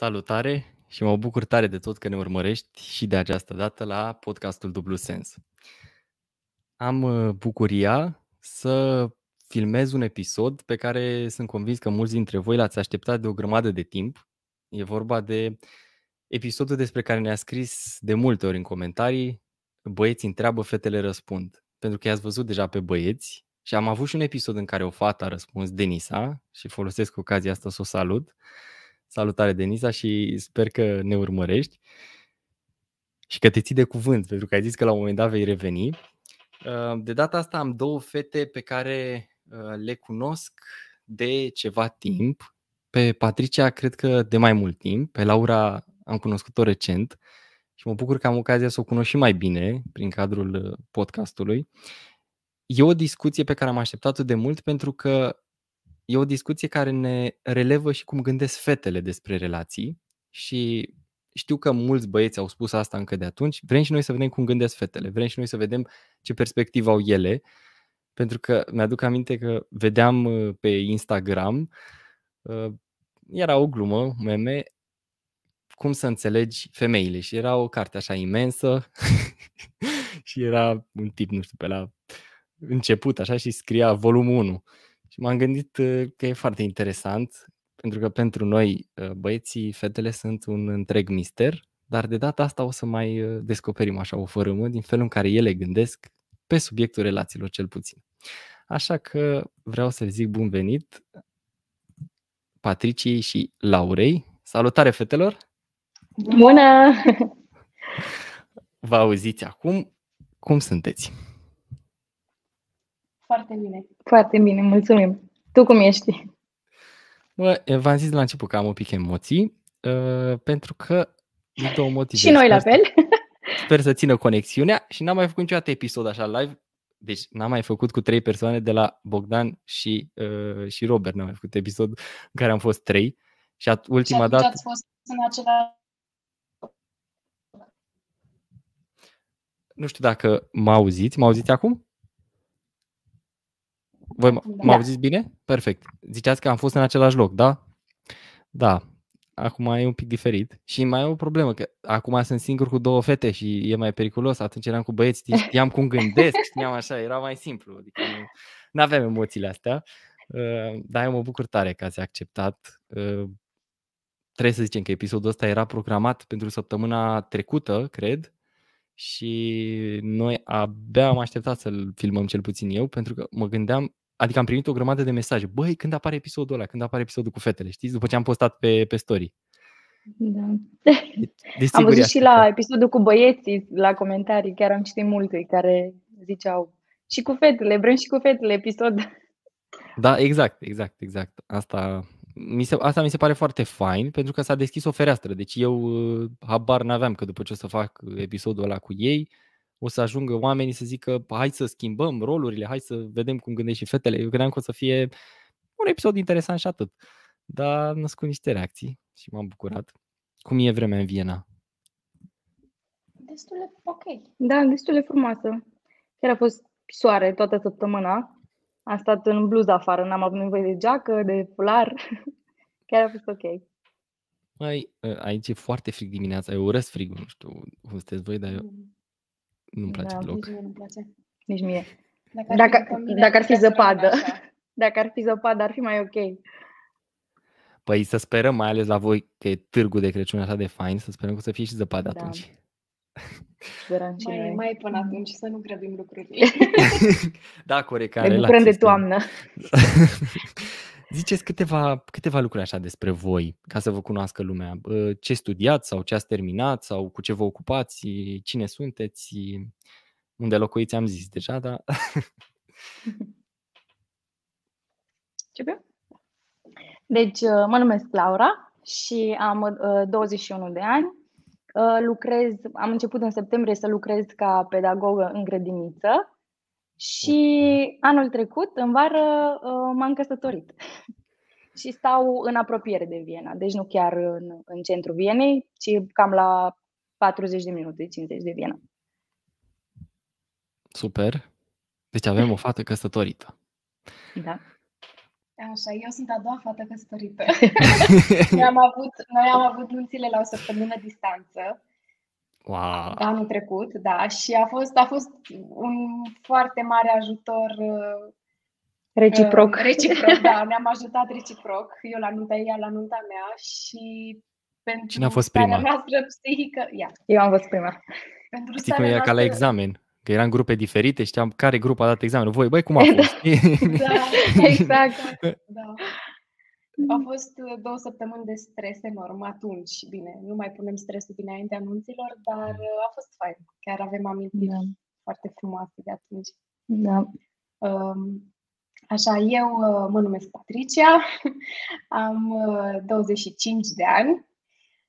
Salutare și mă bucur tare de tot că ne urmărești și de această dată la podcastul Dublu Sens. Am uh, bucuria să filmez un episod pe care sunt convins că mulți dintre voi l-ați așteptat de o grămadă de timp. E vorba de episodul despre care ne-a scris de multe ori în comentarii Băieți întreabă, fetele răspund. Pentru că i-ați văzut deja pe băieți și am avut și un episod în care o fată a răspuns, Denisa, și folosesc ocazia asta să o salut. Salutare, Denisa, și sper că ne urmărești și că te ții de cuvânt, pentru că ai zis că la un moment dat vei reveni. Uh, de data asta am două fete pe care uh, le cunosc de ceva timp. Pe Patricia cred că de mai mult timp, pe Laura am cunoscut-o recent și mă bucur că am ocazia să o cunosc și mai bine prin cadrul uh, podcastului. E o discuție pe care am așteptat-o de mult pentru că e o discuție care ne relevă și cum gândesc fetele despre relații și știu că mulți băieți au spus asta încă de atunci, vrem și noi să vedem cum gândesc fetele, vrem și noi să vedem ce perspectivă au ele, pentru că mi-aduc aminte că vedeam uh, pe Instagram, uh, era o glumă, meme, cum să înțelegi femeile și era o carte așa imensă și era un tip, nu știu, pe la început așa și scria volumul 1 și m-am gândit uh, că e foarte interesant, pentru că pentru noi uh, băieții, fetele sunt un întreg mister, dar de data asta o să mai uh, descoperim așa o fărâmă din felul în care ele gândesc pe subiectul relațiilor cel puțin. Așa că vreau să le zic bun venit Patriciei și Laurei. Salutare fetelor! Bună! Vă auziți acum. Cum sunteți? Foarte bine. Foarte bine, mulțumim. Tu cum ești? Bă, v-am zis la început că am un pic emoții, uh, pentru că din două motive. și noi la fel. Sper să țină conexiunea și n-am mai făcut niciodată episod așa live. Deci n-am mai făcut cu trei persoane de la Bogdan și, uh, și Robert. N-am mai făcut episod în care am fost trei. Și at- ultima și dată... ați fost în același... Nu știu dacă mă auziți. Mă auziți acum? Voi m- Da. mă auziți bine? Perfect. Ziceați că am fost în același loc, da? Da. Acum e un pic diferit. Și mai e o problemă, că acum sunt singur cu două fete și e mai periculos. Atunci eram cu băieți, știi, știam cum gândesc, știam așa, era mai simplu. Adică nu aveam emoțiile astea. Uh, Dar eu mă bucur tare că ați acceptat. Uh, Trebuie să zicem că episodul ăsta era programat pentru săptămâna trecută, cred, și noi abia am așteptat să-l filmăm cel puțin eu, pentru că mă gândeam, adică am primit o grămadă de mesaje. Băi, când apare episodul ăla? Când apare episodul cu fetele? Știți? După ce am postat pe, pe story. Da. Deci, Am văzut sigur, și la episodul cu băieții, la comentarii, chiar am citit multe care ziceau și cu fetele, vrem și cu fetele episod. Da, exact, exact, exact. Asta mi se, asta mi se pare foarte fain pentru că s-a deschis o fereastră. Deci eu uh, habar n-aveam că după ce o să fac episodul ăla cu ei, o să ajungă oamenii să zică hai să schimbăm rolurile, hai să vedem cum gândesc și fetele. Eu credeam că o să fie un episod interesant și atât. Dar am născut niște reacții și m-am bucurat. Cum e vremea în Viena? Destul de ok. Da, destul de frumoasă. Chiar a fost soare toată săptămâna. Am stat în bluză afară, n-am avut nevoie de geacă, de fular. Chiar a fost ok. Mai, aici e foarte frig dimineața, eu urăsc frigul, nu știu cum sunteți voi, dar eu nu-mi place da, deloc. Nici mie nu place. Nici mie. Dacă, Dacă, ar fi după mine, dacă ar fi putea să rămână zăpadă. așa. Dacă ar fi zăpadă, ar fi mai ok. Păi să sperăm, mai ales la voi, că e târgul de Crăciun așa de fain, să sperăm că o să fie și zăpadă Da. atunci. Sperăm și Mai, noi. mai până atunci să nu grăbim lucrurile. da, corect, ca Ne bucurăm relații de este- toamnă. Ziceți câteva, câteva lucruri așa despre voi, ca să vă cunoască lumea. Bă, Ce studiați sau ce ați terminat sau cu ce vă ocupați, cine sunteți, unde locuiți, am zis deja, dar Începem? Deci, uh, mă numesc Laura și am uh, 21 de ani. Uh, Lucrez, am început în septembrie să lucrez ca pedagogă în grădiniță și anul trecut, în vară, uh, m-am căsătorit. Și stau în apropiere de Viena, deci nu chiar în, în centrul Vienei, ci cam la 40 de minute, 50 de Viena. super. Deci avem o fată căsătorită. Da. Așa, eu sunt a doua fată căsătorită. noi, am avut, noi am avut nunțile la o săptămână distanță. Wow. Anul trecut, da, și a fost, a fost un foarte mare ajutor uh, Reciproc. Uh, reciproc, da, ne-am ajutat reciproc. Eu la nunta ei, ea la nunta mea și pentru Cine a fost prima? noastră psihică, ea. Eu am fost prima. Pentru Știi cum e ca la examen? Că eram grupe diferite, știam care grup a dat examenul. Voi, băi, cum a fost? da, exact. Da. A fost uh, două săptămâni de stres enorm atunci. Bine, nu mai punem stresul dinainte anunților, dar uh, a fost fain. Chiar avem amintiri da. foarte frumoase de atunci. Da. Um, Așa, eu uh, mă numesc Patricia, am 25 de ani,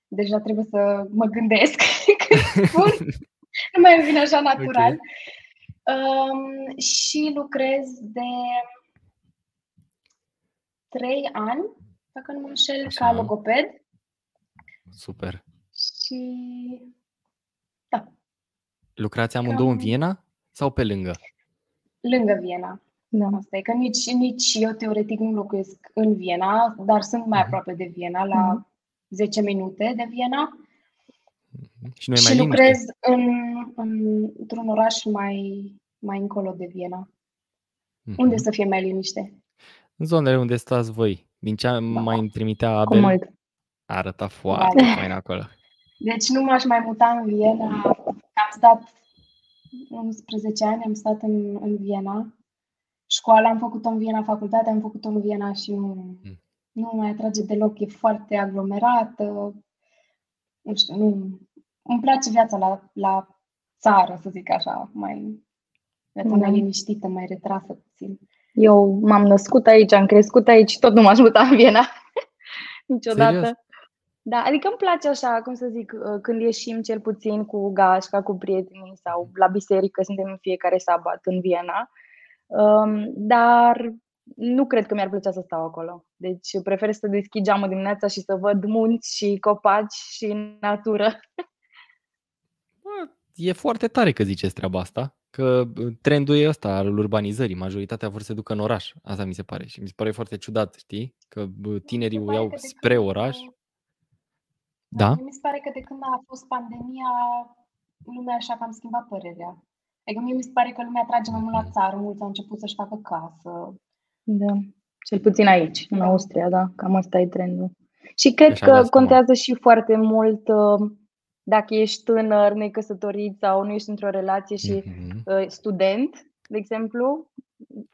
deja trebuie să mă gândesc când spun, nu mai vine așa natural. Okay. Um, și lucrez de 3 ani, dacă nu mă înșel, așa. ca logoped. Super. Și da. Lucrați amândouă Cam... în Viena sau pe lângă? Lângă Viena. Da. Asta e că nici, nici eu teoretic nu locuiesc în Viena, dar sunt mai mhm. aproape de Viena, la mm 10 minute de Viena. Mhm. Și, noi și mai lucrez în, în, într-un oraș mai, mai încolo de Viena. Mm-hmm. Unde să fie mai liniște? În zonele unde stați voi. Din ce da. mai îmi trimitea Abel, mult. arăta foarte da. fain acolo. Deci nu m-aș mai muta în Viena. Am stat 11 ani, am stat în, în Viena școala am făcut-o în Viena, facultatea am făcut-o în Viena și nu, mm. nu mai atrage deloc, e foarte aglomerată. Nu știu, nu, îmi place viața la, la țară, să zic așa, mai, viața mai liniștită, mai retrasă puțin. Eu m-am născut aici, am crescut aici, tot nu m-aș muta în Viena. Niciodată. Serios? Da, adică îmi place așa, cum să zic, uh, când ieșim cel puțin cu gașca, cu prietenii sau la biserică, suntem în fiecare sabat în Viena. Um, dar nu cred că mi-ar plăcea să stau acolo. Deci prefer să deschid geamul dimineața și să văd munți și copaci și natură. E foarte tare că ziceți treaba asta, că trendul e ăsta al urbanizării. Majoritatea vor să se ducă în oraș. Asta mi se pare. Și mi se pare foarte ciudat, știi? Că tinerii o iau spre oraș. Da? Mi se pare că de când a fost pandemia, lumea așa cam schimbat părerea. Adică mie mi se pare că lumea trage mai mult la țară, mulți au început să-și facă casă. Da, cel puțin aici, în da. Austria, da, cam asta e trendul. Și cred Așa că contează și foarte mult uh, dacă ești tânăr, necăsătorit sau nu ești într-o relație și mm-hmm. student, de exemplu,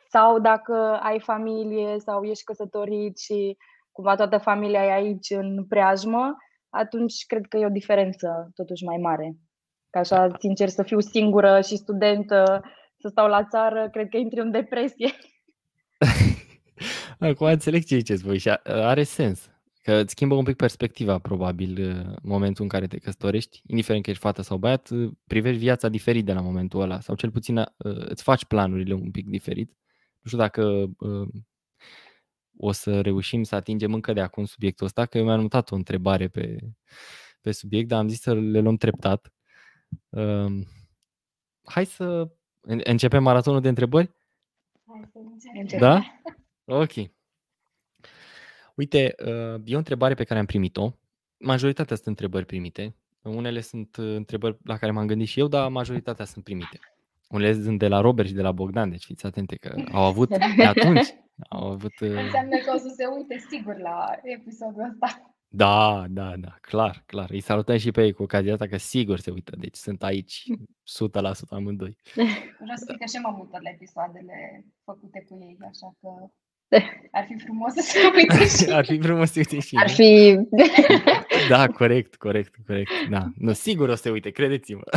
sau dacă ai familie sau ești căsătorit și cumva toată familia e aici în preajmă, atunci cred că e o diferență totuși mai mare. Că așa, sincer, să fiu singură și studentă, să stau la țară, cred că intri în depresie. Acum înțeleg ce ziceți voi și are sens. Că îți schimbă un pic perspectiva, probabil, în momentul în care te căsătorești, indiferent că ești fată sau băiat, privești viața diferit de la momentul ăla sau cel puțin îți faci planurile un pic diferit. Nu știu dacă o să reușim să atingem încă de acum subiectul ăsta, că eu mi-am notat o întrebare pe, pe subiect, dar am zis să le luăm treptat. Uh, hai să începem maratonul de întrebări? Hai să începem. Da? Ok. Uite, uh, e o întrebare pe care am primit-o. Majoritatea sunt întrebări primite. Unele sunt întrebări la care m-am gândit și eu, dar majoritatea sunt primite. Unele sunt de la Robert și de la Bogdan, deci fiți atente că au avut de atunci. Au avut, uh... Înseamnă că o să se uite sigur la episodul ăsta. Da, da, da, clar, clar. Îi salutăm și pe ei cu ocazia asta, că sigur se uită. Deci sunt aici 100% amândoi. Vreau să zic că și m-am uitat la episoadele făcute cu ei, așa că ar fi frumos să se uite și Ar fi frumos să uite și Ar fi... Da, corect, corect, corect. Da, nu, sigur o să se uite, credeți-mă.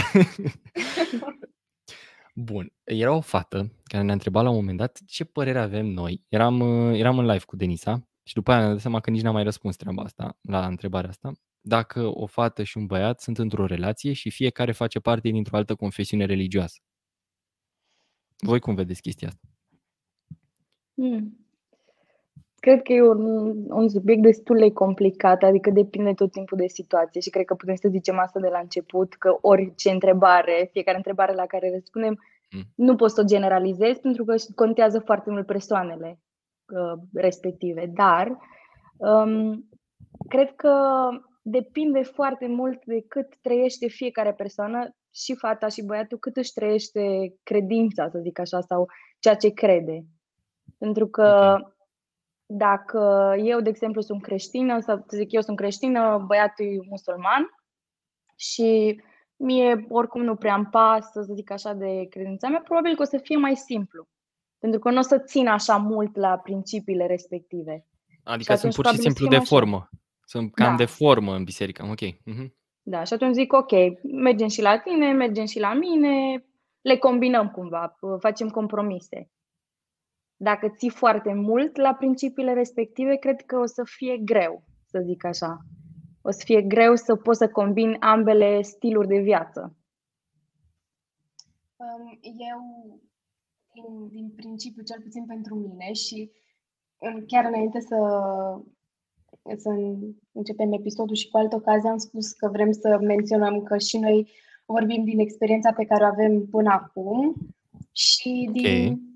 Bun, era o fată care ne-a întrebat la un moment dat ce părere avem noi. Eram, eram în live cu Denisa și după aia ne-am dat seama că nici n-am mai răspuns treaba asta, la întrebarea asta. Dacă o fată și un băiat sunt într-o relație și fiecare face parte dintr-o altă confesiune religioasă. Voi cum vedeți chestia asta? Hmm. Cred că e un, un subiect destul de complicat, adică depinde tot timpul de situație și cred că putem să zicem asta de la început, că orice întrebare, fiecare întrebare la care răspundem, mm. nu poți să o generalizezi pentru că contează foarte mult persoanele uh, respective, dar um, cred că depinde foarte mult de cât trăiește fiecare persoană, și fata și băiatul, cât își trăiește credința, să zic așa, sau ceea ce crede. Pentru că okay. Dacă eu, de exemplu, sunt creștină, sau să zic eu sunt creștină, băiatul e musulman și mie oricum nu prea îmi pasă, să zic așa, de credința mea, probabil că o să fie mai simplu. Pentru că nu o să țin așa mult la principiile respective. Adică sunt pur și simplu de formă. Așa. Sunt cam da. de formă în biserică. Ok. Uh-huh. Da, și atunci zic, ok, mergem și la tine, mergem și la mine, le combinăm cumva, facem compromise. Dacă ții foarte mult la principiile respective, cred că o să fie greu, să zic așa. O să fie greu să poți să combini ambele stiluri de viață. Um, eu, din, din principiu, cel puțin pentru mine și chiar înainte să să începem episodul și cu altă ocazie am spus că vrem să menționăm că și noi vorbim din experiența pe care o avem până acum și din okay.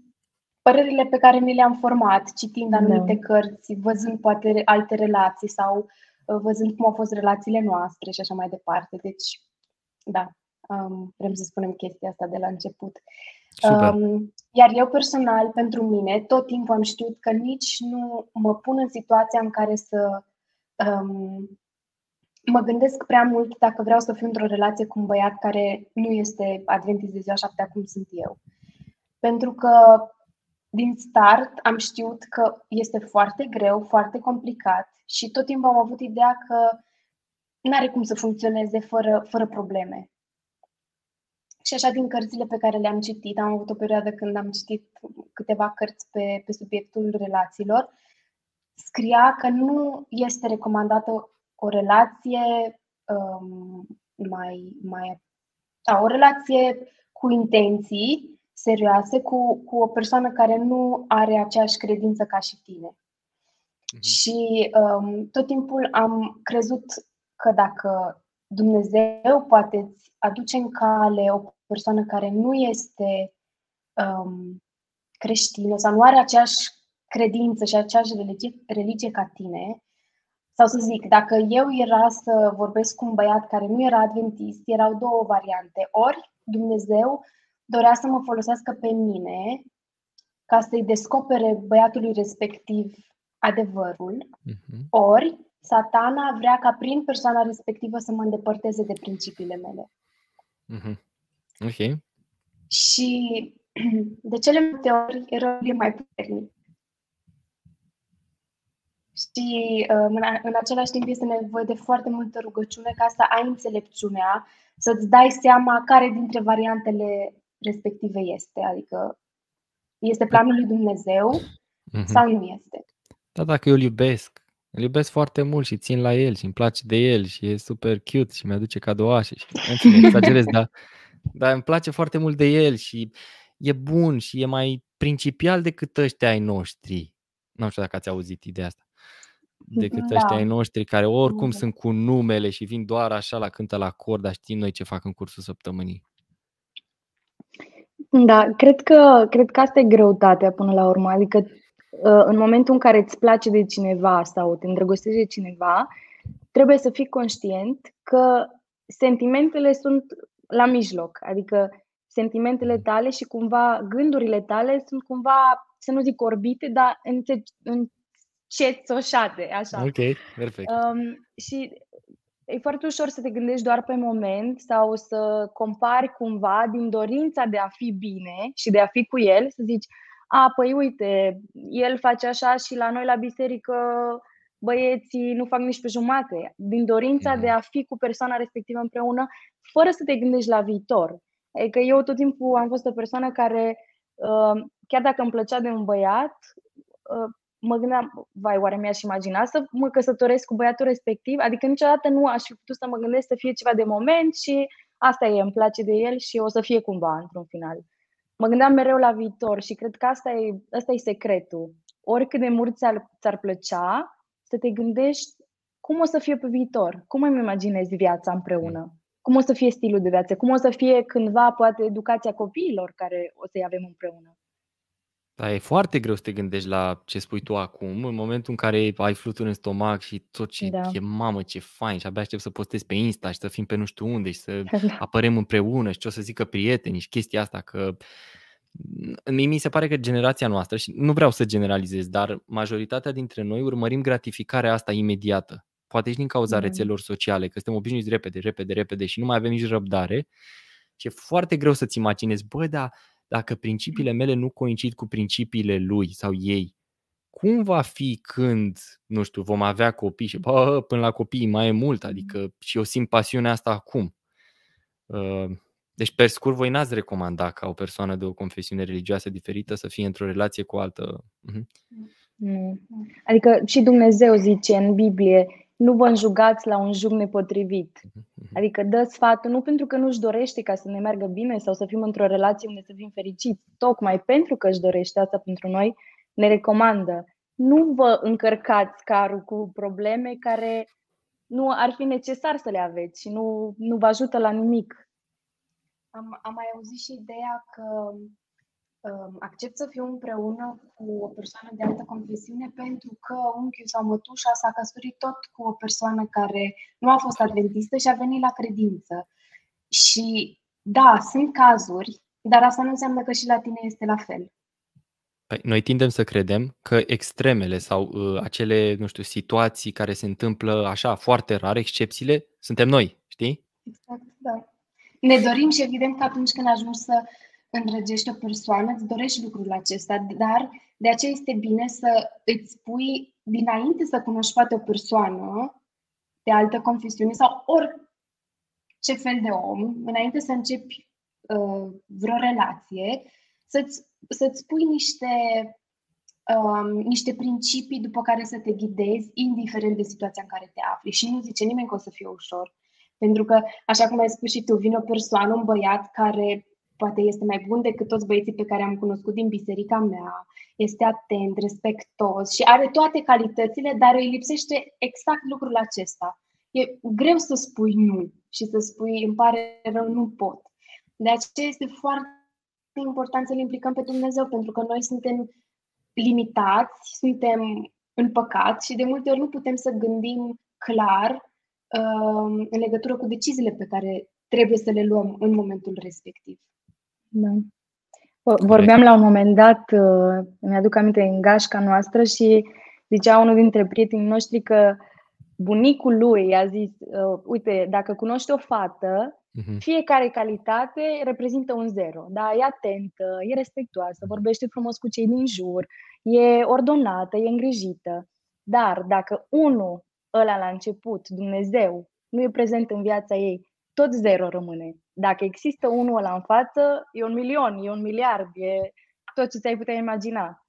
Părerile pe care ni le-am format, citind da. anumite da. cărți, văzând poate alte relații sau uh, văzând cum au fost relațiile noastre și așa mai departe. Deci, da, um, vrem să spunem chestia asta de la început. Um, iar eu personal, pentru mine, tot timpul am știut că nici nu mă pun în situația în care să um, mă gândesc prea mult dacă vreau să fiu într-o relație cu un băiat care nu este adventist de ziua șaptea cum sunt eu. Pentru că din start am știut că este foarte greu, foarte complicat și tot timpul am avut ideea că nu are cum să funcționeze fără, fără probleme. Și așa din cărțile pe care le-am citit, am avut o perioadă când am citit câteva cărți pe, pe subiectul relațiilor, scria că nu este recomandată o relație um, mai, mai a, o relație cu intenții serioase cu, cu o persoană care nu are aceeași credință ca și tine. Mm-hmm. Și um, tot timpul am crezut că dacă Dumnezeu poate îți aduce în cale o persoană care nu este um, creștină sau nu are aceeași credință și aceeași religie, religie ca tine, sau să zic, dacă eu era să vorbesc cu un băiat care nu era adventist, erau două variante. Ori Dumnezeu dorea să mă folosească pe mine ca să-i descopere băiatului respectiv adevărul, uh-huh. ori satana vrea ca prin persoana respectivă să mă îndepărteze de principiile mele. Uh-huh. Ok. Și de cele multe ori erau mai puternic. Și um, în, în același timp este nevoie de foarte multă rugăciune ca să ai înțelepciunea, să-ți dai seama care dintre variantele respective este. Adică este planul lui Dumnezeu mm-hmm. sau nu este. Da, dacă eu îl iubesc, îl iubesc foarte mult și țin la el și îmi place de el și e super cute și mi-aduce cadouașe și exagerez, dar, dar îmi place foarte mult de el și e bun și e mai principial decât ăștia ai noștri. Nu știu dacă ați auzit ideea asta. Decât da. ăștia ai noștri care oricum da. sunt cu numele și vin doar așa la cântă la cor, dar știm noi ce fac în cursul săptămânii. Da, cred că, cred că asta e greutatea până la urmă. Adică uh, în momentul în care îți place de cineva sau te îndrăgostești de cineva, trebuie să fii conștient că sentimentele sunt la mijloc. Adică sentimentele tale și cumva gândurile tale sunt cumva, să nu zic orbite, dar încețoșate, așa. Ok, perfect. Um, și e foarte ușor să te gândești doar pe moment sau să compari cumva din dorința de a fi bine și de a fi cu el, să zici, a, păi uite, el face așa și la noi la biserică băieții nu fac nici pe jumate, din dorința de a fi cu persoana respectivă împreună, fără să te gândești la viitor. Adică eu tot timpul am fost o persoană care, uh, chiar dacă îmi plăcea de un băiat, uh, mă gândeam, vai, oare mi-aș imagina să mă căsătoresc cu băiatul respectiv? Adică niciodată nu aș fi putut să mă gândesc să fie ceva de moment și asta e, îmi place de el și o să fie cumva într-un final. Mă gândeam mereu la viitor și cred că asta e, asta e secretul. Oricât de mult ți-ar, ți-ar plăcea, să te gândești cum o să fie pe viitor, cum îmi imaginezi viața împreună cum o să fie stilul de viață, cum o să fie cândva poate educația copiilor care o să-i avem împreună. Da, e foarte greu să te gândești la ce spui tu acum, în momentul în care ai fluturi în stomac și tot ce Da. e, mamă, ce fain și abia aștept să postez pe Insta și să fim pe nu știu unde și să Da. apărem împreună și ce o să zică prietenii și chestia asta, că mie mi se pare că generația noastră, și nu vreau să generalizez, dar majoritatea dintre noi urmărim gratificarea asta imediată. Poate și din cauza Mm. rețelelor sociale, că suntem obișnuiți repede, repede, repede și nu mai avem nici răbdare. Și e foarte greu să-ți imaginezi, bă, da, dacă principiile mele nu coincid cu principiile lui sau ei, cum va fi când, nu știu, vom avea copii și bă, până la copii mai e mult, adică și eu simt pasiunea asta acum. Uh, Deci, pe scurt, voi n-ați recomanda ca o persoană de o confesiune religioasă diferită să fie într-o relație cu o altă... Mhm. Nu. Adică și Dumnezeu zice în Biblie, nu vă înjugați la un jug nepotrivit. Mhm. Adică dă sfatul nu pentru că nu-și dorește ca să ne meargă bine sau să fim într-o relație unde să fim fericiți, tocmai pentru că își dorește asta pentru noi, ne recomandă. Nu vă încărcați carul cu probleme care nu ar fi necesar să le aveți și nu, nu vă ajută la nimic. Am, am mai auzit și ideea că um, accept să fiu împreună cu o persoană de altă confesiune pentru că unchiul sau mătușa s-a căsătorit tot cu o persoană care nu a fost adventistă și a venit la credință. Și da, sunt cazuri, dar asta nu înseamnă că și la tine este la fel. Păi, noi tindem să credem că extremele sau uh, acele, nu știu, situații care se întâmplă așa foarte rar, excepțiile, suntem noi, știi? Exact, da. Ne dorim și evident că atunci când ajungi să îndrăgești o persoană, îți dorești lucrul acesta, dar de aceea este bine să îți spui dinainte să cunoști poate o persoană de altă confesiune sau orice fel de om, înainte să începi uh, vreo relație, să-ți, să-ți spui niște, um, niște principii după care să te ghidezi, indiferent de situația în care te afli. Și nu zice nimeni că o să fie ușor. Pentru că, așa cum ai spus și tu, vine o persoană, un băiat care poate este mai bun decât toți băieții pe care am cunoscut din biserica mea, este atent, respectos și are toate calitățile, dar îi lipsește exact lucrul acesta. E greu să spui nu și să spui îmi pare rău, nu pot. De aceea este foarte important să-L implicăm pe Dumnezeu, pentru că noi suntem limitați, suntem în păcat și de multe ori nu putem să gândim clar uh, în legătură cu deciziile pe care trebuie să le luăm în momentul respectiv. Da. Vorbeam la un moment dat, uh, mi-aduc aminte, în gașca noastră și zicea unul dintre prietenii noștri că bunicul lui a zis, uh, uite, dacă cunoști o fată, Mhm. fiecare calitate reprezintă un zero. Da? E atentă, e respectuoasă, vorbește frumos cu cei din jur, e ordonată, e îngrijită. Dar dacă unul, ăla la început, Dumnezeu, nu e prezent în viața ei, tot zero rămâne. Dacă există unul ăla în față, e un milion, e un miliard, e tot ce ți-ai putea imagina.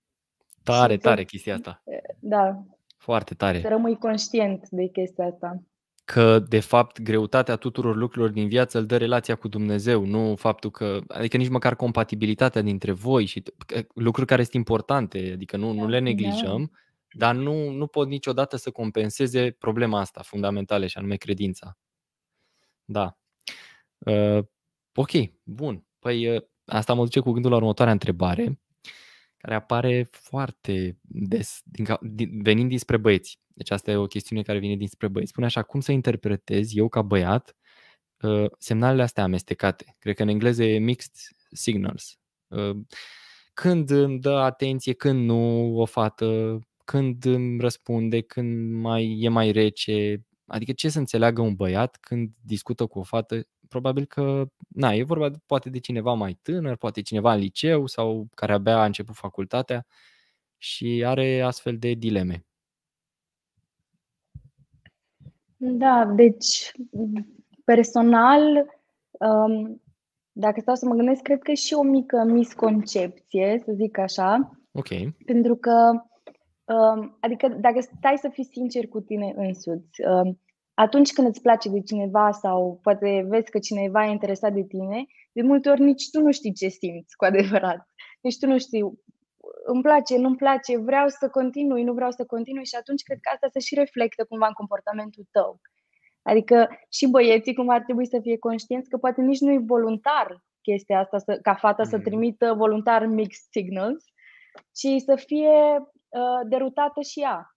Tare, Și să- tare chestia asta. Da, Foarte tare. să rămâi conștient de chestia asta. că, de fapt, greutatea tuturor lucrurilor din viață îl dă relația cu Dumnezeu, nu faptul că, adică nici măcar compatibilitatea dintre voi și că- lucruri care sunt importante, adică nu, nu le neglijăm, dar nu, nu pot niciodată să compenseze problema asta fundamentală și anume credința. Da. Uh, ok, bun. Păi uh, asta mă duce cu gândul la următoarea întrebare, care apare foarte des, din, ca- din, venind dinspre băieți. Deci asta e o chestiune care vine dinspre băieți. Spune așa, cum să interpretez eu ca băiat uh, semnalele astea amestecate? Cred că în engleză e mixed signals. Uh, când îmi dă atenție, când nu o fată, când îmi răspunde, când mai e mai rece. Adică ce să înțeleagă un băiat când discută cu o fată? Probabil că, na, e vorba de- poate de cineva mai tânăr, poate cineva în liceu sau care abia a început facultatea și are astfel de dileme. Da, deci personal, um, dacă stau să mă gândesc, cred că e și o mică misconcepție, să zic așa, Ok. pentru că, um, adică dacă stai să fii sincer cu tine însuți, um, atunci când îți place de cineva sau poate vezi că cineva e interesat de tine, de multe ori nici tu nu știi ce simți cu adevărat. Nici tu nu știi, îmi place, nu-mi place, vreau să continui, nu vreau să continui și atunci cred că asta se și reflectă cumva în comportamentul tău. Adică și băieții cum ar trebui să fie conștienți că poate nici nu e voluntar chestia asta, să, ca fata să Mm. trimită voluntar mixed signals, ci să fie uh, derutată și ea.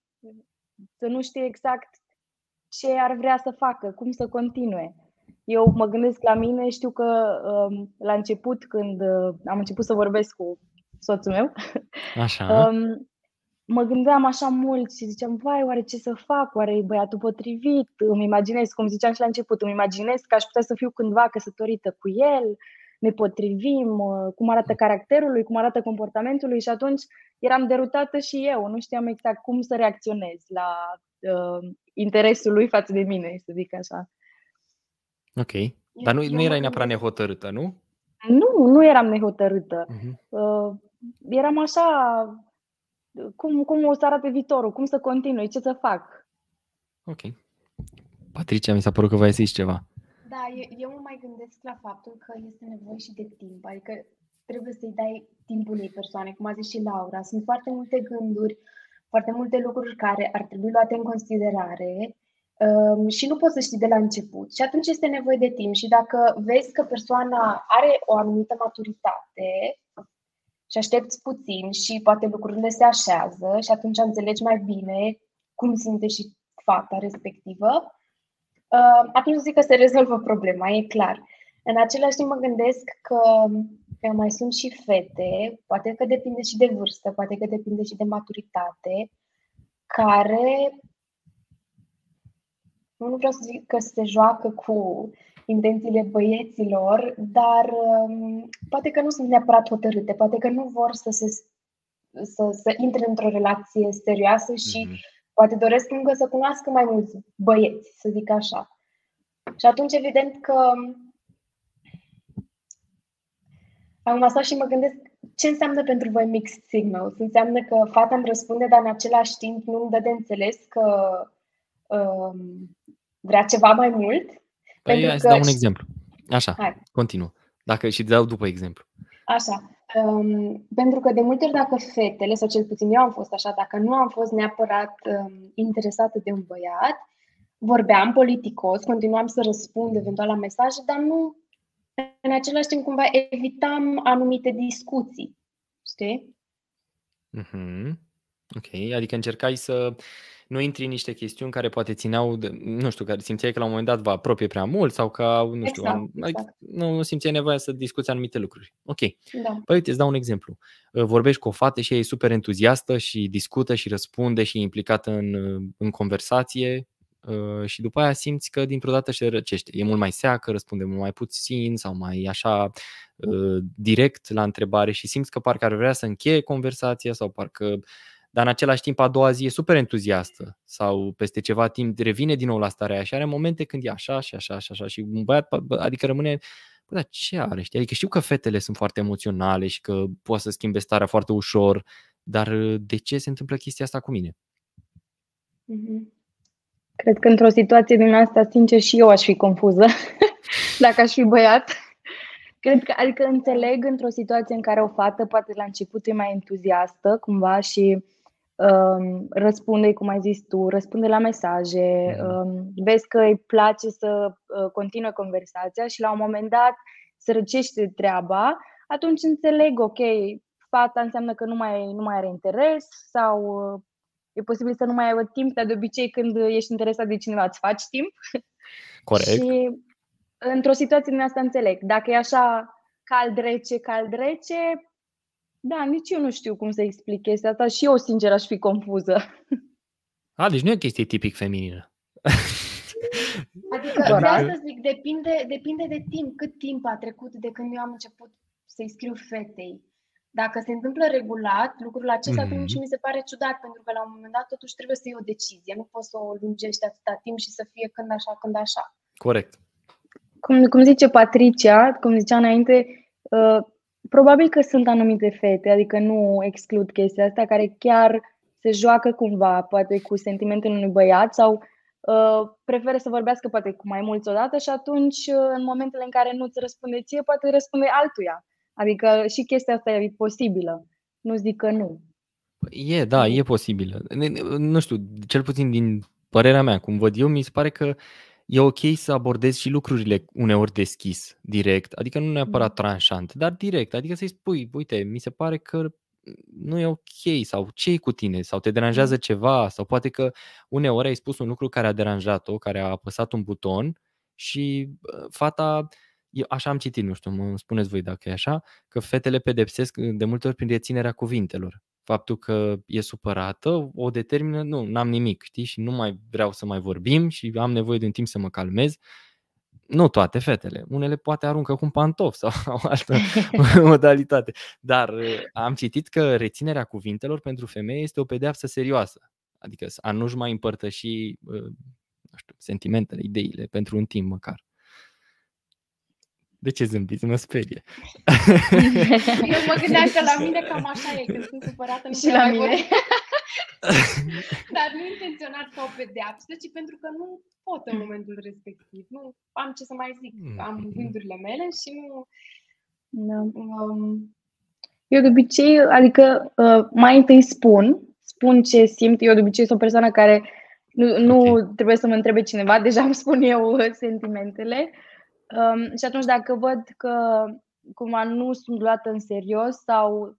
Să nu știe exact ce ar vrea să facă, cum să continue. Eu mă gândesc la mine, știu că um, la început, când uh, am început să vorbesc cu soțul meu, Așa. um, mă gândeam așa mult și ziceam, vai, oare ce să fac? Oare e băiatul potrivit? Îmi imaginez, cum ziceam și la început, îmi imaginez că aș putea să fiu cândva căsătorită cu el, ne potrivim, uh, cum arată caracterul lui, cum arată comportamentul lui și atunci eram derutată și eu, nu știam exact cum să reacționez la uh, interesul lui față de mine, să zic așa. Ok. Dar nu, nu erai neapărat nehotărâtă, nu? Nu, nu eram nehotărâtă. Uh-huh. Uh, eram așa, cum, cum o să arate viitorul, cum să continui, ce să fac. Ok. Patricia, mi s-a părut că voi să ceva. Da, eu, eu mă mai gândesc la faptul că este nevoie și de timp, adică trebuie să-i dai timpul unei persoane, cum a zis și Laura. Sunt foarte multe gânduri, foarte multe lucruri care ar trebui luate în considerare um, și nu poți să știi de la început. Și atunci este nevoie de timp. Și dacă vezi că persoana are o anumită maturitate și aștepți puțin și poate lucrurile se așează și atunci înțelegi mai bine cum simte și fata respectivă, uh, atunci zic că se rezolvă problema, e clar. În același timp mă gândesc că, că mai sunt și fete, poate că depinde și de vârstă, poate că depinde și de maturitate, care nu vreau să zic că se joacă cu intențiile băieților, dar um, poate că nu sunt neapărat hotărâte, poate că nu vor să se să, să intre într-o relație serioasă și mm-hmm. Poate doresc încă să cunoască mai mulți băieți, să zic așa. Și atunci, evident că am stat și mă gândesc ce înseamnă pentru voi mixed signals. Înseamnă că fata îmi răspunde, dar în același timp nu îmi dă de înțeles că um, vrea ceva mai mult. Păi pentru hai că... să dau un exemplu. Așa, hai. continuă. Dacă și dau după exemplu. Așa. Um, pentru că de multe ori dacă fetele, sau cel puțin eu am fost așa, dacă nu am fost neapărat um, interesată de un băiat, vorbeam politicos, continuam să răspund eventual la mesaje, dar nu, în același timp, cumva evitam anumite discuții. Știi? Mm-hmm. Ok, adică încercai să nu intri în niște chestiuni care poate țineau, de, nu știu, care simțeai că la un moment dat vă apropie prea mult sau că, nu știu, exact, exact. Nu, nu simțeai nevoia să discuți anumite lucruri. Ok. Da. Păi uite, îți dau un exemplu. Vorbești cu o fată și ea e super entuziastă și discută și răspunde și e implicată în, în conversație Uh, și după aia simți că dintr-o dată se răcește. E mult mai seacă, răspunde mult mai puțin sau mai așa uh, direct la întrebare și simți că parcă ar vrea să încheie conversația sau parcă dar în același timp a doua zi e super entuziastă sau peste ceva timp revine din nou la starea aia și are momente când e așa și așa și așa și un băiat, adică rămâne Bă, dar ce are? Știi? Adică știu că fetele sunt foarte emoționale și că poate să schimbe starea foarte ușor, dar de ce se întâmplă chestia asta cu mine? Mm-hmm. Cred că într-o situație din asta, sincer, și eu aș fi confuză dacă aș fi băiat. Cred că, adică înțeleg într-o situație în care o fată poate la început e mai entuziastă cumva și um, răspunde, cum ai zis tu, răspunde la mesaje, mm. um, vezi că îi place să uh, continue conversația și la un moment dat se răcește treaba, atunci înțeleg, ok, fata înseamnă că nu mai, nu mai are interes sau uh, e posibil să nu mai aibă timp, dar de obicei când ești interesat de cineva îți faci timp. Corect. Și într-o situație din asta înțeleg. Dacă e așa cald-rece, cald-rece, da, nici eu nu știu cum să explic chestia asta și eu, sincer, aș fi confuză. A, deci nu e o chestie tipic feminină. Adică, de asta zic, depinde, depinde de timp, cât timp a trecut de când eu am început să-i scriu fetei. Dacă se întâmplă regulat lucrul acesta, mm-hmm. atunci mi se pare ciudat, pentru că la un moment dat totuși trebuie să iei o decizie. Nu poți să o lungești atâta timp și să fie când așa, când așa. Corect. Cum, cum zice Patricia, cum zicea înainte, uh, probabil că sunt anumite fete, adică nu exclud chestia asta, care chiar se joacă cumva, poate cu sentimentele unui băiat sau uh, preferă să vorbească poate cu mai mulți odată și atunci, uh, în momentele în care nu-ți răspunde ție, poate răspunde altuia. Adică și chestia asta e posibilă. Nu zic că nu. E, da, e posibilă. Nu știu, cel puțin din părerea mea, cum văd eu, mi se pare că e ok să abordezi și lucrurile uneori deschis, direct, adică nu neapărat mm. tranșant, dar direct, adică să-i spui, uite, mi se pare că nu e ok sau ce e cu tine sau te deranjează Mm. ceva sau poate că uneori ai spus un lucru care a deranjat-o, care a apăsat un buton și bă, fata, eu așa am citit, nu știu, mă spuneți voi dacă e așa, că fetele pedepsesc de multe ori prin reținerea cuvintelor. Faptul că e supărată o determină, nu, n-am nimic, știi, și nu mai vreau să mai vorbim și am nevoie de un timp să mă calmez. Nu toate fetele, unele poate aruncă cu un pantof sau o altă modalitate. Dar uh, am citit că reținerea cuvintelor pentru femeie este o pedeapsă serioasă. Adică a nu-și mai împărtăși uh, nu știu, sentimentele, ideile pentru un timp măcar. De ce zâmbiți? Mă sperie. Eu mă gândeam că la mine cam așa e, când sunt supărată, nu Și prea la mai mine. vorbesc. Dar nu intenționat ca o pedeapsă, ci pentru că nu pot în momentul respectiv. Nu am ce să mai zic. Am Mhm. gândurile mele și nu... Da. Um, Eu de obicei, adică uh, mai întâi spun, spun ce simt. Eu de obicei sunt o persoană care nu, nu Ok. trebuie să mă întrebe cineva, deja îmi spun eu uh, sentimentele. Um, și atunci dacă văd că cumva nu sunt luată în serios sau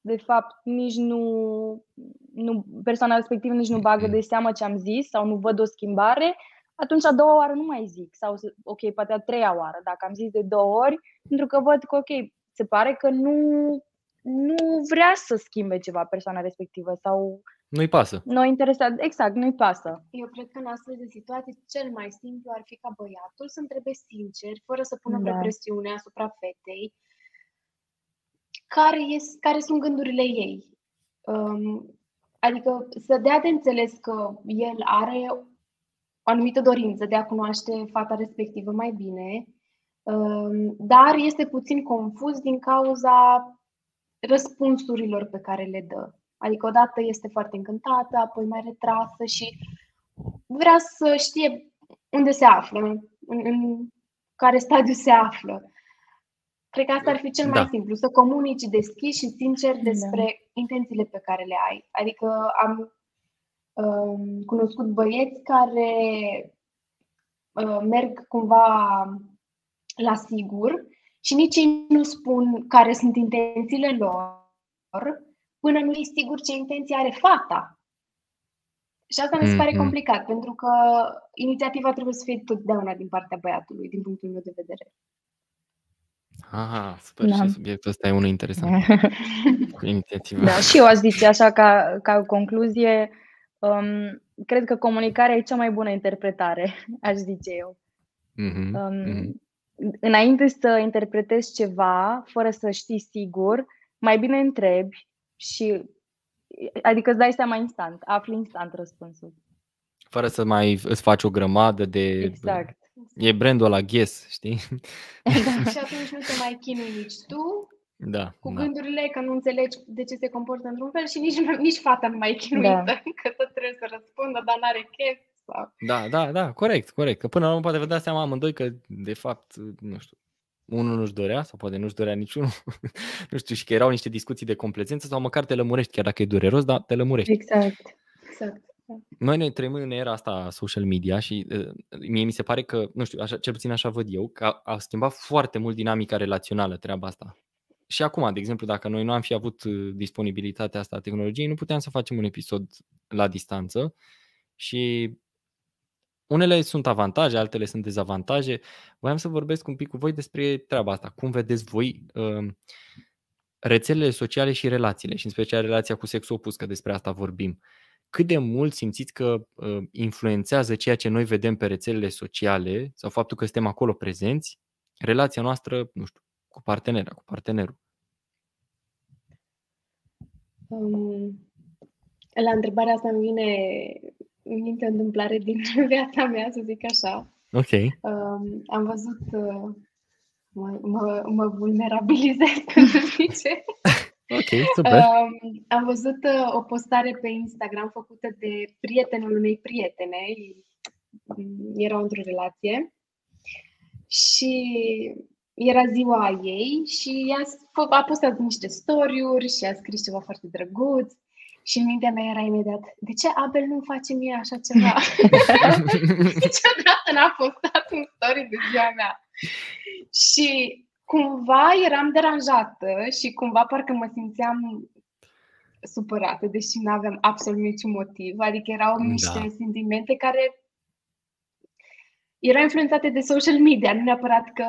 de fapt nici nu, nu persoana respectivă nici nu bagă de seamă ce am zis sau nu văd o schimbare, atunci a doua oară nu mai zic. Sau, să- ok, poate a treia oară, dacă am zis de două ori, pentru că văd că, ok, se pare că nu, nu vrea să schimbe ceva persoana respectivă sau Nu-i pasă. nu interesat. Exact, nu-i pasă. eu cred că în astfel de situații cel mai simplu ar fi ca băiatul să întrebe sincer, fără să pună Da. vreo presiune asupra fetei, care, este, care sunt gândurile ei. Um, adică să dea de înțeles că el are o anumită dorință de a cunoaște fata respectivă mai bine, um, dar este puțin confuz din cauza răspunsurilor pe care le dă. Adică odată este foarte încântată, apoi mai retrasă și vrea să știe unde se află, în, în care stadiu se află. Cred că asta ar fi cel mai Da. simplu, să comunici deschis și sincer despre intențiile pe care le ai. Adică am um, cunoscut băieți care uh, merg cumva la sigur și nici ei nu spun care sunt intențiile lor până nu e sigur ce intenție are fata. Și asta mi se pare Mhm. complicat, pentru că inițiativa trebuie să fie totdeauna din partea băiatului, din punctul meu de vedere. Aha, super. Da. Și subiectul ăsta e unul interesant. Cu inițiativa. Da, și eu aș zice așa ca, ca concluzie, um, cred că comunicarea e cea mai bună interpretare, aș zice eu. Mhm, Um, mhm. Înainte să interpretezi ceva, fără să știi sigur, mai bine întrebi și adică îți dai seama instant, afli instant răspunsul. Fără să mai îți faci o grămadă de... Exact. E brandul la Guess, știi? și atunci nu te mai chinui nici tu Da. cu da. gândurile că nu înțelegi de ce se comportă într-un fel și nici, nici fata nu mai e chinuită, Da. că tot trebuie să răspundă, dar n-are chef. Sau... Da, da, da, corect, corect. Că până la urmă poate vă dați seama amândoi că, de fapt, nu știu, unul nu-și dorea sau poate nu-și dorea niciunul, nu știu, și că erau niște discuții de complezență sau măcar te lămurești, chiar dacă e dureros, dar te lămurești. Exact. Exact. Noi ne trăim în era asta a social media și uh, mie mi se pare că, nu știu, așa, cel puțin așa văd eu, că a, a schimbat foarte mult dinamica relațională treaba asta. Și acum, de exemplu, dacă noi nu am fi avut uh, disponibilitatea asta a tehnologiei, nu puteam să facem un episod la distanță și unele sunt avantaje, altele sunt dezavantaje. Voiam să vorbesc un pic cu voi despre treaba asta. Cum vedeți voi uh, rețelele sociale și relațiile, și în special relația cu sexul opus, că despre asta vorbim. Cât de mult simțiți că uh, influențează ceea ce noi vedem pe rețelele sociale sau faptul că suntem acolo prezenți, relația noastră, nu știu, cu partenera, cu partenerul? Um, la întrebarea asta îmi vine în minte o întâmplare din viața mea, să zic așa. Ok. Um, am văzut, uh, mă, mă, mă vulnerabilizez, cum se zice. Ok, super. Um, am văzut uh, o postare pe Instagram făcută de prietenul unei prietene. Mm, Erau într-o relație și era ziua ei și ea s- fă- a postat niște story-uri și a scris ceva foarte drăguț și în mintea mea era imediat, de ce Abel nu face mie așa ceva? Niciodată n-a postat un story de ziua mea. Și cumva eram deranjată și cumva parcă mă simțeam supărată, deși nu aveam absolut niciun motiv. Adică erau da. niște sentimente care erau influențate de social media, nu neapărat că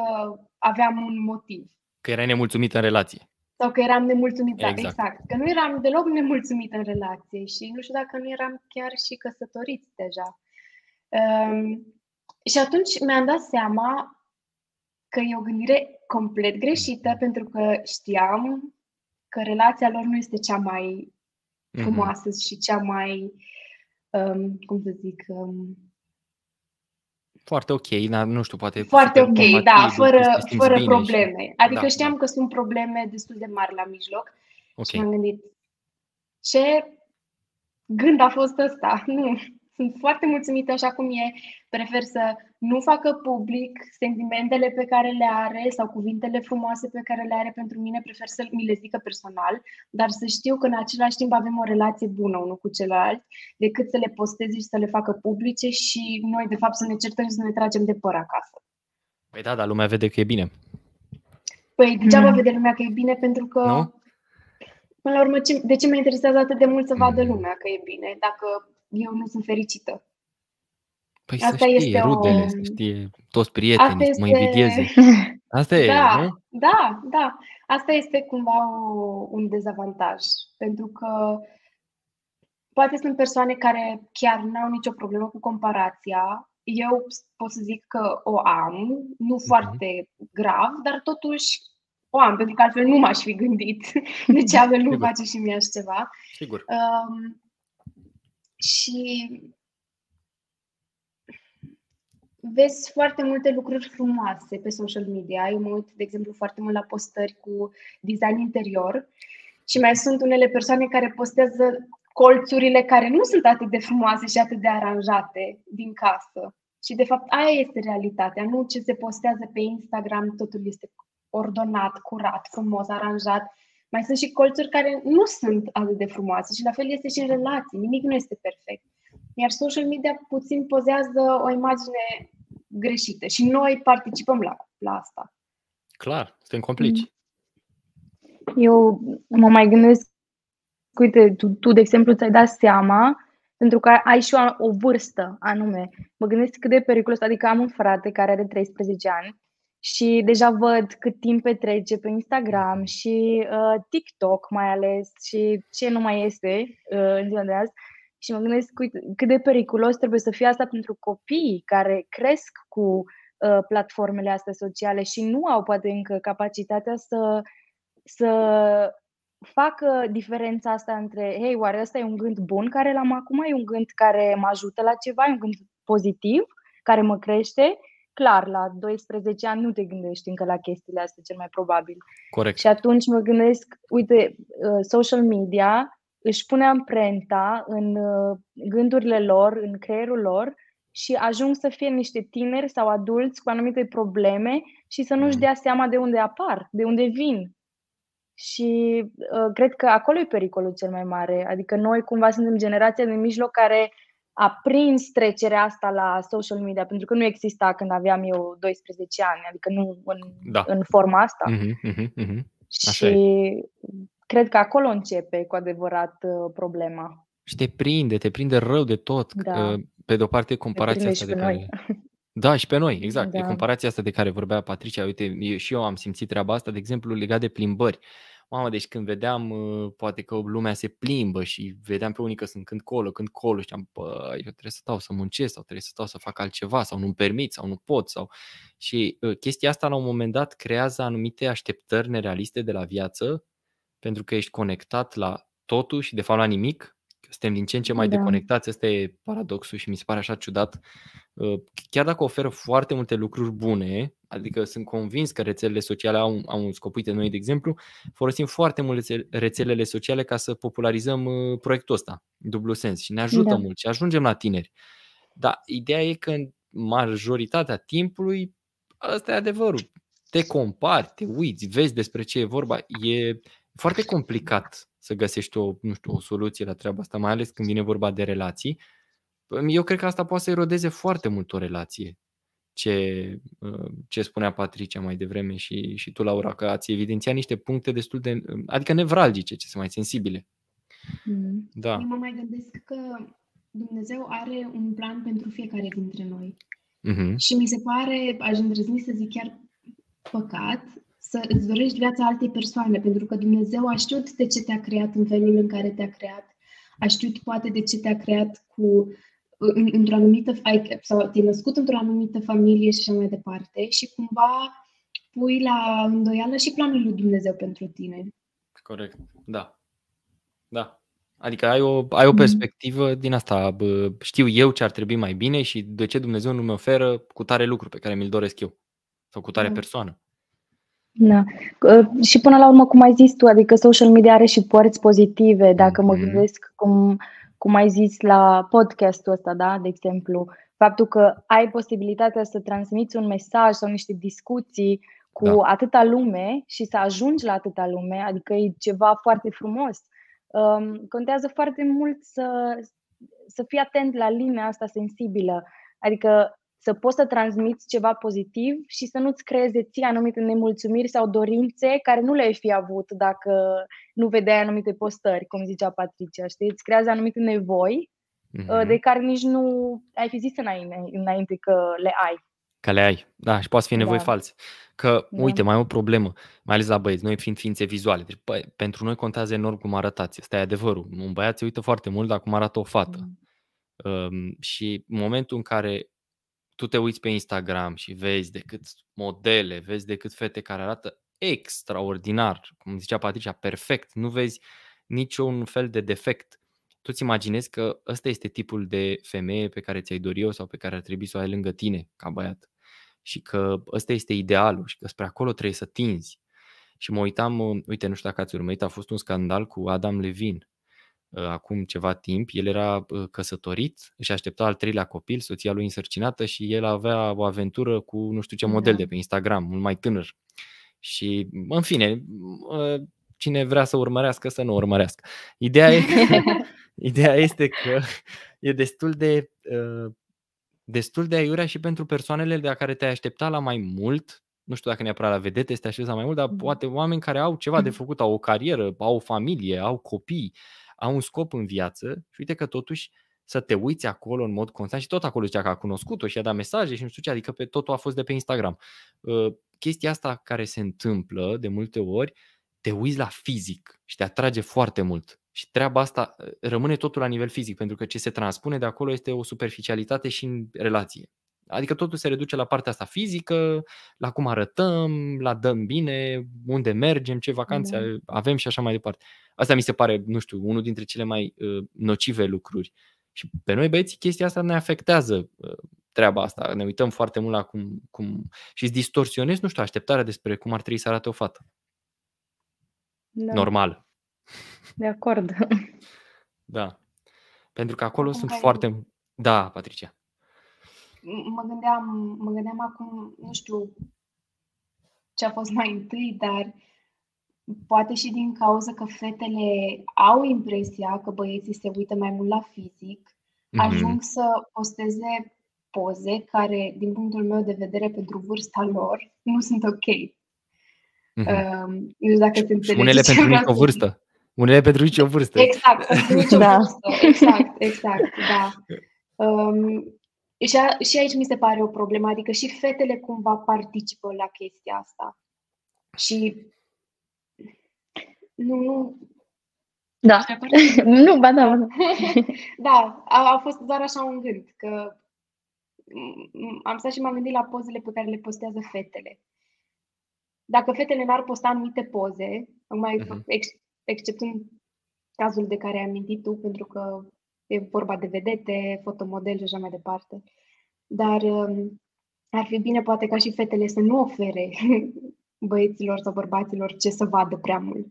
aveam un motiv. Că erai nemulțumită în relație. Sau că eram nemulțumită, exact. exact. Că nu eram deloc nemulțumită în relație și nu știu dacă nu eram chiar și căsătoriți deja. Um, și atunci mi-am dat seama că e o gândire complet greșită pentru că știam că relația lor nu este cea mai mhm. frumoasă mm-hmm. și cea mai, um, cum să zic, um, foarte ok, dar nu știu, poate... Foarte ok, da, fără, fără probleme. Și... Adică da, știam da. că sunt probleme destul de mari la mijloc okay. și m-am gândit, ce gând a fost ăsta? Nu, sunt foarte mulțumită așa cum e. Prefer să nu facă public sentimentele pe care le are sau cuvintele frumoase pe care le are pentru mine. Prefer să mi le zică personal, dar să știu că în același timp avem o relație bună unul cu celălalt, decât să le posteze și să le facă publice și noi, de fapt, să ne certăm și să ne tragem de păr acasă. Păi da, dar lumea vede că e bine. Păi degeaba mm. vede lumea că e bine, pentru că nu? Până la urmă, de ce mă interesează atât de mult să vadă mm. lumea că e bine, dacă eu nu sunt fericită. Păi Asta să știe este rudele, o... să știe toți prietenii, este... mă invidieze. Asta e, da, nu? Da, da. Asta este cumva o, un dezavantaj. Pentru că poate sunt persoane care chiar nu au nicio problemă cu comparația. Eu pot să zic că o am, nu uh-huh. foarte grav, dar totuși o am, pentru că altfel nu m-aș fi gândit de ce altfel nu face și mie așa ceva. Sigur. Um, și vezi foarte multe lucruri frumoase pe social media. Eu mă uit, de exemplu, foarte mult la postări cu design interior și mai sunt unele persoane care postează colțurile care nu sunt atât de frumoase și atât de aranjate din casă. Și, de fapt, aia este realitatea, nu ce se postează pe Instagram, totul este ordonat, curat, frumos, aranjat mai sunt și colțuri care nu sunt atât de frumoase și la fel este și în relații, nimic nu este perfect. Iar social media puțin pozează o imagine greșită și noi participăm la, la asta. Clar, suntem complici. Eu mă mai gândesc, uite, tu, tu de exemplu ți-ai dat seama pentru că ai și o, o vârstă anume. Mă gândesc cât de periculos, adică am un frate care are 13 ani și deja văd cât timp petrece pe Instagram și uh, TikTok mai ales și ce nu mai este uh, în ziua de azi. Și mă gândesc uite, cât de periculos trebuie să fie asta pentru copii care cresc cu uh, platformele astea sociale și nu au poate încă capacitatea să, să facă diferența asta între, hei, oare ăsta e un gând bun care l-am acum, e un gând care mă ajută la ceva, e un gând pozitiv, care mă crește clar, la 12 ani nu te gândești încă la chestiile astea, cel mai probabil. Corect. Și atunci mă gândesc, uite, uh, social media își pune amprenta în uh, gândurile lor, în creierul lor și ajung să fie niște tineri sau adulți cu anumite probleme și să nu-și mm. dea seama de unde apar, de unde vin. Și uh, cred că acolo e pericolul cel mai mare. Adică noi cumva suntem generația de mijloc care a prins trecerea asta la social media, pentru că nu exista când aveam eu 12 ani, adică nu în, da. în forma asta. Mm-hmm, mm-hmm, și e. cred că acolo începe cu adevărat uh, problema. Și te prinde, te prinde rău de tot. Da. Pe de o parte, comparația asta de care... Noi. Da, și pe noi, exact. Da. E comparația asta de care vorbea Patricia. Uite, eu, și eu am simțit treaba asta, de exemplu, legat de plimbări. Mamă, deci când vedeam, uh, poate că lumea se plimbă și vedeam pe unii că sunt când colo, când colo și am, bă, eu trebuie să stau să muncesc sau trebuie să stau să fac altceva sau nu-mi permit sau nu pot. sau Și uh, chestia asta la un moment dat creează anumite așteptări nerealiste de la viață pentru că ești conectat la totul și de fapt la nimic suntem din ce în ce mai da. deconectați, ăsta e paradoxul și mi se pare așa ciudat. Uh, chiar dacă oferă foarte multe lucruri bune, adică sunt convins că rețelele sociale au, au un scop, uite noi de exemplu, folosim foarte multe rețelele sociale ca să popularizăm uh, proiectul ăsta, dublu sens și ne ajută da. mult și ajungem la tineri. Dar ideea e că în majoritatea timpului ăsta e adevărul. Te compari, te uiți, vezi despre ce e vorba. E foarte complicat să găsești o, nu știu, o soluție la treaba asta, mai ales când vine vorba de relații. Eu cred că asta poate să erodeze foarte mult o relație. Ce, uh, ce spunea Patricia mai devreme și, și tu, Laura, că ați evidențiat niște puncte destul de, adică nevralgice, ce sunt mai sensibile. Mm. Da. Eu mă mai gândesc că Dumnezeu are un plan pentru fiecare dintre noi. Mm-hmm. Și mi se pare, aș îndrăzni să zic chiar păcat, să îți dorești viața altei persoane, pentru că Dumnezeu a știut de ce te-a creat în felul în care te-a creat, a știut poate de ce te-a creat cu într-o anumită, sau te-ai născut într-o anumită familie și așa mai departe și cumva pui la îndoială și planul lui Dumnezeu pentru tine. Corect, da. Da. Adică ai o, ai o mm. perspectivă din asta, bă, știu eu ce ar trebui mai bine și de ce Dumnezeu nu mi oferă cu tare lucru pe care mi-l doresc eu sau cu tare da. persoană. Da. Și până la urmă, cum ai zis tu, adică social media are și părți pozitive. Dacă mm-hmm. mă gândesc cum, cum ai zis la podcastul ăsta, da, de exemplu, faptul că ai posibilitatea să transmiți un mesaj sau niște discuții cu da. atâta lume și să ajungi la atâta lume, adică e ceva foarte frumos. Um, contează foarte mult să, să fii atent la linia asta sensibilă, adică să poți să transmiți ceva pozitiv și să nu-ți creeze ție anumite nemulțumiri sau dorințe care nu le-ai fi avut dacă nu vedeai anumite postări, cum zicea Patricia, știi? Îți creează anumite nevoi mm-hmm. de care nici nu ai fi zis înainte, înainte că le ai. Că le ai, da, și poate fi nevoi da. false. Că, da. uite, mai e o problemă, mai ales la băieți, noi fiind ființe vizuale. Deci, bă, pentru noi contează enorm cum arătați. Asta e adevărul. Un băiat se uită foarte mult la cum arată o fată. Mm. Um, și în momentul în care tu te uiți pe Instagram și vezi de cât modele, vezi de cât fete care arată extraordinar, cum zicea Patricia, perfect, nu vezi niciun fel de defect. Tu ți imaginezi că ăsta este tipul de femeie pe care ți-ai dori eu sau pe care ar trebui să o ai lângă tine ca băiat și că ăsta este idealul și că spre acolo trebuie să tinzi. Și mă uitam, uite, nu știu dacă ați urmărit, a fost un scandal cu Adam Levin ă, acum ceva timp. El era ă, căsătorit, și aștepta al treilea copil, soția lui însărcinată și el avea o aventură cu nu știu ce model da. de pe Instagram, mult mai tânăr. Și, în fine, ă, cine vrea să urmărească, să nu urmărească. Ideea, e, ideea este că e destul de destul de aiurea și pentru persoanele de la care te-ai aștepta la mai mult, nu știu dacă neapărat la vedete este aștepta mai mult, dar mm. poate oameni care au ceva de mm. făcut, au o carieră, au o familie, au copii, au un scop în viață și uite că totuși să te uiți acolo în mod constant și tot acolo zicea că a cunoscut-o și a dat mesaje și nu știu ce, adică pe totul a fost de pe Instagram. Uh, chestia asta care se întâmplă de multe ori, te uiți la fizic și te atrage foarte mult. Și treaba asta ă, rămâne totul la nivel fizic, pentru că ce se transpune de acolo este o superficialitate și în relație. Adică totul se reduce la partea asta fizică, la cum arătăm, la dăm bine, unde mergem, ce vacanțe da. avem și așa mai departe. Asta mi se pare, nu știu, unul dintre cele mai uh, nocive lucruri. Și pe noi băieții chestia asta ne afectează uh, treaba asta. Ne uităm foarte mult la cum, cum și îți distorsionezi, nu știu, așteptarea despre cum ar trebui să arate o fată. Da. Normal. De acord. Da. Pentru că acolo acum sunt foarte... Da, Patricia. Mă gândeam, mă gândeam acum, nu știu ce a fost mai întâi, dar poate și din cauza că fetele au impresia că băieții se uită mai mult la fizic, mm-hmm. ajung să posteze poze care, din punctul meu de vedere, pentru vârsta lor, nu sunt ok. Mm-hmm. Um, nu știu dacă se înțelege. Unele pentru nicio vârstă. Unele pentru nici o vârstă. Exact, pentru nici o da. vârstă. Exact, exact, da. Um, și, a, și aici mi se pare o problemă, adică și fetele cumva participă la chestia asta. Și nu, nu, da. nu, ba da, ba da. da, a, a fost doar așa un gând, că am stat și m-am gândit la pozele pe care le postează fetele. Dacă fetele n-ar posta anumite poze, mai uh-huh. ex- exceptând cazul de care ai amintit tu, pentru că e vorba de vedete, fotomodel și așa mai departe. Dar um, ar fi bine poate ca și fetele să nu ofere băieților sau bărbaților ce să vadă prea mult.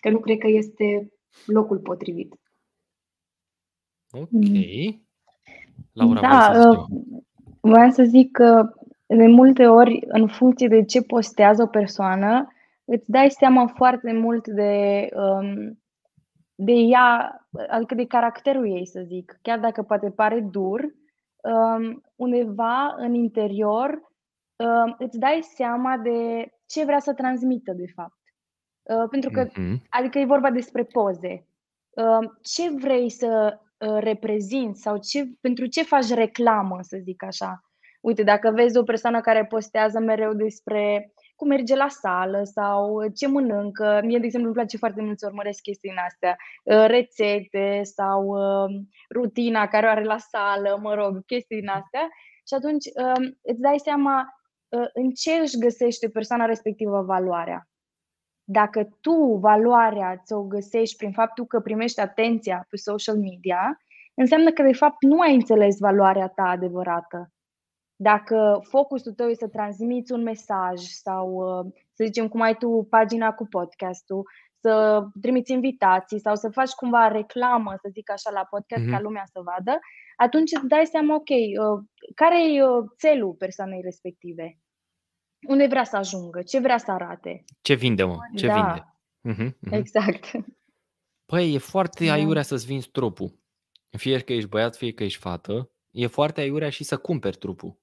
Că nu cred că este locul potrivit. Ok. Laura, da, uh, vreau să zic că de multe ori, în funcție de ce postează o persoană, îți dai seama foarte mult de, um, de ea, adică de caracterul ei, să zic. Chiar dacă poate pare dur, um, undeva în interior um, îți dai seama de ce vrea să transmită, de fapt. Uh, pentru că, mm-hmm. adică e vorba despre poze. uh, ce vrei să uh, reprezinți sau ce, pentru ce faci reclamă, să zic așa. Uite, dacă vezi o persoană care postează mereu despre cum merge la sală sau ce mănâncă. Mie, de exemplu, îmi place foarte mult să urmăresc chestii în astea, rețete sau rutina care o are la sală, mă rog, chestii din astea. Și atunci îți dai seama în ce își găsește persoana respectivă valoarea. Dacă tu valoarea ți-o găsești prin faptul că primești atenția pe social media, înseamnă că de fapt nu ai înțeles valoarea ta adevărată. Dacă focusul tău este să transmiți un mesaj sau, uh, să zicem, cum ai tu pagina cu podcastul, să trimiți invitații sau să faci cumva reclamă, să zic așa, la podcast mm-hmm. ca lumea să vadă, atunci îți dai seama, ok, uh, care e uh, țelul persoanei respective? Unde vrea să ajungă? Ce vrea să arate? Ce vinde, mă? Ce da. vinde? Mm-hmm, mm-hmm. Exact. Păi, e foarte da. aiurea să-ți vinzi trupul. Fie că ești băiat, fie că ești fată. E foarte aiurea și să cumperi trupul.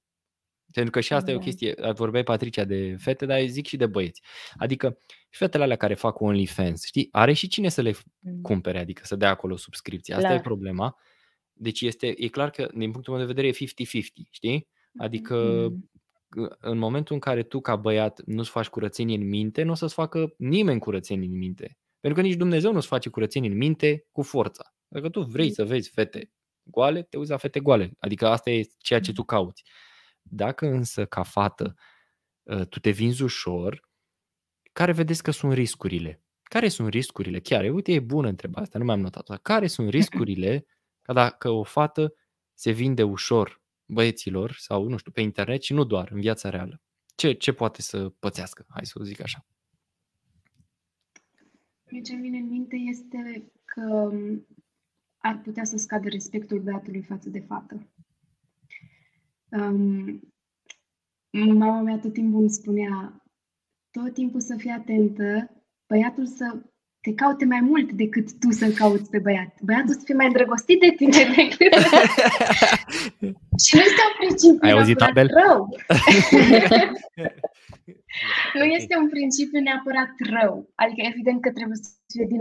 Pentru că și asta e o chestie, vorbeai Patricia de fete, dar eu zic și de băieți. Adică fetele alea care fac OnlyFans, știi, are și cine să le mm. cumpere, adică să dea acolo subscripție. Asta Clar. e problema. Deci este, e clar că din punctul meu de vedere e 50-50, știi? Adică mm. în momentul în care tu ca băiat nu-ți faci curățenie în minte, nu o să-ți facă nimeni curățenie în minte. Pentru că nici Dumnezeu nu-ți face curățenie în minte cu forța. Dacă tu vrei mm. să vezi fete goale, te uiți la fete goale. Adică asta e ceea ce tu cauți. Dacă însă ca fată ă, tu te vinzi ușor, care vedeți că sunt riscurile? Care sunt riscurile? Chiar, uite, e bună întrebarea asta, nu mi-am notat. Care sunt riscurile ca dacă o fată se vinde ușor băieților sau, nu știu, pe internet și nu doar, în viața reală? Ce, ce poate să pățească? Hai să o zic așa. Ce îmi vine în minte este că ar putea să scadă respectul băiatului față de fată. Um, mama mea tot timpul îmi spunea, tot timpul să fii atentă, băiatul să te caute mai mult decât tu să-l cauți pe băiat. Băiatul să fie mai îndrăgostit de tine decât... și nu este un principiu Ai auzit, Abel? rău. nu este un principiu neapărat rău. Adică evident că trebuie să fie din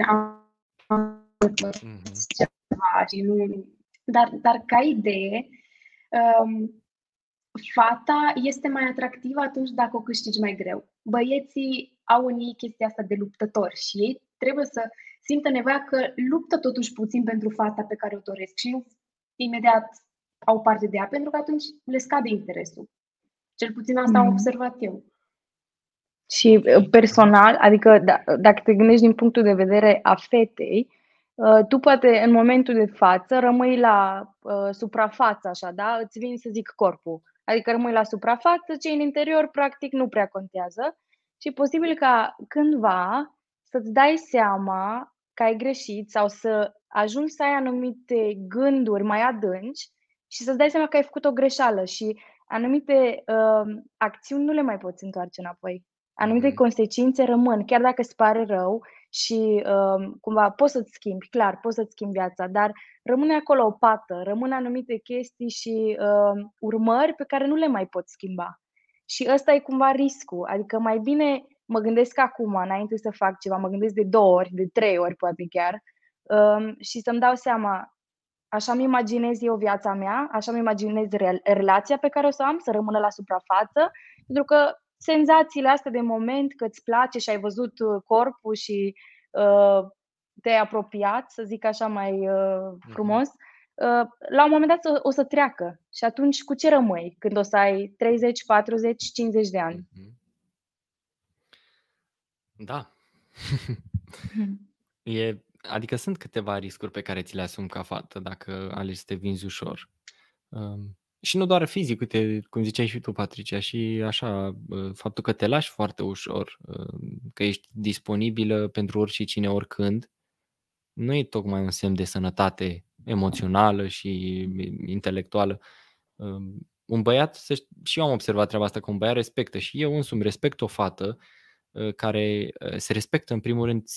mm-hmm. ceva și nu... Dar, dar ca idee, um, fata este mai atractivă atunci dacă o câștigi mai greu. Băieții au în ei chestia asta de luptător și ei trebuie să simtă nevoia că luptă totuși puțin pentru fata pe care o doresc și nu imediat au parte de ea, pentru că atunci le scade interesul. Cel puțin asta mm. am observat eu. Și uh, personal, adică d- dacă te gândești din punctul de vedere a fetei, uh, tu poate în momentul de față rămâi la uh, suprafață, așa, da? Îți vin să zic corpul. Adică rămâi la suprafață, cei în interior practic nu prea contează și e posibil ca cândva să-ți dai seama că ai greșit sau să ajungi să ai anumite gânduri mai adânci și să-ți dai seama că ai făcut o greșeală și anumite uh, acțiuni nu le mai poți întoarce înapoi. Anumite mm. consecințe rămân, chiar dacă îți pare rău și uh, cumva poți să-ți schimbi, clar, poți să-ți schimbi viața, dar rămâne acolo o pată, rămân anumite chestii și uh, urmări pe care nu le mai poți schimba. Și ăsta e cumva riscul, adică mai bine mă gândesc acum, înainte să fac ceva, mă gândesc de două ori, de trei ori poate chiar, uh, și să-mi dau seama, așa mi imaginez eu viața mea, așa mi imaginez relația pe care o să am, să rămână la suprafață, pentru că senzațiile astea de moment că îți place și ai văzut uh, corpul și uh, te-ai apropiat, să zic așa mai uh, mhm. frumos, uh, la un moment dat o, o să treacă. Și atunci cu ce rămâi când o să ai 30, 40, 50 de ani? Mhm. Da. e, adică sunt câteva riscuri pe care ți le asumi ca fată dacă alegi să te vinzi ușor. Um, și nu doar fizic, uite, cum ziceai și tu, Patricia, și așa, faptul că te lași foarte ușor, că ești disponibilă pentru oricine, oricând, nu e tocmai un semn de sănătate emoțională și intelectuală. Un băiat, și eu am observat treaba asta, că un băiat respectă și eu însumi respect o fată care se respectă în primul rând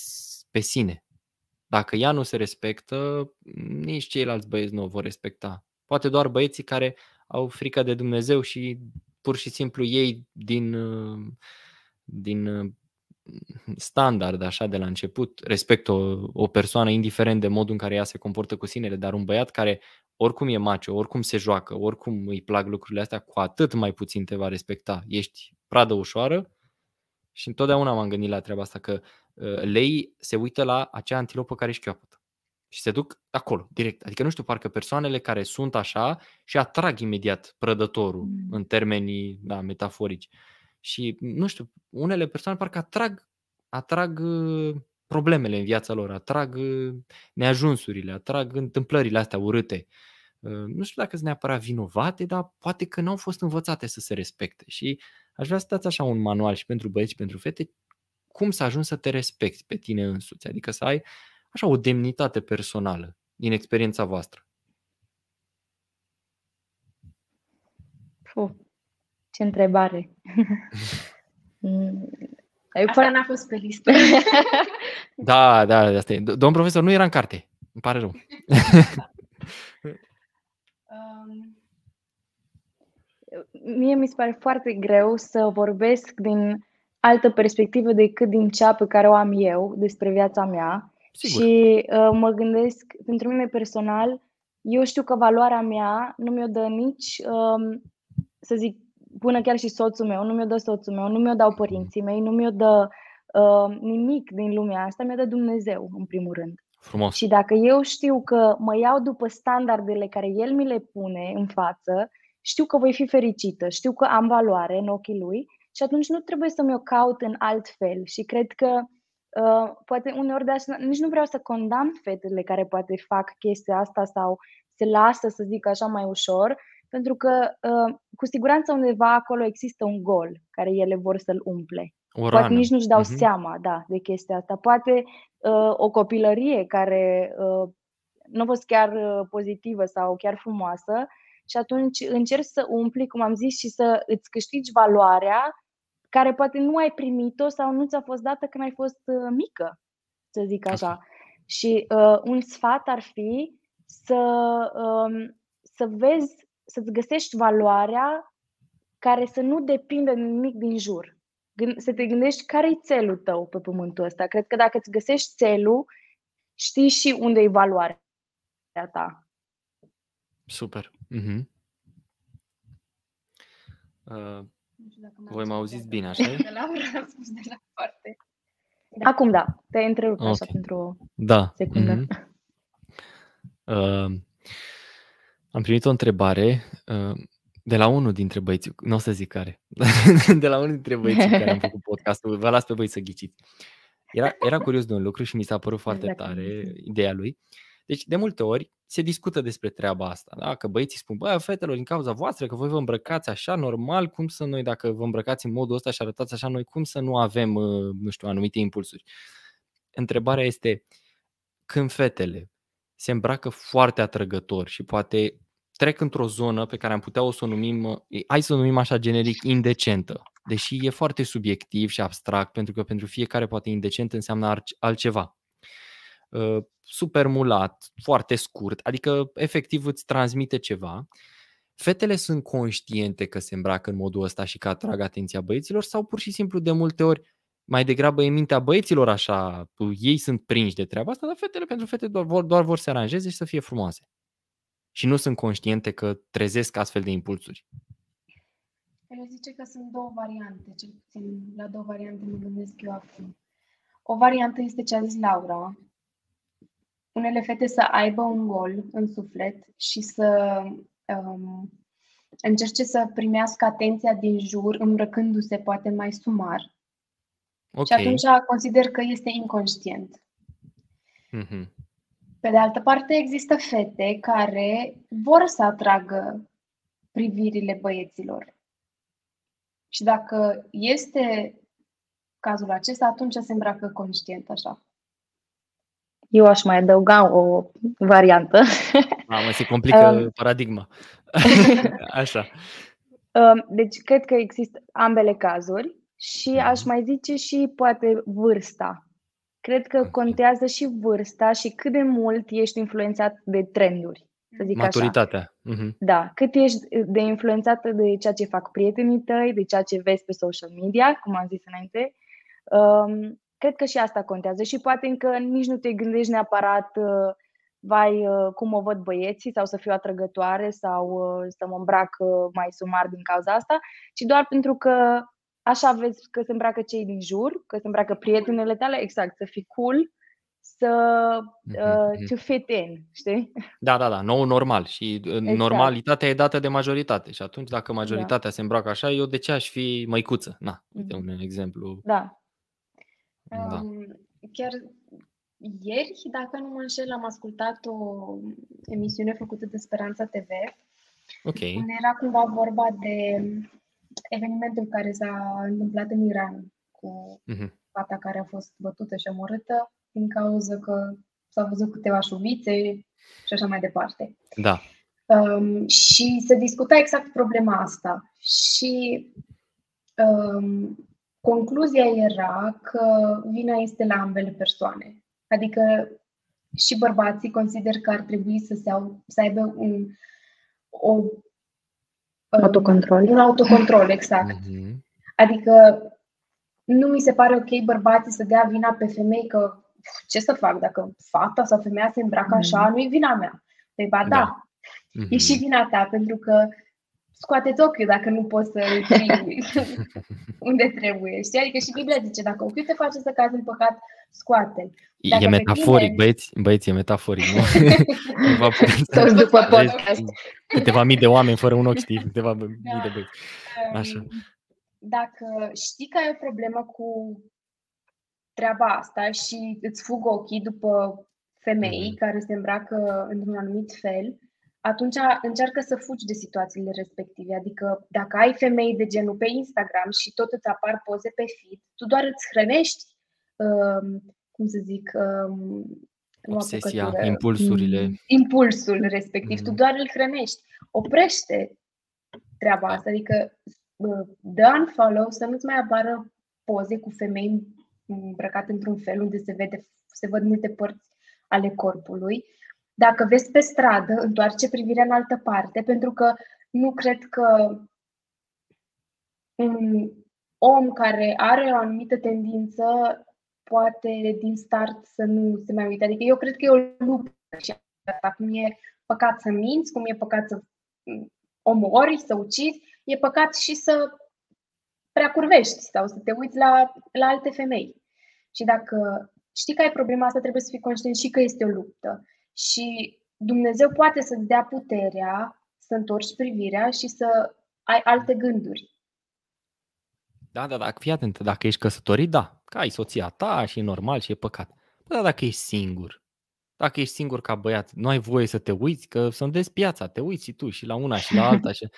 pe sine. Dacă ea nu se respectă, nici ceilalți băieți nu o vor respecta. Poate doar băieții care au frică de Dumnezeu și pur și simplu ei din, din standard așa de la început, respect o, o persoană indiferent de modul în care ea se comportă cu sinele, dar un băiat care oricum e macio, oricum se joacă, oricum îi plac lucrurile astea, cu atât mai puțin te va respecta. Ești pradă ușoară și întotdeauna m-am gândit la treaba asta că uh, lei se uită la acea antilopă care își chiopătă și se duc acolo, direct. Adică, nu știu, parcă persoanele care sunt așa și atrag imediat prădătorul mm. în termenii da, metaforici. Și, nu știu, unele persoane parcă atrag, atrag uh, problemele în viața lor, atrag uh, neajunsurile, atrag întâmplările astea urâte. Uh, nu știu dacă sunt neapărat vinovate, dar poate că nu au fost învățate să se respecte. Și aș vrea să dați așa un manual și pentru băieți și pentru fete, cum să ajungi să te respecti pe tine însuți, adică să ai așa o demnitate personală din experiența voastră. Puh, ce întrebare! Asta n-a fost pe listă. da, da, asta e. Domn profesor, nu era în carte. Îmi pare rău. um, mie mi se pare foarte greu să vorbesc din altă perspectivă decât din cea pe care o am eu despre viața mea. Sigur. Și uh, mă gândesc, pentru mine personal, eu știu că valoarea mea nu mi-o dă nici, um, să zic, până chiar și soțul meu, nu mi-o dă soțul meu, nu mi-o dau părinții mei, nu mi-o dă uh, nimic din lumea asta, mi-o dă Dumnezeu, în primul rând. Frumos. Și dacă eu știu că mă iau după standardele care El mi le pune în față, știu că voi fi fericită, știu că am valoare în ochii Lui și atunci nu trebuie să mi-o caut în alt fel. Și cred că uh, poate uneori de așa, nici nu vreau să condamn fetele care poate fac chestia asta sau se lasă, să zic așa, mai ușor, pentru că uh, cu siguranță undeva acolo există un gol care ele vor să-l umple. O Poate nici nu-și dau uh-huh. seama da, de chestia asta. Poate uh, o copilărie care uh, nu a fost chiar uh, pozitivă sau chiar frumoasă și atunci încerci să umpli, cum am zis, și să îți câștigi valoarea care poate nu ai primit-o sau nu ți-a fost dată când ai fost uh, mică, să zic așa. Okay. Și uh, un sfat ar fi să, uh, să vezi să-ți găsești valoarea care să nu depindă de nimic din jur. Să te gândești care e țelul tău pe pământul ăsta. Cred că dacă îți găsești țelul, știi și unde e valoarea ta. Super. Uh-huh. Uh, voi mă auziți bine, așa De la a spus de la parte. Acum da, te-ai întrerupt okay. așa pentru o da. secundă. Mm-hmm. Uh, am primit o întrebare uh, de la unul dintre băieți, nu o să zic care, de la unul dintre băieții care am făcut podcastul, vă las pe voi să ghiciți. Era, era curios de un lucru și mi s-a părut foarte exact. tare ideea lui. Deci, de multe ori se discută despre treaba asta, da? că băieții spun, bă, fetelor, din cauza voastră, că voi vă îmbrăcați așa, normal, cum să noi, dacă vă îmbrăcați în modul ăsta și arătați așa, noi cum să nu avem, uh, nu știu, anumite impulsuri? Întrebarea este, când fetele se îmbracă foarte atrăgător și poate trec într-o zonă pe care am putea o să o numim, hai să o numim așa generic, indecentă. Deși e foarte subiectiv și abstract, pentru că pentru fiecare poate indecent înseamnă altceva. Uh, super mulat, foarte scurt, adică efectiv îți transmite ceva. Fetele sunt conștiente că se îmbracă în modul ăsta și că atrag atenția băieților sau pur și simplu de multe ori mai degrabă e mintea băieților așa, ei sunt prinși de treaba asta, dar fetele pentru fete doar vor, doar vor să aranjeze și să fie frumoase. Și nu sunt conștiente că trezesc astfel de impulsuri. El zice că sunt două variante, cel puțin la două variante mă gândesc eu acum. O variantă este ce a zis Laura. Unele fete să aibă un gol în suflet și să um, încerce să primească atenția din jur, îmbrăcându-se poate mai sumar, Okay. Și atunci consider că este inconștient. Mm-hmm. Pe de altă parte, există fete care vor să atragă privirile băieților. Și dacă este cazul acesta, atunci se îmbracă conștient așa. Eu aș mai adăuga o variantă. Mamă, se complică um, paradigma. așa. Um, deci, cred că există ambele cazuri. Și mhm. aș mai zice și poate vârsta. Cred că contează și vârsta și cât de mult ești influențat de trenduri, să zic Maturitatea. așa. Uh-huh. Da, cât ești de influențată de ceea ce fac prietenii tăi, de ceea ce vezi pe social media, cum am zis înainte, Um, cred că și asta contează și poate încă nici nu te gândești neapărat uh, vai uh, cum o văd băieții sau să fiu atrăgătoare sau uh, să mă îmbrac uh, mai sumar din cauza asta, ci doar pentru că așa vezi că se îmbracă cei din jur, că se îmbracă prietenele tale, exact, să fii cool, să uh, to fit in, știi? Da, da, da, nou normal și exact. normalitatea e dată de majoritate și atunci dacă da. majoritatea da. se îmbracă așa, eu de ce aș fi măicuță? Na, uite un exemplu. Da. Da. Um, chiar ieri, dacă nu mă înșel, am ascultat o emisiune făcută de Speranța TV. Ok. Unde era cumva vorba de evenimentul care s-a întâmplat în Iran cu uh-huh. fata care a fost bătută și omorâtă din cauza că s-au văzut câteva șuvițe și așa mai departe. Da. Um, și se discuta exact problema asta. Și um, concluzia era că vina este la ambele persoane. Adică și bărbații consider că ar trebui să, se au, să aibă un o, um, autocontrol. Un autocontrol, exact. Mm-hmm. Adică nu mi se pare ok bărbații să dea vina pe femei că ce să fac dacă fata sau femeia se îmbracă așa, mm-hmm. nu e vina mea. Păi ba da, da. Mm-hmm. e și vina ta, pentru că scoateți ochiul dacă nu poți să unde trebuie. Știi? Adică și Biblia zice, dacă ochiul te face să cazi în păcat, scoate E metaforic, tine... băieți, băieți, e metaforic, nu? Toți după podcast. Câteva mii de oameni fără un ochi, știi? Câteva da. mii de băieți. Așa. Um, dacă știi că ai o problemă cu treaba asta și îți fug ochii după femei mm-hmm. care se îmbracă într-un anumit fel, atunci încearcă să fugi de situațiile respective. Adică dacă ai femei de genul pe Instagram și tot îți apar poze pe feed, tu doar îți hrănești, um, cum să zic, um, Obsesia, impulsurile. Mm, impulsul respectiv. Mm. Tu doar îl hrănești. Oprește treaba da. asta. Adică uh, dă unfollow să nu-ți mai apară poze cu femei îmbrăcate într-un fel unde se, vede, se văd multe părți ale corpului dacă vezi pe stradă, întoarce privirea în altă parte, pentru că nu cred că un om care are o anumită tendință poate din start să nu se mai uite. Adică eu cred că e o luptă și asta. Cum e păcat să minți, cum e păcat să omori, să ucizi, e păcat și să prea curvești sau să te uiți la, la alte femei. Și dacă știi că ai problema asta, trebuie să fii conștient și că este o luptă. Și Dumnezeu poate să-ți dea puterea să întorci privirea și să ai alte gânduri. Da, da, da, fii atent, dacă ești căsătorit, da, că ai soția ta și e normal și e păcat. Bă, dar dacă ești singur, dacă ești singur ca băiat, nu ai voie să te uiți, că sondezi piața, te uiți și tu și la una și la alta. Și...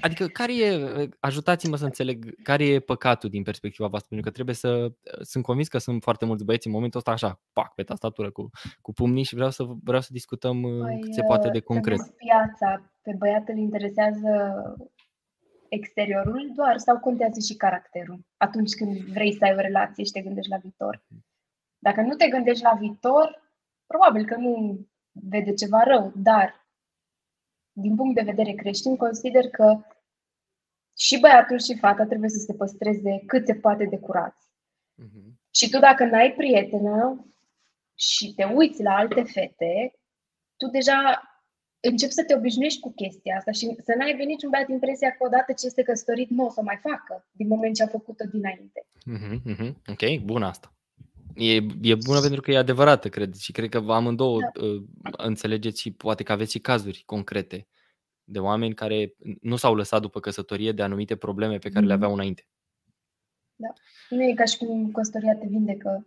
Adică care e, ajutați-mă să înțeleg, care e păcatul din perspectiva voastră, pentru că trebuie să, sunt convins că sunt foarte mulți băieți în momentul ăsta așa, pac, pe tastatură cu, cu pumnii și vreau să, vreau să discutăm păi, cât se poate de concret. piața, pe băiat îl interesează exteriorul doar sau contează și caracterul atunci când vrei să ai o relație și te gândești la viitor? Dacă nu te gândești la viitor, probabil că nu vede ceva rău, dar din punct de vedere creștin, consider că și băiatul și fata trebuie să se păstreze cât se poate de curați. Uh-huh. Și tu dacă n-ai prietenă și te uiți la alte fete, tu deja începi să te obișnuiești cu chestia asta și să n-ai venit niciun băiat impresia că odată ce este căsătorit nu o să mai facă din moment ce a făcut-o dinainte. Uh-huh, uh-huh. Ok, bun asta. E, e bună pentru că e adevărată, cred. Și cred că amândouă da. uh, înțelegeți și poate că aveți și cazuri concrete de oameni care nu s-au lăsat după căsătorie de anumite probleme pe care mm. le aveau înainte. Da. Nu e ca și cum căsătoria te vindecă.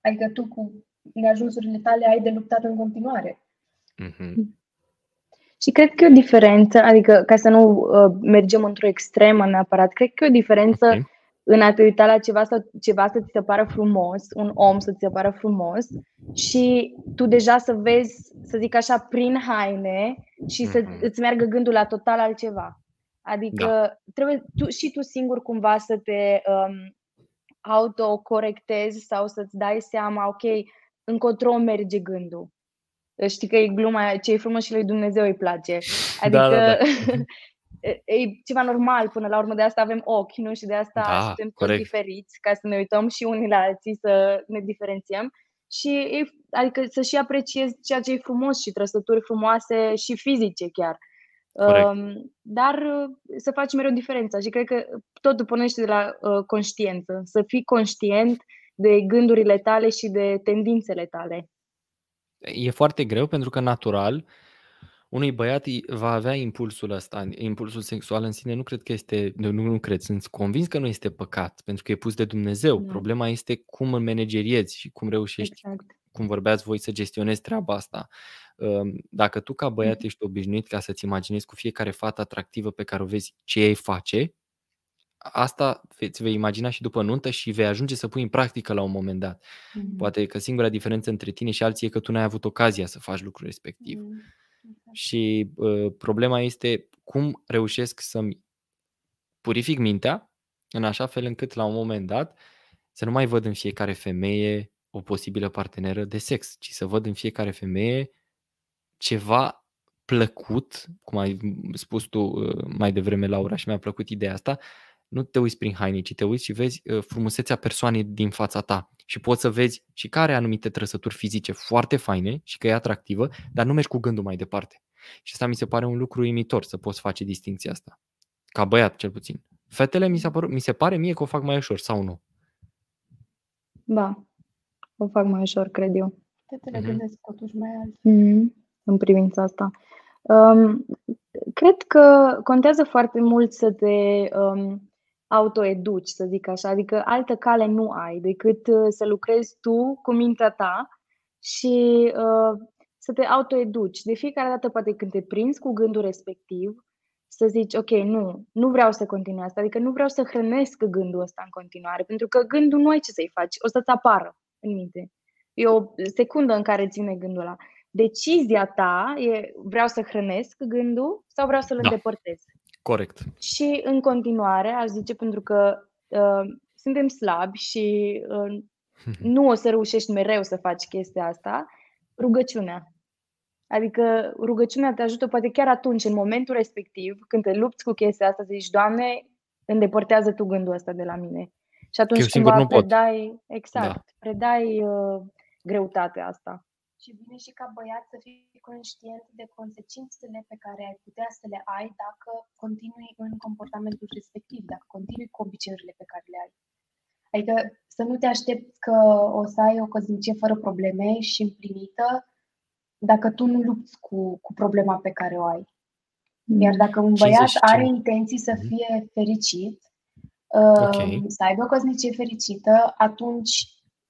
Adică tu cu neajunsurile tale ai de luptat în continuare. Mm-hmm. Și cred că e o diferență, adică ca să nu uh, mergem într-o extremă neapărat, cred că e o diferență okay în a te uita la ceva, sau ceva să ți se pară frumos, un om să ți se pară frumos și tu deja să vezi, să zic așa, prin haine și să mm-hmm. îți meargă gândul la total altceva. Adică da. trebuie tu, și tu singur cumva să te um, autocorectezi sau să-ți dai seama, ok, încotro merge gândul. Știi că e gluma ce e frumos și lui Dumnezeu îi place. Adică da, da, da. E ceva normal până la urmă, de asta avem ochi, nu? Și de asta Da, suntem toți corect. diferiți, ca să ne uităm și unii la alții, să ne diferențiem. Și e, adică să și apreciezi ceea ce e frumos și trăsături frumoase și fizice chiar. Corect. Um, dar uh, să faci mereu diferența și cred că totul pornește de la uh, conștiență. Să fii conștient de gândurile tale și de tendințele tale. E foarte greu pentru că natural unui băiat îi- va avea impulsul ăsta, impulsul sexual în sine nu cred că este, nu, nu cred, sunt convins că nu este păcat, pentru că e pus de Dumnezeu. Nu. Problema este cum îl manageriezi și cum reușești, Exact. cum vorbeați voi, să gestionezi treaba asta. Um, Dacă tu ca băiat Mhm. ești obișnuit ca să-ți imaginezi cu fiecare fată atractivă pe care o vezi ce ei face, asta îți vei imagina și după nuntă și vei ajunge să pui în practică la un moment dat. Mhm. Poate că singura diferență între tine și alții e că tu n-ai avut ocazia să faci lucrul respectiv. Mm, exact. Și uh, problema este cum reușesc să-mi purific mintea în așa fel încât la un moment dat să nu mai văd în fiecare femeie o posibilă parteneră de sex, ci să văd în fiecare femeie ceva plăcut, cum ai spus tu uh, mai devreme, Laura, și mi-a plăcut ideea asta, nu te uiți prin haine, ci te uiți și vezi uh, frumusețea persoanei din fața ta și poți să vezi și care are anumite trăsături fizice foarte faine și că e atractivă, dar nu mergi cu gândul mai departe. Și asta mi se pare un lucru uimitor să poți face distinția asta. Ca băiat, cel puțin. Fetele mi, s-a părut, mi se pare mie că o fac mai ușor, sau nu? Da, o fac mai ușor, cred eu. Fetele Mhm. gândesc totuși mai alt. Mhm, în privința asta. Um, cred că contează foarte mult să te um, autoeduci, să zic așa, adică altă cale nu ai decât uh, să lucrezi tu cu mintea ta și uh, să te autoeduci. De fiecare dată, poate când te prinzi cu gândul respectiv, să zici, ok, nu, nu vreau să continui asta, adică nu vreau să hrănesc gândul ăsta în continuare, pentru că gândul nu ai ce să-i faci, o să-ți apară în minte. E o secundă în care ține gândul ăla. Decizia ta e vreau să hrănesc gândul sau vreau să-l Da. îndepărtez. Corect. Și în continuare, aș zice, pentru că uh, suntem slabi și uh, nu o să reușești mereu să faci chestia asta, rugăciunea. Adică rugăciunea te ajută poate chiar atunci, în momentul respectiv, când te lupți cu chestia asta, zici, Doamne, îndepărtează tu gândul ăsta de la mine. Și atunci eu singur cumva nu pot. predai, exact, predai uh, greutatea asta. Și vine și ca băiat să fii conștient de consecințele pe care ai putea să le ai dacă continui în comportamentul respectiv, dacă continui cu obiceiurile pe care le ai. Adică să nu te aștepți că o să ai o căsnicie fără probleme și împlinită dacă tu nu lupți cu, cu problema pe care o ai. Iar dacă un băiat 55. are intenții să Mhm. fie fericit, Ok. uh, să aibă o căsnicie fericită, atunci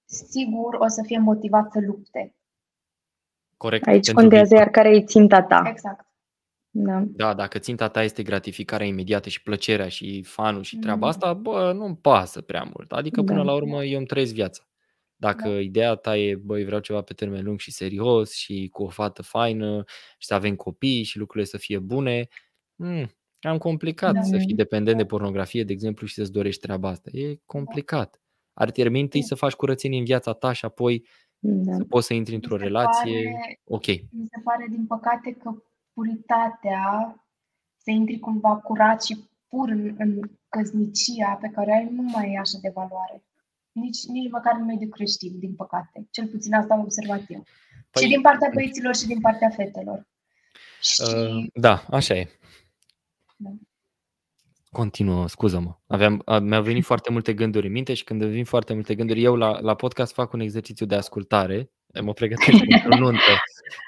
sigur o să fie motivat să lupte. Corect. Aici pentru contează viitor. iar care e ținta ta. Exact. Da. Da, dacă ținta ta este gratificarea imediată și plăcerea și fanul și treaba Mm. asta, bă, nu-mi pasă prea mult. Adică până Da. la urmă eu îmi trăiesc viața. Dacă Da. ideea ta e, băi, vreau ceva pe termen lung și serios și cu o fată faină și să avem copii și lucrurile să fie bune, mm, cam complicat Da. să fii dependent de pornografie, de exemplu, și să-ți dorești treaba asta. E complicat. Ar trebui întâi Da. să faci curățenie în viața ta și apoi Da. să poți să intri într-o Mi se relație. pare- Ok. Mi se pare, din păcate, că puritatea, să intri cumva curat și pur în, în căsnicia pe care o ai, nu mai e așa de valoare. Nici, nici măcar în mediul creștin, din păcate. Cel puțin asta am observat eu. Păi- și din partea băieților și din partea fetelor. Și Uh, da, așa e. Da. Continuă, scuză-mă. Aveam, a, mi-au venit foarte multe gânduri în minte și când îmi vin foarte multe gânduri, eu la, la podcast fac un exercițiu de ascultare. Mă pregătesc pentru nuntă.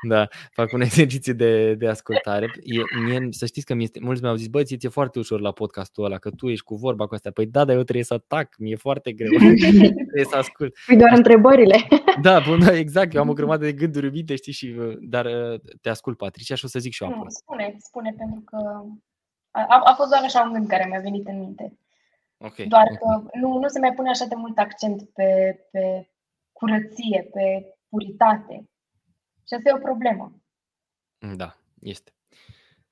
Da, fac un exercițiu de, de ascultare. Eu, mie, să știți că mi este, mulți mi-au zis, bă, ți-e foarte ușor la podcastul ăla, că tu ești cu vorba cu astea. Păi da, dar eu trebuie să atac, mi-e foarte greu. trebuie să ascult. Pui doar întrebările. Da, bun, da, exact, eu am o grămadă de gânduri în minte, știi, și, uh, dar uh, te ascult, Patricia, și o să zic și eu nu, apoi. spune, spune, pentru că a, a fost doar așa un gând care mi-a venit în minte. Ok. Doar ok. că nu, nu se mai pune așa de mult accent pe, pe curăție, pe puritate. Și asta e o problemă. Da, este.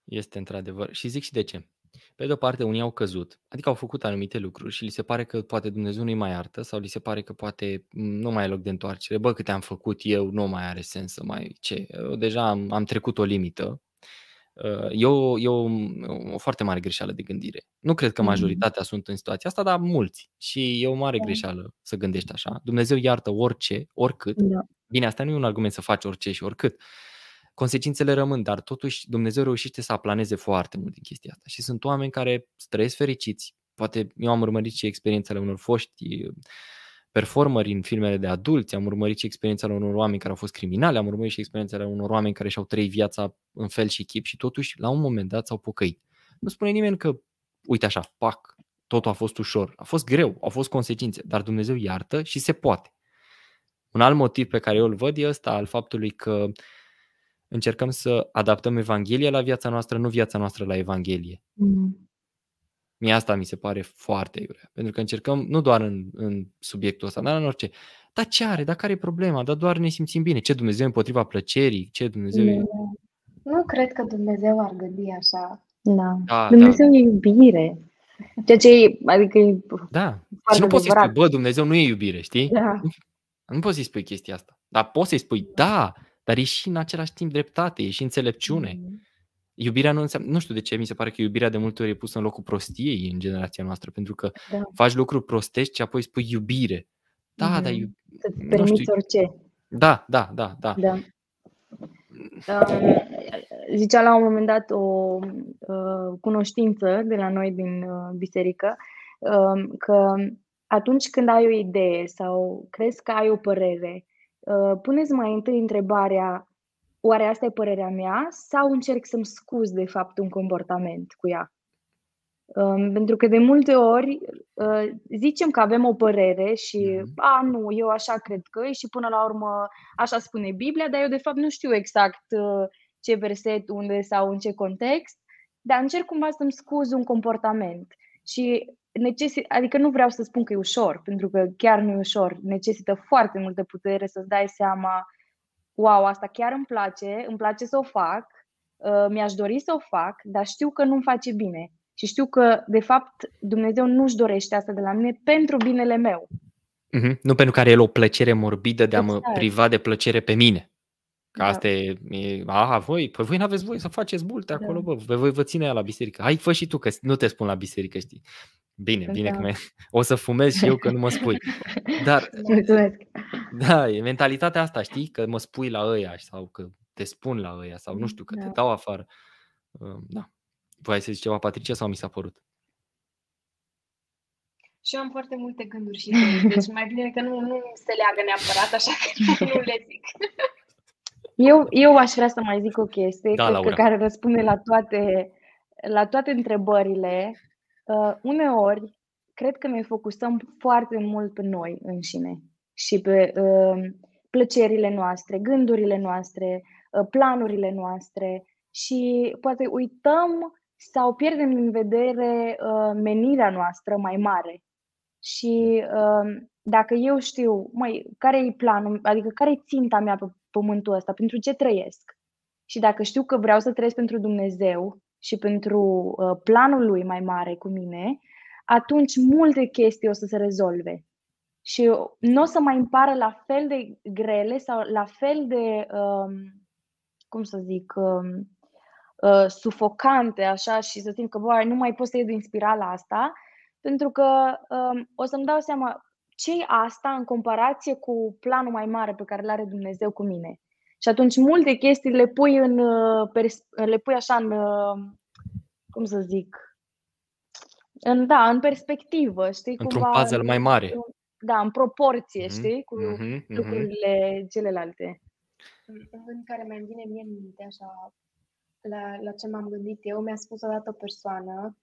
Este într-adevăr. Și zic și de ce. Pe de o parte, unii au căzut, adică au făcut anumite lucruri și li se pare că poate Dumnezeu nu-i mai iartă sau li se pare că poate m, nu mai e loc de întoarcere. Bă, câte am făcut eu, nu mai are sens să mai... Ce? Eu deja am, am trecut o limită. Uh, e o, e o, o foarte mare greșeală de gândire. Nu cred că majoritatea mm-hmm. sunt în situația asta, dar mulți. Și e o mare da. greșeală să gândești așa. Dumnezeu iartă orice, oricât. Da. Bine, asta nu e un argument să faci orice și oricât. Consecințele rămân, dar totuși Dumnezeu reușește să aplaneze foarte mult din chestia asta. Și sunt oameni care trăiesc fericiți. Poate eu am urmărit și experiențele unor foști performeri în filmele de adulți, am urmărit și experiența unor oameni care au fost criminali, am urmărit și experiența unor oameni care și-au trăit viața în fel și chip și totuși la un moment dat s-au pocăit. Nu spune nimeni că, uite așa, pac, totul a fost ușor, a fost greu, au fost consecințe, dar Dumnezeu iartă și se poate. Un alt motiv pe care eu îl văd e ăsta al faptului că încercăm să adaptăm Evanghelia la viața noastră, nu viața noastră la Evanghelie. Mm. Mie asta mi se pare foarte iurea. Pentru că încercăm, nu doar în, în subiectul ăsta, dar în orice. Dar ce are? Dar care e problema? Dar doar ne simțim bine. Ce Dumnezeu împotriva plăcerii? Ce Dumnezeu e... Nu cred că Dumnezeu ar gândi așa. Da. da Dumnezeu da. e iubire. Ceea ce e, adică e Da. Și nu poți să spui, bă, Dumnezeu nu e iubire, știi? Da. Nu poți să-i spui chestia asta. Dar poți să-i spui, da, dar e și în același timp dreptate, e și înțelepciune. Mm-hmm. Iubirea nu înseamnă, nu știu de ce, mi se pare că iubirea de multe ori e pusă în locul prostiei în generația noastră, pentru că da. faci lucruri prostești și apoi spui iubire. Da, mm-hmm. dar iub... Să-ți permiți știu. orice. Da, da, da, da. da. Uh, zicea la un moment dat o uh, cunoștință de la noi din uh, biserică uh, că atunci când ai o idee sau crezi că ai o părere, uh, puneți mai întâi întrebarea oare asta e părerea mea sau încerc să-mi scuz de fapt un comportament cu ea? Um, pentru că de multe ori uh, zicem că avem o părere și, mm-hmm. a, nu, eu așa cred că e și până la urmă așa spune Biblia, dar eu de fapt nu știu exact uh, ce verset, unde sau în ce context, dar încerc cumva să-mi scuz un comportament. Și necesit, adică nu vreau să spun că e ușor, pentru că chiar nu e ușor, necesită foarte multă putere să-ți dai seama wow, asta chiar îmi place, îmi place să o fac, uh, mi-aș dori să o fac, dar știu că nu-mi face bine. Și știu că, de fapt, Dumnezeu nu-și dorește asta de la mine pentru binele meu. Mm-hmm. Nu pentru că are el o plăcere morbidă de a exact. mă priva de plăcere pe mine. Că da. asta e, e, aha, voi, păi voi n-aveți voie să faceți multe acolo, da. bă, voi vă ține la biserică. Hai, fă și tu, că nu te spun la biserică, știi. Bine, bine da. că o să fumez și eu că nu mă spui. Dar, Mulțumesc. Da, e mentalitatea asta, știi? Că mă spui la ăia sau că te spun la ăia sau nu știu, că da. te dau afară. Da. Voi să zici ceva, Patricia, sau mi s-a părut? Și eu am foarte multe gânduri și idei, deci mai bine că nu, nu se leagă neapărat, așa că nu le zic. Eu, eu aș vrea să mai zic o chestie da, că, care răspunde la toate, la toate întrebările. Uh, uneori, cred că ne focusăm foarte mult pe noi înșine și pe uh, plăcerile noastre, gândurile noastre, uh, planurile noastre și poate uităm sau pierdem din vedere uh, menirea noastră mai mare. Și uh, dacă eu știu, măi, care e planul, adică care e ținta mea pe pământul ăsta, pentru ce trăiesc? Și dacă știu că vreau să trăiesc pentru Dumnezeu și pentru uh, planul lui mai mare cu mine, atunci multe chestii o să se rezolve. Și nu o să mai îmi pară la fel de grele sau la fel de, um, cum să zic, um, uh, sufocante, așa, și să simt că, bă, nu mai pot să ies din spirala asta, pentru că um, o să-mi dau seama ce e asta în comparație cu planul mai mare pe care îl are Dumnezeu cu mine. Și atunci multe chestii le pui în, uh, le pui așa în, uh, cum să zic, în, da, în perspectivă, știi? Într-un cumva, puzzle mai mare. Da, în proporție, mm-hmm. știi, cu mm-hmm. lucrurile celelalte. Un gând care mai vine mie în minte, așa, la, la ce m-am gândit eu, mi-a spus odată o persoană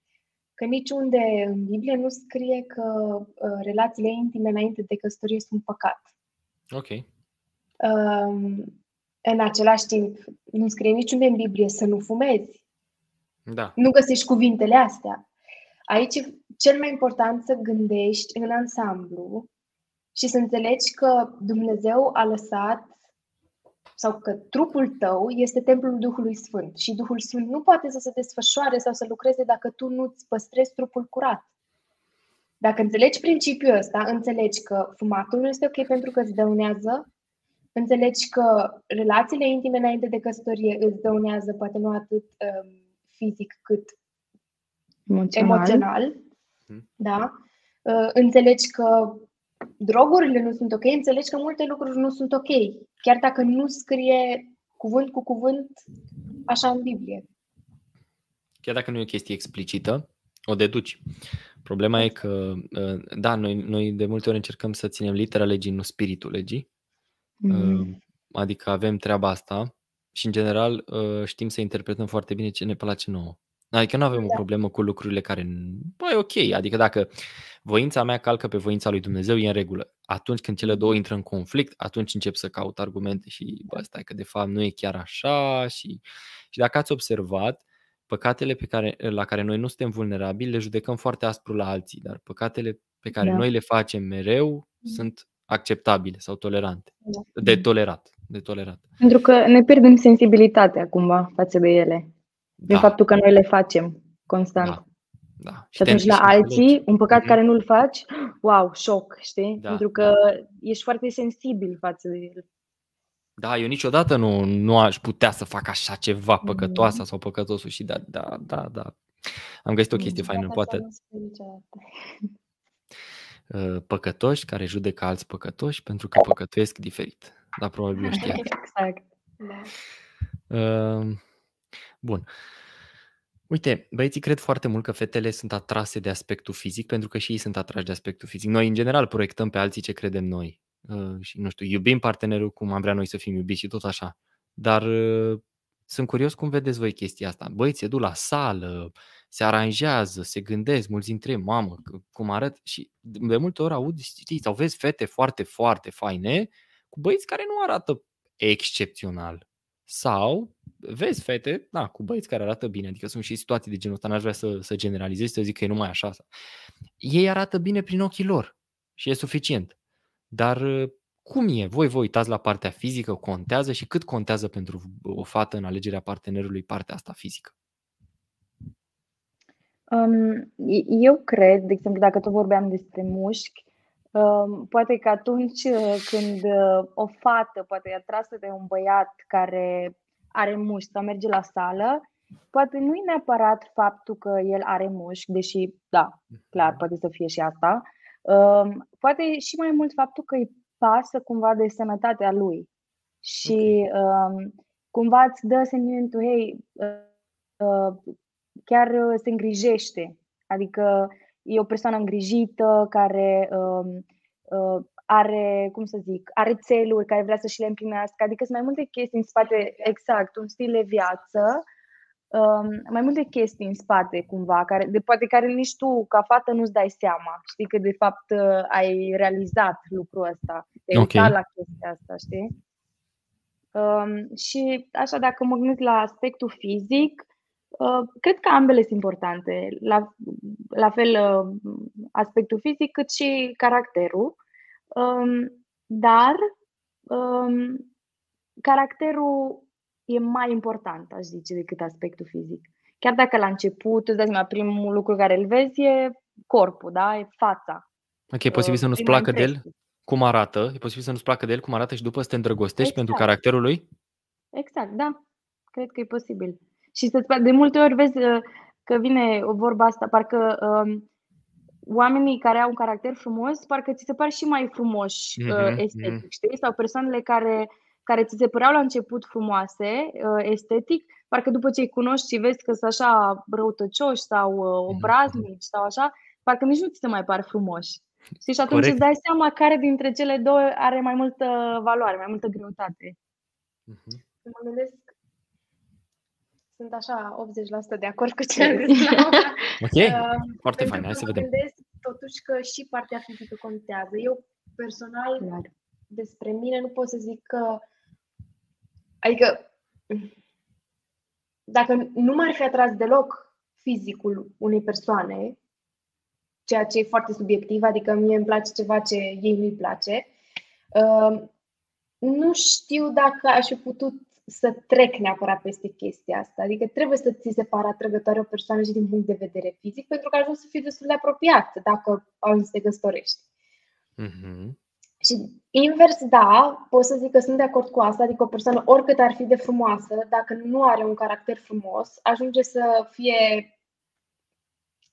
că niciunde în Biblie nu scrie că uh, relațiile intime înainte de căsătorie sunt păcat. Ok. Um, în același timp, nu scrie niciunde în Biblie să nu fumezi. Da. Nu găsești cuvintele astea. Aici e cel mai important să gândești în ansamblu și să înțelegi că Dumnezeu a lăsat sau că trupul tău este templul Duhului Sfânt și Duhul Sfânt nu poate să se desfășoare sau să lucreze dacă tu nu-ți păstrezi trupul curat. Dacă înțelegi principiul ăsta, înțelegi că fumatul nu este ok pentru că îți dăunează, înțelegi că relațiile intime înainte de căsătorie îți dăunează poate nu atât um, fizic cât emoțional, emoțional hmm. da? Uh, înțelegi că drogurile nu sunt ok, înțelegi că multe lucruri nu sunt ok, chiar dacă nu scrie cuvânt cu cuvânt așa în Biblie. Chiar dacă nu e o chestie explicită, o deduci. Problema e că, uh, da, noi, noi de multe ori încercăm să ținem litera legii, nu spiritul legii. Mm. Adică avem treaba asta și, în general, uh, știm să interpretăm foarte bine ce ne place nouă. Adică nu avem da. o problemă cu lucrurile care, băi, ok, adică dacă voința mea calcă pe voința lui Dumnezeu, e în regulă. Atunci când cele două intră în conflict, atunci încep să caut argumente și, bă, stai că de fapt nu e chiar așa și, și dacă ați observat, păcatele pe care, la care noi nu suntem vulnerabili le judecăm foarte aspru la alții, dar păcatele pe care da. noi le facem mereu mm. sunt acceptabile sau tolerante. Da. De tolerat. De tolerat. Pentru că ne pierdem sensibilitatea cumva față de ele. Din da. faptul că noi le facem constant. Da. Da. Și atunci la alții, un păcat mm-hmm. care nu-l faci, wow, șoc, știi? Da, Pentru că da. ești foarte sensibil față de el. Da, eu niciodată nu, nu aș putea să fac așa ceva păcătoasă mm-hmm. sau păcătosul și da, da, da, da. Am găsit o chestie mm, faină, poate. Uh, păcătoși care judecă alți păcătoși pentru că păcătuiesc diferit. Da, probabil o știați. Exact. Da. Uh, bun. Uite, băieții cred foarte mult că fetele sunt atrase de aspectul fizic pentru că și ei sunt atrași de aspectul fizic. Noi, în general, proiectăm pe alții ce credem noi. Uh, și, nu știu, iubim partenerul cum am vrea noi să fim iubiți și tot așa. Dar uh, sunt curios cum vedeți voi chestia asta. Băi, se duc la sală, se aranjează, se gândesc, mulți dintre ei, mamă, cum arăt și de multe ori aud, știi, sau vezi fete foarte, foarte faine cu băieți care nu arată excepțional. Sau vezi fete, da, cu băieți care arată bine, adică sunt și situații de genul ăsta, n-aș vrea să, să generalizez, să zic că e numai așa. Ei arată bine prin ochii lor și e suficient. Dar cum e? Voi vă uitați la partea fizică, contează și cât contează pentru o fată în alegerea partenerului partea asta fizică? Um, eu cred, de exemplu, dacă tot vorbeam despre mușchi, um, poate că atunci uh, când uh, o fată poate e atrasă de un băiat care are mușchi sau merge la sală, poate nu e neapărat faptul că el are mușchi, deși, da, clar, mhm. poate să fie și asta, um, poate și mai mult faptul că îi pasă cumva de sănătatea lui și um, cumva îți dă sentimentul, hei, uh, chiar uh, se îngrijește. Adică e o persoană îngrijită care um, uh, are, cum să zic, are țeluri care vrea să și le împlinească. Adică sunt mai multe chestii în spate, exact, un stil de viață, um, mai multe chestii în spate cumva, care, de poate care nici tu ca fată nu-ți dai seama. Știi că de fapt uh, ai realizat lucrul ăsta, te-ai okay. uitat la chestia asta, știi? Um, și așa, dacă mă gândesc la aspectul fizic, Uh, cred că ambele sunt importante, la, la fel uh, aspectul fizic cât și caracterul, um, dar um, caracterul e mai important, aș zice, decât aspectul fizic. Chiar dacă la început, îți dai seama, primul lucru care îl vezi e corpul, da? e fața. Ok, e posibil să nu-ți placă de el cum arată, e posibil să nu-ți placă de el cum arată și după să te îndrăgostești exact. pentru caracterul lui? Exact, da. Cred că e posibil. Și să de multe ori vezi uh, că vine o vorba asta, parcă um, oamenii care au un caracter frumos, parcă ți se par și mai frumoși uh, estetic, mm-hmm. știi? Sau persoanele care, care ți se păreau la început frumoase, uh, estetic, parcă după ce îi cunoști și vezi că sunt așa răutăcioși sau uh, obraznici sau așa, parcă nici nu ți se mai par frumoși. Știi? Și atunci Corect. îți dai seama care dintre cele două are mai multă valoare, mai multă greutate. Mm-hmm. Mă gândesc sunt așa 80% de acord cu ce ai zis. ok, uh, foarte fain, hai să vedem. Gândesc totuși că și partea fizică contează. Eu personal, Clar. despre mine nu pot să zic că adică dacă nu m-ar fi atras deloc fizicul unei persoane, ceea ce e foarte subiectiv, adică mie îmi place ceva ce ei nu-i place, uh, nu știu dacă aș fi putut să trec neapărat peste chestia asta. Adică trebuie să ți se pară atrăgătoare o persoană și din punct de vedere fizic, pentru că ajungi să fii destul de apropiat dacă ajungi să te găstorești. Mm-hmm. Și invers, da, pot să zic că sunt de acord cu asta, adică o persoană, oricât ar fi de frumoasă, dacă nu are un caracter frumos, ajunge să fie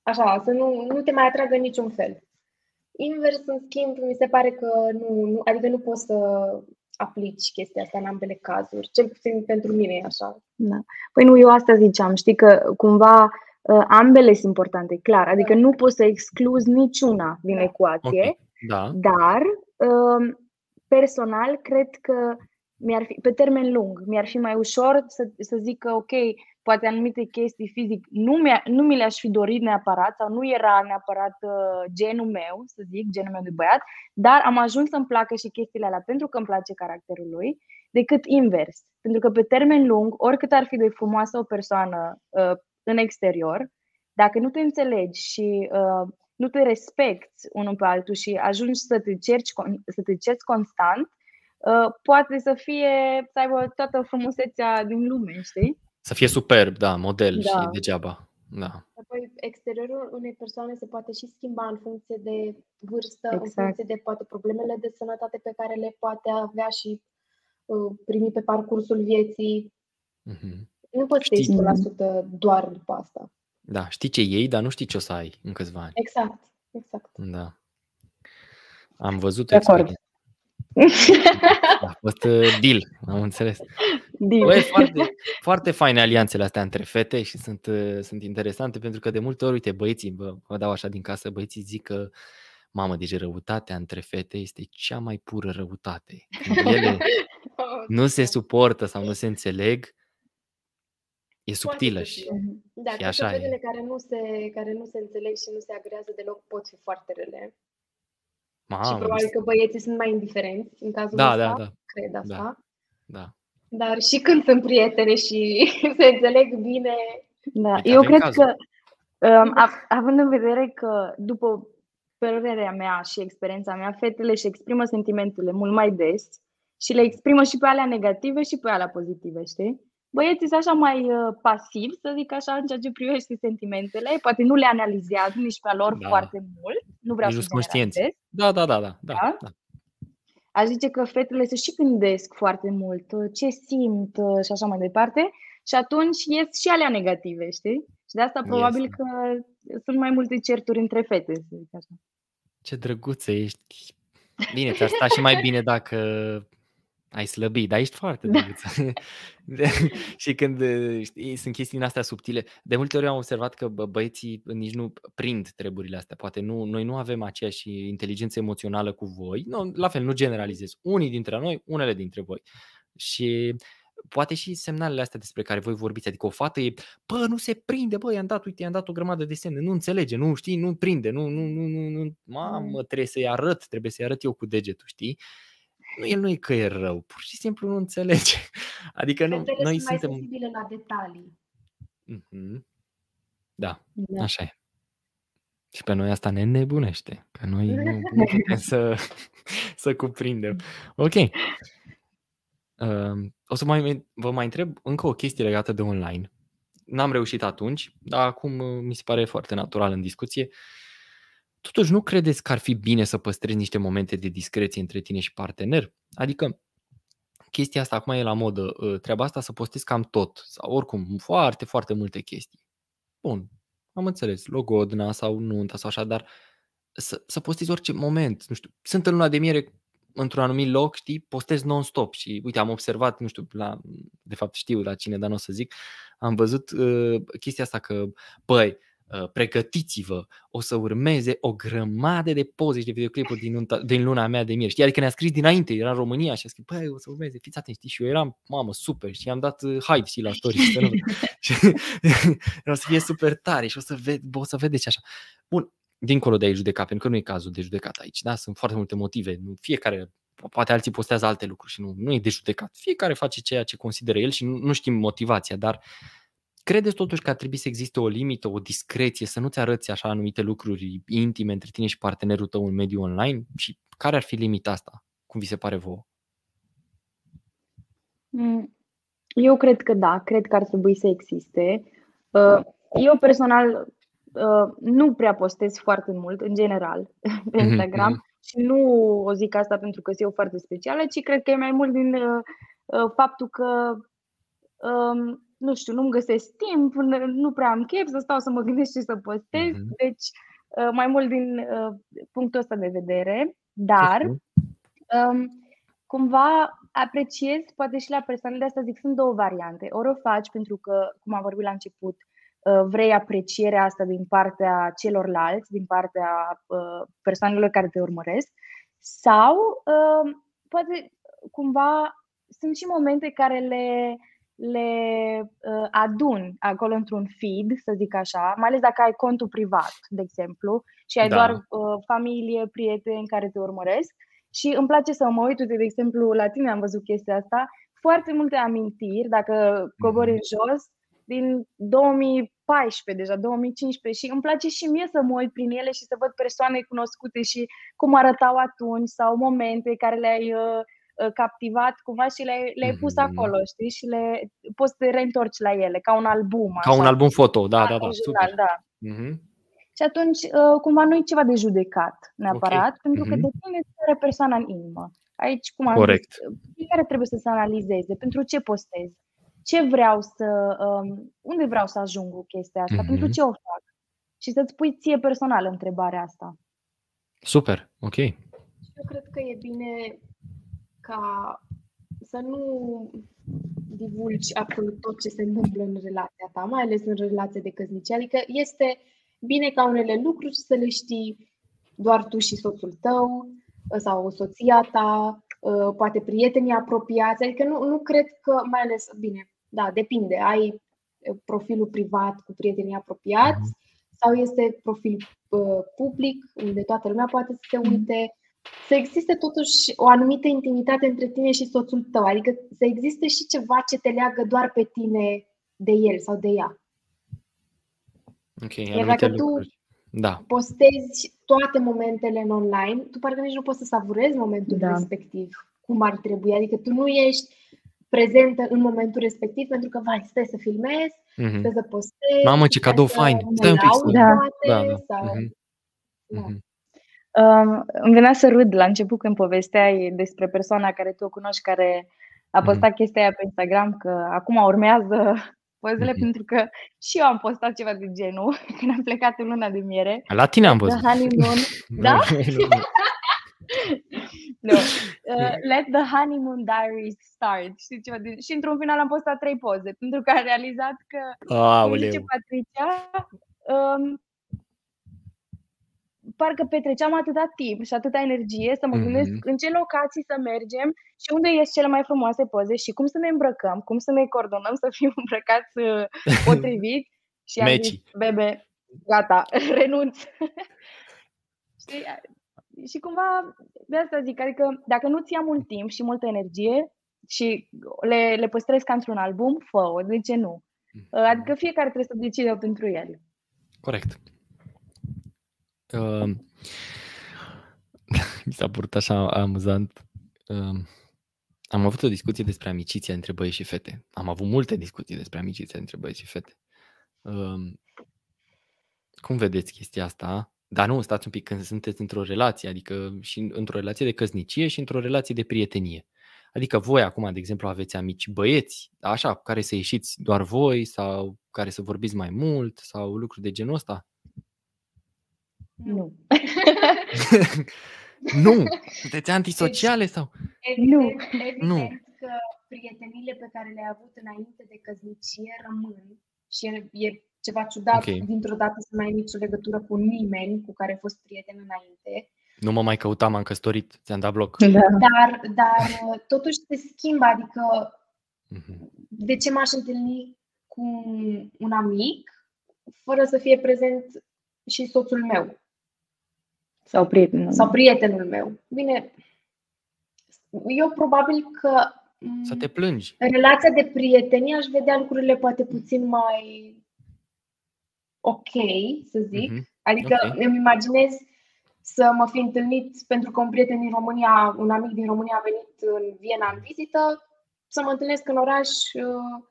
așa, să nu, nu te mai atragă în niciun fel. Invers, în schimb, mi se pare că nu, nu adică nu poți să aplici chestia asta în ambele cazuri. Cel puțin pentru mine e așa. Da. Păi nu, eu asta ziceam, știi că cumva uh, ambele sunt importante, clar. Adică da. nu poți să excluzi niciuna din da. ecuație, okay. da. dar uh, personal cred că mi-ar fi, pe termen lung, mi-ar fi mai ușor să, să zic că, ok, poate anumite chestii fizic nu, mi nu mi le-aș fi dorit neapărat sau nu era neapărat uh, genul meu, să zic, genul meu de băiat, dar am ajuns să-mi placă și chestiile alea pentru că îmi place caracterul lui, decât invers. Pentru că pe termen lung, oricât ar fi de frumoasă o persoană uh, în exterior, dacă nu te înțelegi și uh, nu te respecti unul pe altul și ajungi să te cerci, să te cerci constant, uh, poate să fie, să aibă toată frumusețea din lume, știi? Să fie superb, da, model da. și degeaba. Da. Apoi, exteriorul unei persoane se poate și schimba în funcție de vârstă, exact. în funcție de poate problemele de sănătate pe care le poate avea și uh, primi pe parcursul vieții. Mm-hmm. Nu poți Știi... să 100% doar după asta. Da, știi ce iei, dar nu știi ce o să ai în câțiva ani. Exact, exact. Da. Am văzut experiența. A fost uh, deal, am înțeles. Deal. Bă, foarte, foarte faine alianțele astea între fete și sunt, uh, sunt interesante pentru că de multe ori, uite, băieții, bă, vă dau așa din casă, băieții zic că mamă, deci răutatea între fete este cea mai pură răutate. Când ele nu se suportă sau nu se înțeleg, e subtilă și, da, și așa e. care nu, se, care nu se înțeleg și nu se agrează deloc pot fi foarte rele. Mamă, și probabil că băieții sunt mai indiferenți în cazul da, ăsta, da, da. cred asta. Da, da. Dar și când sunt prietene și se înțeleg bine. Da, Uite, eu cred cazul. că, um, având în vedere că după părerea mea și experiența mea, fetele își exprimă sentimentele mult mai des și le exprimă și pe alea negative și pe alea pozitive, știi? Băieții sunt așa mai uh, pasivi, să zic așa, în ceea ce privește sentimentele. Poate nu le analizează nici pe lor da. foarte mult. Nu vreau nici să conștienți. Da, da, da, da, da, da. da. Aș zice că fetele se și gândesc foarte mult uh, ce simt uh, și așa mai departe și atunci ies și alea negative, știi? Și de asta probabil yes. că sunt mai multe certuri între fete, să zic așa. Ce drăguță ești! Bine, ți-ar sta și mai bine dacă ai slăbit, dar ești foarte da. drăguță. și când știi, sunt chestii astea subtile, de multe ori am observat că bă, băieții nici nu prind treburile astea. Poate nu, noi nu avem aceeași inteligență emoțională cu voi. Nu, la fel, nu generalizez. Unii dintre noi, unele dintre voi. Și poate și semnalele astea despre care voi vorbiți, adică o fată e, bă, nu se prinde, bă, i-am dat, uite, i-am dat o grămadă de semne, nu înțelege, nu știi, nu prinde, nu, nu, nu, nu, nu mamă, mm. trebuie să-i arăt, trebuie să-i arăt eu cu degetul, știi? Nu, el nu e că e rău, pur și simplu nu înțelege. Adică nu, noi sunt suntem... mai sensibile la detalii. Mm-hmm. Da, da, așa e. Și pe noi asta ne nebunește, că noi nu, nu putem să, să cuprindem. Ok. Uh, o să mai, vă mai întreb încă o chestie legată de online. N-am reușit atunci, dar acum uh, mi se pare foarte natural în discuție. Uh, Totuși, nu credeți că ar fi bine să păstrezi niște momente de discreție între tine și partener? Adică, chestia asta acum e la modă, ă, treaba asta să postezi cam tot, sau oricum, foarte, foarte multe chestii. Bun, am înțeles, logodna sau nunta sau așa, dar să, să postezi orice moment, nu știu, sunt în luna de miere într-un anumit loc, știi, postez non-stop și uite, am observat, nu știu, la, de fapt știu la cine, dar nu o să zic, am văzut uh, chestia asta că, băi, Uh, pregătiți-vă, o să urmeze o grămadă de poze și de videoclipuri din, din luna mea de miere. Știi, adică ne-a scris dinainte, era în România și a scris, băi, o să urmeze, fiți atenți, știi? Și eu eram, mamă, super și am dat uh, hype și la story. să nu... o să fie super tare și o să, ved, o să vedeți așa. Bun, dincolo de a judeca, pentru că nu e cazul de judecat aici, da? Sunt foarte multe motive, fiecare poate alții postează alte lucruri și nu, nu e de judecat. Fiecare face ceea ce consideră el și nu, nu știm motivația, dar uh, Credeți totuși că ar trebui să existe o limită, o discreție, să nu-ți arăți așa anumite lucruri intime între tine și partenerul tău în mediul online? Și care ar fi limita asta? Cum vi se pare vouă? Mm, eu cred că da, cred că ar trebui să existe. Uh, eu personal uh, nu prea postez foarte mult, în general, pe mhm, Instagram. Mm-hmm. Și nu o zic asta pentru că sunt eu foarte specială, ci cred că e mai mult din uh, uh, faptul că, um, nu știu, nu-mi găsesc timp, nu prea am chef să stau să mă gândesc ce să postez. Uh-huh. Deci, uh, mai mult din uh, punctul ăsta de vedere. Dar, um, cumva apreciez, poate și la persoanele astea, zic, sunt două variante. Ori o faci pentru că, cum am vorbit la început, uh, vrei aprecierea asta din partea celorlalți, din partea uh, persoanelor care te urmăresc, sau uh, poate cumva sunt și momente care le, le adun acolo într-un feed, să zic așa, mai ales dacă ai contul privat, de exemplu, și ai da. doar familie, prieteni care te urmăresc și îmi place să mă uit, uite, de exemplu, la tine am văzut chestia asta, foarte multe amintiri, dacă cobori în mhm. jos, din 2014, deja 2015 și îmi place și mie să mă uit prin ele și să văd persoane cunoscute și cum arătau atunci sau momente care le-ai uh, uh captivat cumva și le-ai, le-ai pus mhm. acolo, știi? Și le poți să te reîntorci la ele, ca un album. Ca așa. un album foto, da, da, da. Super. da. Uh-huh. Și atunci, uh, cumva, nu e ceva de judecat neapărat, okay. pentru că mm-hmm. depinde de persoana în inimă. Aici, cum am Corect. zis, fiecare trebuie să se analizeze pentru ce postez, ce vreau să, um, unde vreau să ajung cu chestia asta, mm-hmm. pentru ce o fac. Și să-ți pui ție personal întrebarea asta. Super, ok. Eu cred că e bine ca să nu divulgi absolut tot ce se întâmplă în relația ta, mai ales în relația de căsnicie. Adică este bine ca unele lucruri să le știi doar tu și soțul tău sau soția ta, ă, poate prietenii apropiați. Adică nu, nu cred că, mai ales, bine, da, depinde. Ai profilul privat cu prietenii apropiați mhm. sau este profil uh, public unde toată lumea poate să se uite. Să existe totuși o anumită intimitate între tine și soțul tău, adică să existe și ceva ce te leagă doar pe tine de el sau de ea. Ok, Iar dacă tu da. postezi toate momentele în online, tu parcă nici nu poți să savurezi momentul da. respectiv cum ar trebui. Adică tu nu ești prezentă în momentul respectiv pentru că, vai, stai să filmezi, mm-hmm. stai să postezi. Mamă, ce cadou fain! Stai un pic. Da. da, da. Sau... Mm-hmm. da. Mm-hmm. Um, îmi venea să râd la început când povesteai despre persoana care tu o cunoști, care a postat mm-hmm. chestia aia pe Instagram, că acum urmează pozele, mm-hmm. pentru că și eu am postat ceva de genul când am plecat în luna de miere. La tine am văzut. The honeymoon. da? no. Uh, let the honeymoon diaries start. Știi ceva de... Și într-un final am postat trei poze, pentru că am realizat că, Aoleu. zice Patricia, um, parcă petreceam atâta timp și atâta energie să mă gândesc mm-hmm. în ce locații să mergem și unde ies cele mai frumoase poze și cum să ne îmbrăcăm, cum să ne coordonăm să fim îmbrăcați uh, potrivit. și am zis, bebe, gata, renunț. Știi? Și cumva de asta zic, adică dacă nu ți ia mult timp și multă energie și le, le păstrezi ca într-un album, fă-o, de ce nu? Mhm. Adică fiecare trebuie să decide pentru el. Corect. Uh, mi s-a părut așa amuzant. Uh, am avut o discuție despre amiciția între băieți și fete. Am avut multe discuții despre amiciția între băieți și fete. Uh, cum vedeți chestia asta? Dar nu, stați un pic, când sunteți într-o relație, adică și într-o relație de căsnicie și într-o relație de prietenie. Adică voi acum, de exemplu, aveți amici băieți, așa, cu care să ieșiți doar voi sau care să vorbiți mai mult sau lucruri de genul ăsta? Nu. nu? Sunteți antisociale deci, sau? Evident, nu. Evident nu. că prietenile pe care le-ai avut înainte de căsnicie rămân și e, e ceva ciudat okay. dintr-o dată să mai ai nicio legătură cu nimeni cu care ai fost prieten înainte. Nu mă mai căutam, am căsătorit, ți-am dat bloc. Da. Dar, dar totuși se schimbă, adică mm-hmm. de ce m-aș întâlni cu un amic fără să fie prezent și soțul meu? Sau prietenul. Sau prietenul meu. Bine, eu probabil că să te plângi. În relația de prietenie aș vedea lucrurile poate puțin mai ok, să zic. Mm-hmm. Adică okay. îmi imaginez să mă fi întâlnit pentru că un prieten din România, un amic din România a venit în Viena în vizită, să mă întâlnesc în oraș uh,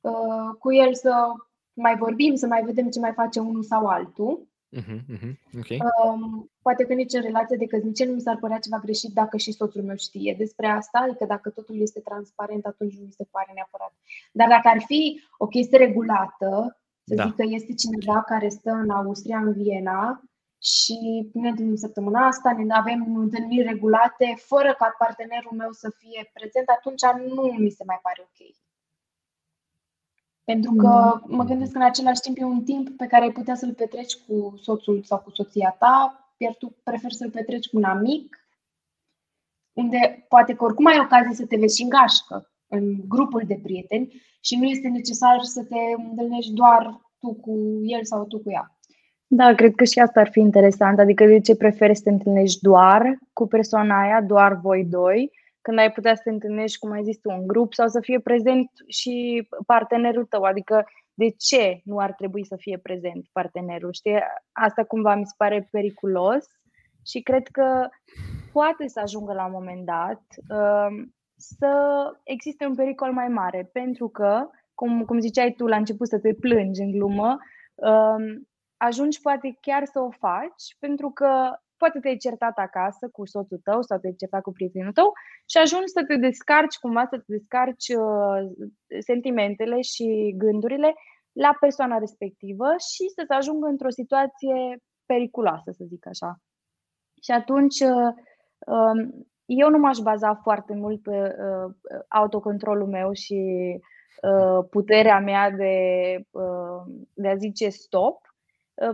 uh, cu el să mai vorbim, să mai vedem ce mai face unul sau altul. Uh-huh, uh-huh. Okay. Um, poate că nici în relație de căsnicie nu mi s-ar părea ceva greșit dacă și soțul meu știe despre asta, adică dacă totul este transparent, atunci nu mi se pare neapărat. Dar dacă ar fi o chestie regulată, să da. zic că este cineva care stă în Austria, în Viena, și ne întâlnim săptămâna asta, ne avem întâlniri regulate, fără ca partenerul meu să fie prezent, atunci nu mi se mai pare ok. Pentru că mă gândesc că în același timp e un timp pe care ai putea să-l petreci cu soțul sau cu soția ta, iar tu preferi să-l petreci cu un amic, unde poate că oricum ai ocazie să te vezi și în gașcă, în grupul de prieteni și nu este necesar să te întâlnești doar tu cu el sau tu cu ea. Da, cred că și asta ar fi interesant. Adică de ce preferi să te întâlnești doar cu persoana aia, doar voi doi, când ai putea să te întâlnești, cum ai zis tu, un grup sau să fie prezent și partenerul tău. Adică de ce nu ar trebui să fie prezent partenerul? Știi? Asta cumva mi se pare periculos și cred că poate să ajungă la un moment dat um, să existe un pericol mai mare, pentru că, cum, cum ziceai tu la început să te plângi în glumă, um, ajungi poate chiar să o faci pentru că poate te-ai certat acasă cu soțul tău sau te-ai certat cu prietenul tău și ajungi să te descarci cumva, să te descarci uh, sentimentele și gândurile la persoana respectivă și să se ajungă într-o situație periculoasă, să zic așa. Și atunci uh, um, eu nu m-aș baza foarte mult pe uh, autocontrolul meu și uh, puterea mea de, uh, de a zice stop, Uh,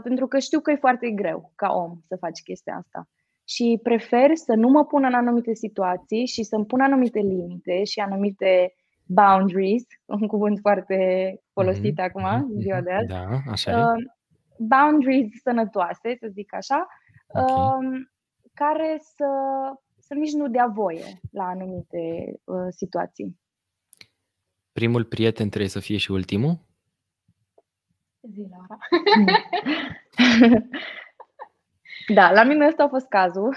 pentru că știu că e foarte greu ca om să faci chestia asta. Și prefer să nu mă pun în anumite situații și să-mi pun anumite limite și anumite boundaries, un cuvânt foarte folosit mm-hmm. acum, în ziua de azi. Da, așa e. Uh, boundaries sănătoase, să zic așa, okay. uh, care să, să nici nu dea voie la anumite uh, situații. Primul prieten trebuie să fie și ultimul? Zi, Laura. da, la mine ăsta a fost cazul.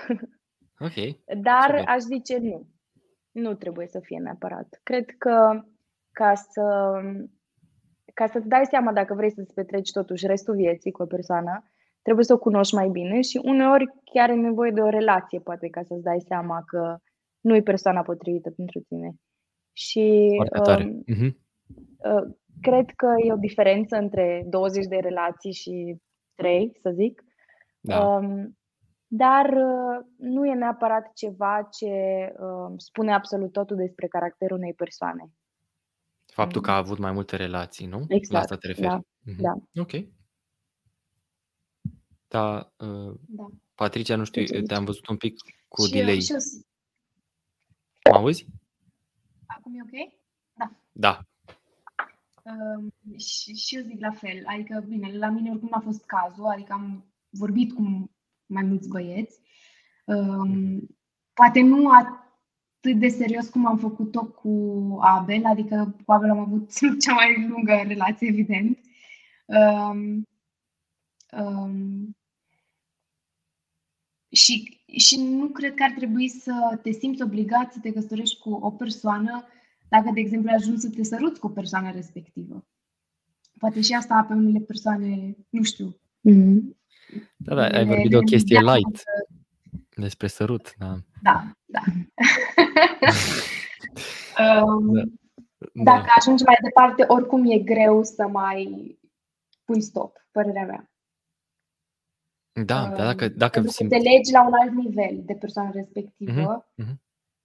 Ok. Dar Super. aș zice nu. Nu trebuie să fie neapărat. Cred că ca să ca să-ți dai seama dacă vrei să-ți petreci totuși restul vieții cu o persoană, trebuie să o cunoști mai bine și uneori chiar e nevoie de o relație, poate, ca să-ți dai seama că nu e persoana potrivită pentru tine. Și Foarte tare. Um, uh-huh. uh, cred că e o diferență între 20 de relații și 3, să zic. Da. Um, dar uh, nu e neapărat ceva ce uh, spune absolut totul despre caracterul unei persoane. Faptul că a avut mai multe relații, nu? Exact. La asta te referi. Da. Mm-hmm. da. Ok. Da, uh, da. Patricia, nu știu, deci, te-am văzut un pic cu și delay. Eu, și eu... Mă auzi? Acum e ok? Da. Da, și, și eu zic la fel. Adică, bine, la mine oricum a fost cazul, adică am vorbit cu mai mulți băieți. Um, poate nu atât de serios cum am făcut-o cu Abel, adică cu Abel am avut cea mai lungă relație, evident. Um, um, și, și nu cred că ar trebui să te simți obligat să te căsătorești cu o persoană dacă, de exemplu, ajungi să te săruți cu persoana respectivă. Poate și asta pe unele persoane, nu știu. Mm-hmm. Da, da, ai vorbit de o chestie light despre sărut, da. Da, da. um, da. Dacă da. ajungi mai departe, oricum e greu să mai pui stop, părerea mea. Da, um, dacă, dacă simți... te legi la un alt nivel de persoană respectivă uh-huh, uh-huh.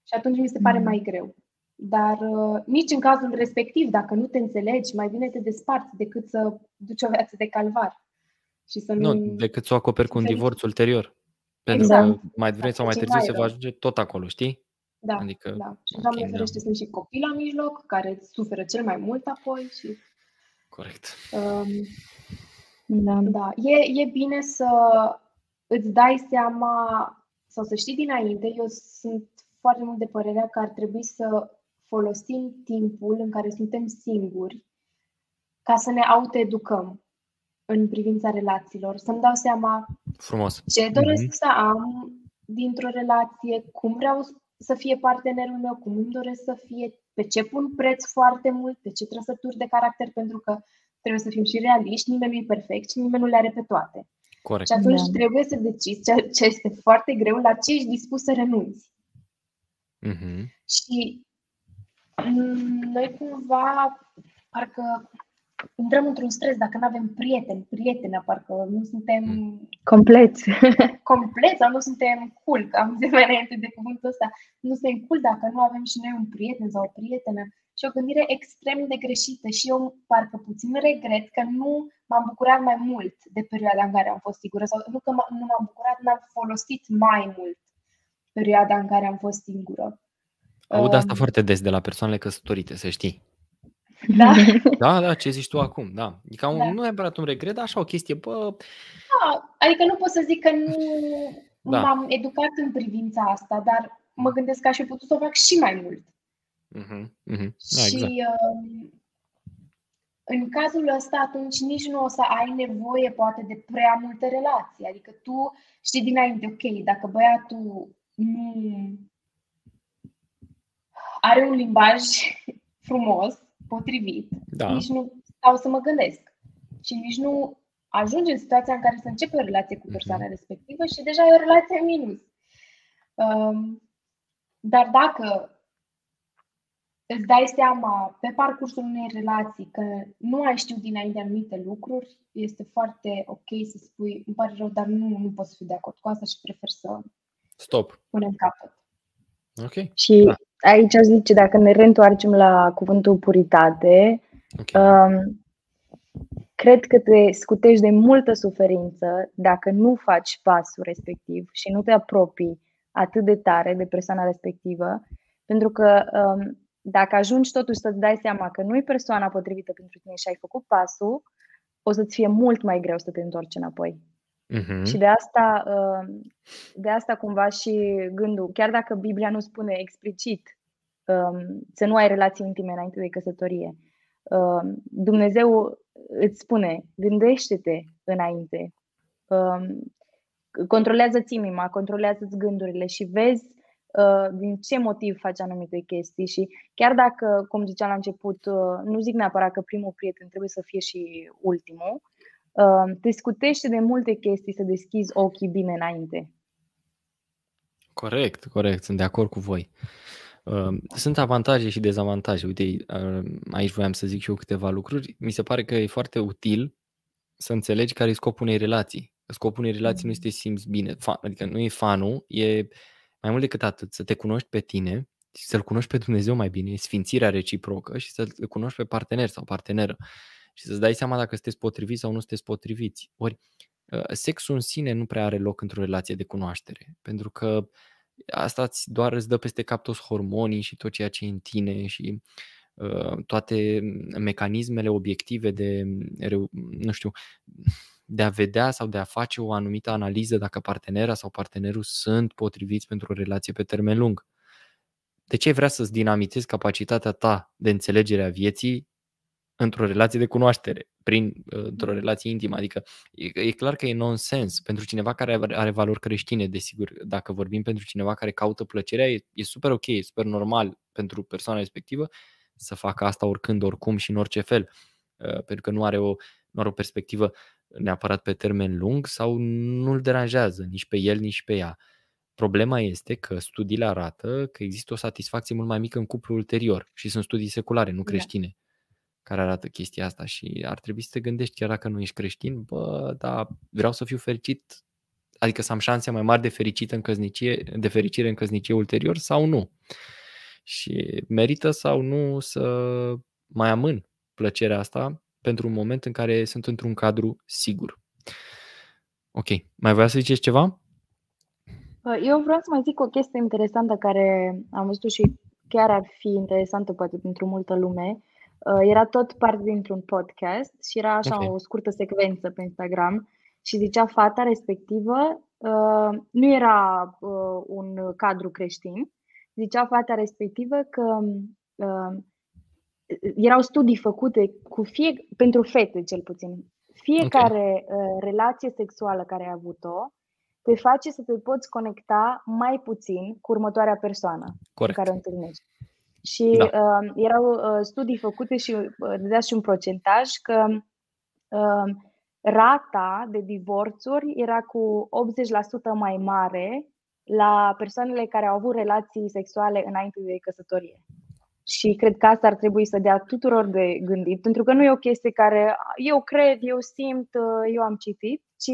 și atunci mi se pare uh-huh. mai greu. Dar uh, nici în cazul respectiv, dacă nu te înțelegi, mai bine te desparți decât să duci o viață de calvar. Și să nu, nu decât să o acoperi cu un divorț ulterior. Pentru exact. că mai vrei sau mai târziu se va ajunge tot acolo, știi? Da, adică, da. Și Doamne okay, ferește, da. sunt și copii la mijloc care suferă cel mai mult apoi și... Corect. Um, da. da. E, e bine să îți dai seama sau să știi dinainte, eu sunt foarte mult de părerea că ar trebui să folosim timpul în care suntem singuri ca să ne autoeducăm în privința relațiilor, să-mi dau seama Frumos. ce doresc mm-hmm. să am dintr-o relație, cum vreau să fie partenerul meu, cum îmi doresc să fie, pe ce pun preț foarte mult, pe ce trăsături de caracter, pentru că trebuie să fim și realiști, nimeni nu e perfect și nimeni nu le are pe toate. Corect. Și atunci Da. trebuie să decizi, ceea ce este foarte greu, la ce ești dispus să renunți. Mhm. Și mm, noi cumva, parcă intrăm într-un stres dacă nu avem prieteni, prietene, parcă nu suntem Complet. complet sau nu suntem cool, că am zis mai înainte de cuvântul ăsta, nu suntem cool dacă nu avem și noi un prieten sau o prietenă. Și o gândire extrem de greșită și eu parcă puțin regret că nu m-am bucurat mai mult de perioada în care am fost sigură sau nu că m- nu m-am bucurat, n-am folosit mai mult perioada în care am fost singură. Aud asta Um, foarte des de la persoanele căsătorite, să știi. Da? Da, da, ce zici tu acum, da. E ca un, Da. nu neapărat un regret, dar așa o chestie, bă, Da, adică nu pot să zic că nu Da. m-am educat în privința asta, dar mă gândesc că aș fi putut să o fac și mai mult. mhm, mhm. Da, și exact. um, în cazul ăsta, atunci nici nu o să ai nevoie, poate, de prea multe relații. Adică tu știi dinainte, ok, dacă băiatul nu are un limbaj frumos, potrivit, Da, nici nu stau să mă gândesc. Și nici nu ajungi în situația în care să începi o relație cu persoana respectivă și deja e o relație în minus. Um, dar dacă îți dai seama pe parcursul unei relații că nu ai știut dinainte anumite lucruri, este foarte ok să spui, îmi pare rău, dar nu, nu pot să fiu de acord cu asta și prefer să stop. punem capăt. Ok, Și Da. aici aș zice, dacă ne reîntoarcem la cuvântul puritate, ok. um, cred că te scutești de multă suferință dacă nu faci pasul respectiv și nu te apropii atât de tare de persoana respectivă, pentru că um, dacă ajungi totuși să-ți dai seama că nu e persoana potrivită pentru tine și ai făcut pasul, o să-ți fie mult mai greu să te întorci înapoi. Mhm. Și de asta, uh, de asta cumva și gândul, chiar dacă Biblia nu spune explicit um, să nu ai relații intime înainte de căsătorie, um, Dumnezeu îți spune, gândește-te înainte, um, controlează-ți inima, controlează-ți gândurile și vezi uh, din ce motiv faci anumite chestii. Și chiar dacă, cum ziceam la început, uh, nu zic neapărat că primul prieten trebuie să fie și ultimul, uh, te scutește de multe chestii să deschizi ochii bine înainte. Corect, corect, sunt de acord cu voi. Uh, Sunt avantaje și dezavantaje. Uite, uh, aici voiam să zic și eu câteva lucruri. Mi se pare că e foarte util să înțelegi care e scopul unei relații. Scopul unei relații nu este să te simți bine, fa- adică nu e fanul, e mai mult decât atât, să te cunoști pe tine și să-L cunoști pe Dumnezeu mai bine, e sfințirea reciprocă și să-L cunoști pe partener sau parteneră și să-ți dai seama dacă sunteți potriviți sau nu sunteți potriviți. Ori uh, sexul în sine nu prea are loc într-o relație de cunoaștere, pentru că asta îți doar îți dă peste cap toți hormonii și tot ceea ce e în tine și uh, toate mecanismele obiective de, reu- nu știu, de a vedea sau de a face o anumită analiză dacă partenera sau partenerul sunt potriviți pentru o relație pe termen lung. De ce ai vrea să-ți dinamitezi capacitatea ta de înțelegere a vieții într-o relație de cunoaștere, prin, uh, într-o relație intimă? Adică e, e clar că e nonsens pentru cineva care are, are valori creștine, desigur. Dacă vorbim pentru cineva care caută plăcerea, e, e super ok, e super normal pentru persoana respectivă să facă asta oricând, oricum și în orice fel, uh, pentru că nu are o, nu are o perspectivă neapărat pe termen lung sau nu-l deranjează nici pe el, nici pe ea. Problema este că studiile arată că există o satisfacție mult mai mică în cuplu ulterior și sunt studii seculare, nu Da. Creștine, care arată chestia asta și ar trebui să te gândești chiar dacă nu ești creștin, bă, da, vreau să fiu fericit, adică să am șanse mai mari de fericită în căsnicie, de fericire în căsnicie ulterior sau nu. Și merită sau nu să mai amân plăcerea asta pentru un moment în care sunt într-un cadru sigur. Ok, mai voia să ziceți ceva? Uh, Eu vreau să mai zic o chestie interesantă care am văzut și chiar ar fi interesantă poate pentru multă lume. Uh, Era tot parte dintr-un podcast și era așa Ok. o scurtă secvență pe Instagram și zicea fata respectivă, uh, nu era uh, un cadru creștin, zicea fata respectivă că uh, erau studii făcute cu fie, pentru fete cel puțin. Fiecare uh, relație sexuală care ai avut-o te face să te poți conecta mai puțin cu următoarea persoană pe Corect. care o întâlnești. Și Da. uh, erau uh, studii făcute și uh, dădea și un procentaj că uh, rata de divorțuri era cu 80% mai mare la persoanele care au avut relații sexuale înainte de căsătorie. Și cred că asta ar trebui să dea tuturor de gândit, pentru că nu e o chestie care eu cred, eu simt, eu am citit, ci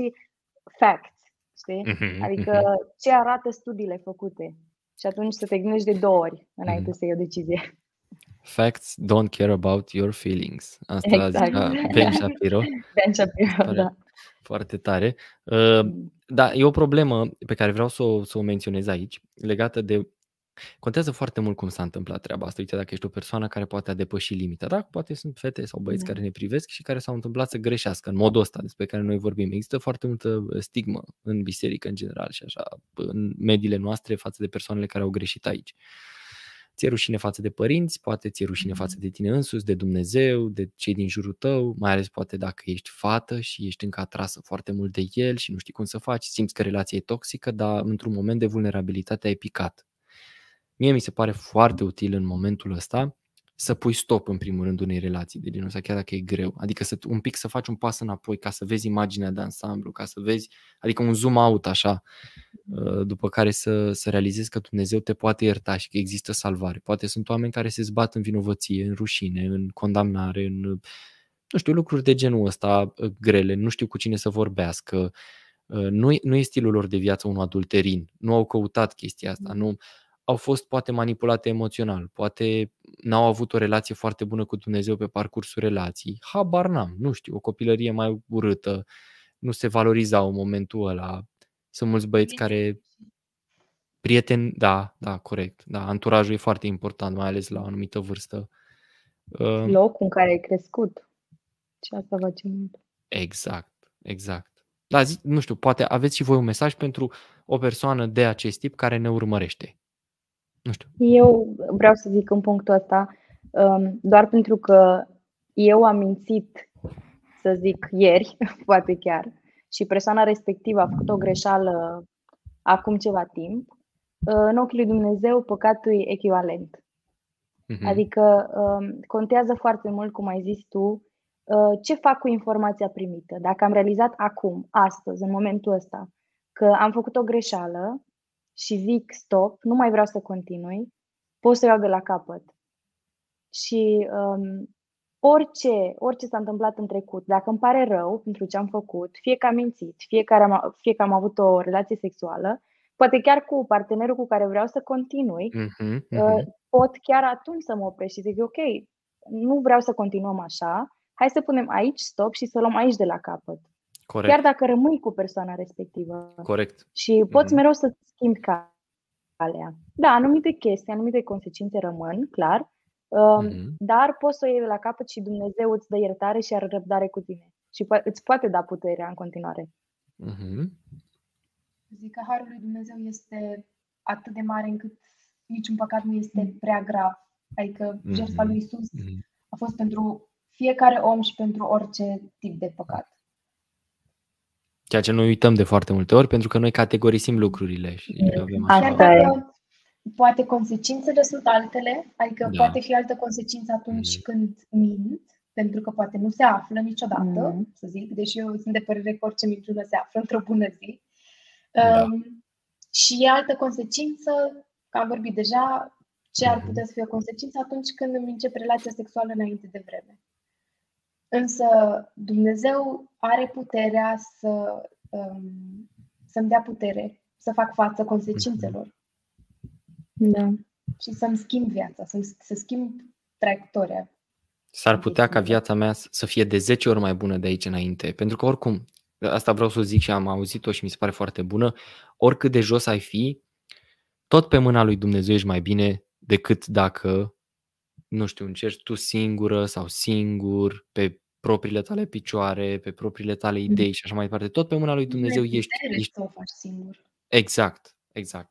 fact, știi? Mhm, adică mhm. ce arată studiile făcute. Și atunci să te gândești de două ori înainte mm. să iei o decizie. Facts don't care about your feelings. Asta exact. zicea Ben Shapiro. Ben Shapiro, da. Foarte tare. Uh, da, e o problemă pe care vreau să o, să o menționez aici, legată de Contează foarte mult cum s-a întâmplat treaba asta. Uite, dacă ești o persoană care poate a depăși limita, da? Poate sunt fete sau băieți da. care ne privesc și care s-au întâmplat să greșească în modul ăsta despre care noi vorbim. Există foarte multă uh, stigmă în biserică în general și așa, în mediile noastre față de persoanele care au greșit aici. Ți-e rușine față de părinți, poate ți-e rușine față de tine însuți, de Dumnezeu, de cei din jurul tău, mai ales poate dacă ești fată și ești încă atrasă foarte mult de el și nu știi cum să faci, simți că relația e toxică, dar într-un moment de vulnerabilitate ai picat Mie mi se pare foarte util în momentul ăsta să pui stop în primul rând unei relații de genul ăsta, chiar dacă e greu. Adică să, un pic să faci un pas înapoi ca să vezi imaginea de ansamblu, ca să vezi, adică un zoom out așa, uh, după care să, să realizezi că Dumnezeu te poate ierta și că există salvare. Poate sunt oameni care se zbat în vinovăție, în rușine, în condamnare, în, nu știu, lucruri de genul ăsta uh, grele, nu știu cu cine să vorbească, uh, nu, nu e stilul lor de viață un adulterin, nu au căutat chestia asta, nu, au fost poate manipulate emoțional, poate n-au avut o relație foarte bună cu Dumnezeu pe parcursul relației. Habar n-am, nu știu, o copilărie mai urâtă, nu se valorizau în momentul ăla. Sunt mulți băieți care prieteni, da, da, corect. Da, anturajul e foarte important, mai ales la o anumită vârstă. Uh, Locul în care ai crescut. Și asta face mult. Exact, exact. Da, zi, nu știu, poate aveți și voi un mesaj pentru o persoană de acest tip care ne urmărește. Nu știu. Eu vreau să zic în punctul ăsta, um, doar pentru că eu am mințit, să zic, ieri, poate chiar, și persoana respectivă a făcut o greșeală acum ceva timp, uh, în ochii lui Dumnezeu păcatul e echivalent. Uh-huh. Adică um, contează foarte mult, cum ai zis tu, uh, ce fac cu informația primită. Dacă am realizat acum, astăzi, în momentul ăsta, că am făcut o greșeală, și zic stop, nu mai vreau să continui, pot să iau de la capăt. Și um, orice, orice s-a întâmplat în trecut, dacă îmi pare rău pentru ce am făcut, fie că am mințit, fie că am, fie că am avut o relație sexuală, poate chiar cu partenerul cu care vreau să continui, uh-huh, uh-huh. pot chiar atunci să mă opresc și zic, ok, nu vreau să continuăm așa, hai să punem aici stop și să luăm aici de la capăt. Corect. Chiar dacă rămâi cu persoana respectivă. Corect. Și poți mm-hmm. mereu să schimbi calea. Da, anumite chestii, anumite consecințe rămân, clar, mm-hmm. dar poți să o iei de la capăt și Dumnezeu îți dă iertare și are răbdare cu tine. Și po- îți poate da puterea în continuare. Mm-hmm. Zic că harul lui Dumnezeu este atât de mare încât niciun păcat nu este prea grav. Adică mm-hmm. jertfa lui Isus mm-hmm. a fost pentru fiecare om și pentru orice tip de păcat. Ceea ce noi uităm de foarte multe ori pentru că noi categorisim lucrurile și avem așa. Asta e. Poate consecințele sunt altele, adică da. poate fi altă consecință atunci mm. când mint, pentru că poate nu se află niciodată, mm. să zic, deși eu sunt de părere că orice minciună se află într-o bună zi. Da. Um, și e altă consecință, că am vorbit deja, ce ar putea să fie o consecință atunci când îmi încep relația sexuală înainte de vreme. Însă Dumnezeu are puterea să, um, să-mi dea putere, să fac față consecințelor. Da. Și să-mi schimb viața, să, să schimb traiectoria. S-ar putea ca viața mea să fie de 10 ori mai bună de aici înainte. Pentru că oricum, asta vreau să o zic și am auzit-o și mi se pare foarte bună, oricât de jos ai fi, tot pe mâna lui Dumnezeu ești mai bine decât dacă nu știu, încerci tu singură sau singur, pe propriile tale picioare, pe propriile tale mm. idei și așa mai departe. Tot pe mâna lui Dumnezeu ești. ești... să o faci singur. Exact, exact.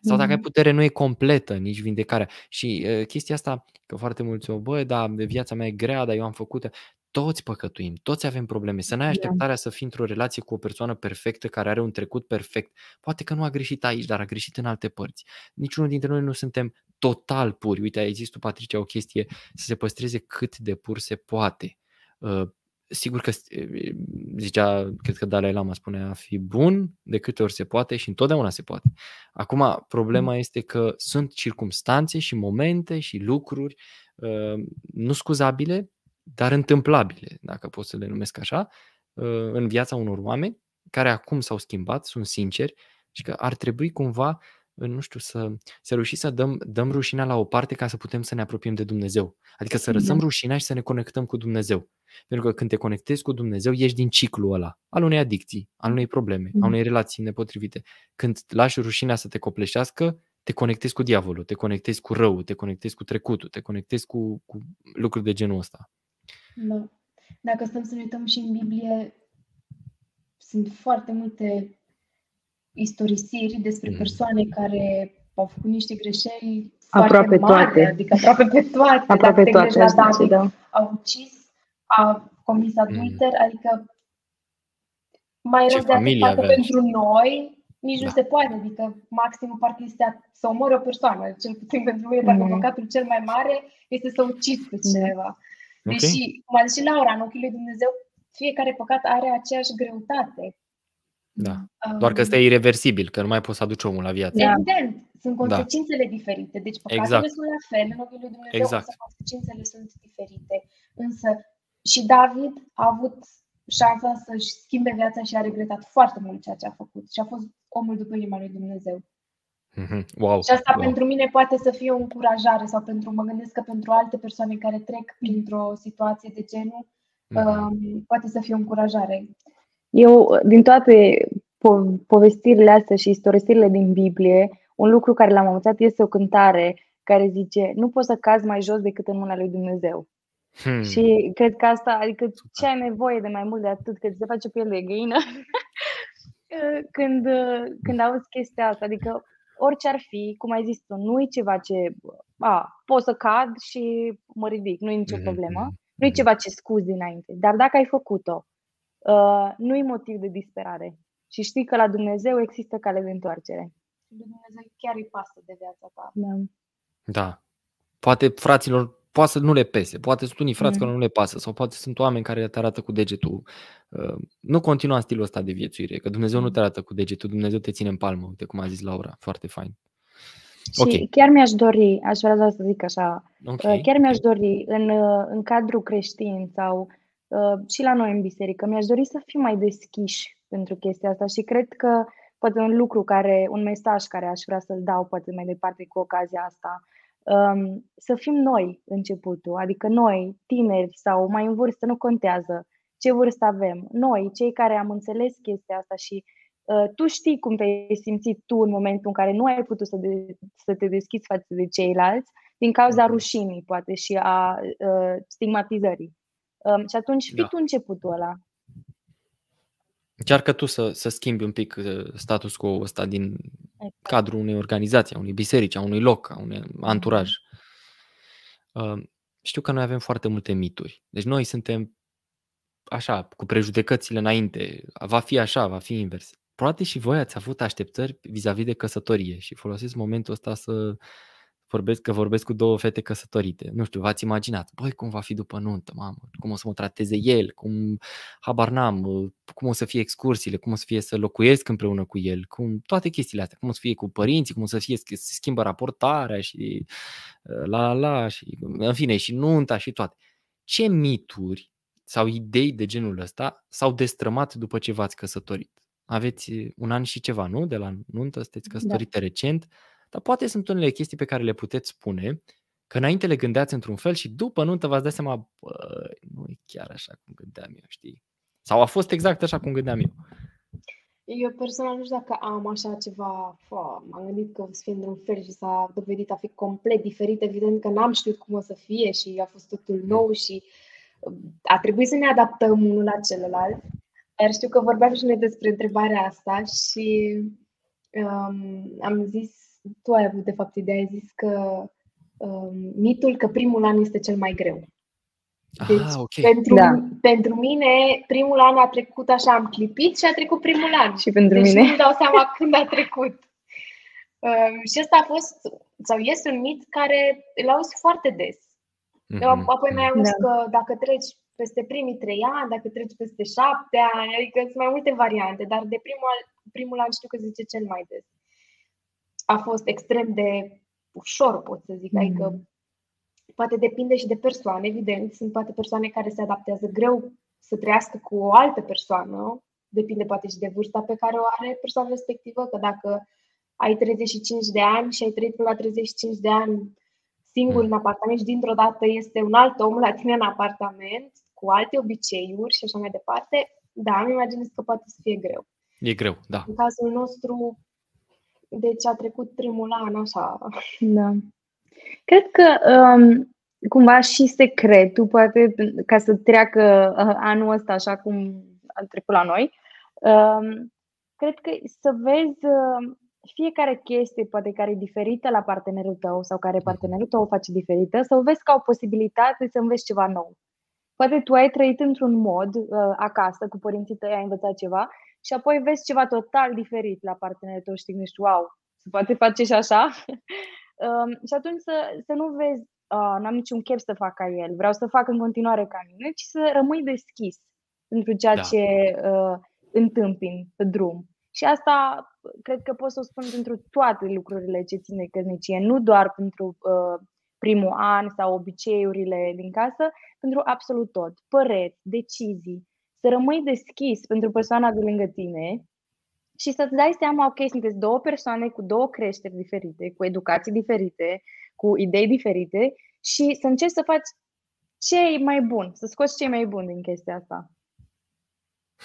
Sau dacă ai mm. putere, nu e completă nici vindecarea. Și uh, chestia asta, că foarte mulți o, bă, da, viața mea e grea, dar eu am făcut toți păcătuim, toți avem probleme. Să n-ai da. așteptarea să fii într-o relație cu o persoană perfectă care are un trecut perfect. Poate că nu a greșit aici, dar a greșit în alte părți. Niciunul dintre noi nu suntem total puri. Uite, ai zis tu, Patricia, o chestie să se păstreze cât de pur se poate. Uh, sigur că zicea, cred că Dalai Lama spunea, a fi bun de câte ori se poate și întotdeauna se poate. Acum, problema mm. este că sunt circumstanțe și momente și lucruri uh, nu scuzabile, dar întâmplabile, dacă pot să le numesc așa, uh, în viața unor oameni care acum s-au schimbat, sunt sinceri și că ar trebui cumva nu știu, să, să reușim să dăm, dăm rușinea la o parte ca să putem să ne apropiem de Dumnezeu. Adică să lăsăm da. rușinea și să ne conectăm cu Dumnezeu. Pentru că când te conectezi cu Dumnezeu, ieși din ciclul ăla, al unei adicții, al unei probleme, mm. al unei relații nepotrivite. Când lași rușinea să te copleșească, te conectezi cu diavolul, te conectezi cu rău, te conectezi cu trecutul, te conectezi cu, cu lucruri de genul ăsta. Da. Dacă stăm să ne uităm și în Biblie, sunt foarte multe istorisiri despre mm. persoane care au făcut niște greșeli aproape mari, toate. adică aproape pe toate. Aproape toate, la David, da. Au ucis, a comis adulter, mm. adică mai rău de atât pentru noi, nici da. nu se poate, adică maximul parcă este să omoare o persoană, cel puțin pentru mine, parcă mm. păcatul cel mai mare este să ucizi pe da. cineva. Deși, okay. cum a zis și Laura, în ochii lui Dumnezeu, fiecare păcat are aceeași greutate. Da. Doar că ăsta e irreversibil, că nu mai poți să aduci omul la viață. Evident, sunt da. consecințele da. diferite. Deci păcatele exact. sunt la fel, în ochii lui Dumnezeu, exact. însă consecințele sunt diferite. Însă și David a avut șansa să-și schimbe viața și a regretat foarte mult ceea ce a făcut. Și a fost omul după inima lui Dumnezeu. Mm-hmm. Wow. Și asta wow. pentru mine poate să fie o încurajare sau pentru, mă gândesc că pentru alte persoane care trec printr-o situație de genul, mm-hmm. um, poate să fie o încurajare. Eu, din toate po- povestirile astea și istorisirile din Biblie, un lucru care l-am învățat este o cântare care zice nu poți să cazi mai jos decât în mâna lui Dumnezeu. Hmm. Și cred că asta, adică ce ai nevoie de mai mult de atât, că ți se face piel de găină când, când auzi chestia asta. Adică orice ar fi, cum ai zis tu, nu e ceva ce a, pot să cad și mă ridic, nu e nicio hmm, problemă. Hmm, nu e ceva ce scuzi dinainte. Dar dacă ai făcut-o uh, nu e motiv de disperare. Și știi că la Dumnezeu există cale de întoarcere. Dumnezeu chiar îi pasă de viața ta. Da. da. Poate fraților, poate să nu le pese, poate sunt unii frați mm. care nu le pasă sau poate sunt oameni care te arată cu degetul. Uh, nu continua în stilul ăsta de viețuire, că Dumnezeu mm. nu te arată cu degetul, Dumnezeu te ține în palmă, uite cum a zis Laura, foarte fain. Și okay. chiar mi-aș dori, aș vrea să zic așa, okay. chiar mi-aș dori în, în cadrul creștin sau Uh, și la noi în biserică. Mi-aș dori să fim mai deschiși pentru chestia asta și cred că poate un lucru care, un mesaj care aș vrea să-l dau poate mai departe cu ocazia asta, um, să fim noi începutul, adică noi, tineri sau mai în vârstă, nu contează ce vârstă avem. Noi, cei care am înțeles chestia asta și uh, tu știi cum te-ai simțit tu în momentul în care nu ai putut să, de, să te deschizi față de ceilalți, din cauza mhm. rușinii, poate, și a uh, stigmatizării. Um, și atunci fii da. tu începutul ăla. Încearcă tu să, să schimbi un pic uh, status quo ăsta din exact. cadrul unei organizații, a unei biserici, a unui loc, a unui anturaj. Uh, știu că noi avem foarte multe mituri. Deci noi suntem așa, cu prejudecățile înainte. Va fi așa, va fi invers. Poate și voi ați avut așteptări vis-a-vis de căsătorie și folosiți momentul ăsta să vorbesc, că vorbesc cu două fete căsătorite. Nu știu, v-ați imaginat, băi, cum va fi după nuntă, mamă, cum o să mă trateze el, cum, habar n-am, cum o să fie excursiile, cum o să fie să locuiesc împreună cu el, cum, toate chestiile astea, cum o să fie cu părinții, cum o să fie să se schimbă raportarea și uh, la la la și, în fine, și nunta și toate. Ce mituri sau idei de genul ăsta s-au destrămat după ce v-ați căsătorit? Aveți un an și ceva, nu? De la nuntă, sunteți da. căsătorite da. recent. Dar poate sunt unele chestii pe care le puteți spune, că înainte le gândeați într-un fel și după nuntă v-ați dat seama, bă, nu e chiar așa cum gândeam eu, știi? Sau a fost exact așa cum gândeam eu. Eu personal nu știu dacă am așa ceva, fă, m-am gândit că o să fie într-un fel și s-a dovedit a fi complet diferit. Evident că n-am știut cum o să fie și a fost totul mm. nou și uh, a trebuit să ne adaptăm unul la celălalt. Dar știu că vorbeam și noi despre întrebarea asta și um, am zis tu ai avut de fapt ideea, ai zis că um, mitul că primul an este cel mai greu. Ah, deci, ah, okay. pentru, da. pentru mine, primul an a trecut așa, am clipit și a trecut primul an. Și pentru deci mine. nu dau seama când a trecut. Um, și ăsta a fost, sau este un mit care îl auzi foarte des. Mm-hmm. Apoi mai auzi da. că dacă treci peste primii trei ani, dacă treci peste șapte ani, adică sunt mai multe variante, dar de primul, primul an știu că zice cel mai des. A fost extrem de ușor, pot să zic, adică mm. poate depinde și de persoane, evident, sunt poate persoane care se adaptează greu să trăiască cu o altă persoană, depinde poate și de vârsta pe care o are persoana respectivă, că dacă ai 35 de ani și ai trăit până la 35 de ani singur în apartament și dintr-o dată este un alt om la tine în apartament, cu alte obiceiuri și așa mai departe, da, îmi imaginez că poate să fie greu. E greu, da. În cazul nostru, deci a trecut primul an așa. Da. Cred că um, cumva și secretul, poate, ca să treacă uh, anul ăsta așa cum a trecut la noi, um, cred că să vezi uh, fiecare chestie poate care e diferită la partenerul tău sau care mhm. partenerul tău o face diferită, să o vezi ca o posibilitate să înveți ceva nou. Poate tu ai trăit într-un mod uh, acasă, cu părinții tăi, ai învățat ceva și apoi vezi ceva total diferit la partenerul tău și te gândești, wow, se poate face și așa? um, și atunci să, să nu vezi, uh, n-am niciun chef să fac ca el, vreau să fac în continuare ca mine, ci să rămâi deschis pentru ceea da. ce uh, întâmpin pe drum. Și asta cred că pot să o spun pentru toate lucrurile ce țin de căsnicie, nu doar pentru uh, primul an sau obiceiurile din casă, pentru absolut tot. Păreți, decizii, să rămâi deschis pentru persoana de lângă tine și să-ți dai seama, ok, sunteți două persoane cu două creșteri diferite, cu educații diferite, cu idei diferite și să încerci să faci ce e mai bun, să scoți ce e mai bun din chestia asta.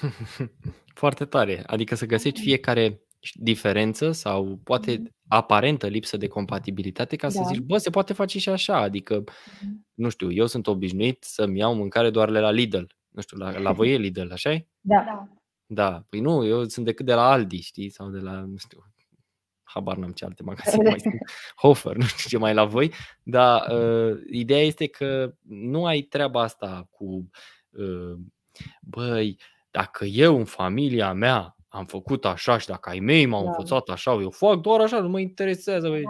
Foarte tare. Adică să găsești fiecare diferență sau poate mm-hmm. aparentă lipsă de compatibilitate ca să da. zici, bă, se poate face și așa. Adică, mm-hmm. nu știu, eu sunt obișnuit să-mi iau mâncare doar la Lidl. Nu știu, la, la voi e Lidl, așa e? Da. da. Da, păi nu, eu sunt decât de la Aldi, știi, sau de la, nu știu, habar n-am ce alte magazine mai sunt, Hofer, nu știu ce mai la voi, dar uh, ideea este că nu ai treaba asta cu, uh, băi, dacă eu în familia mea am făcut așa și dacă ai mei m-au da. învățat așa, eu fac doar așa, nu mă interesează băi,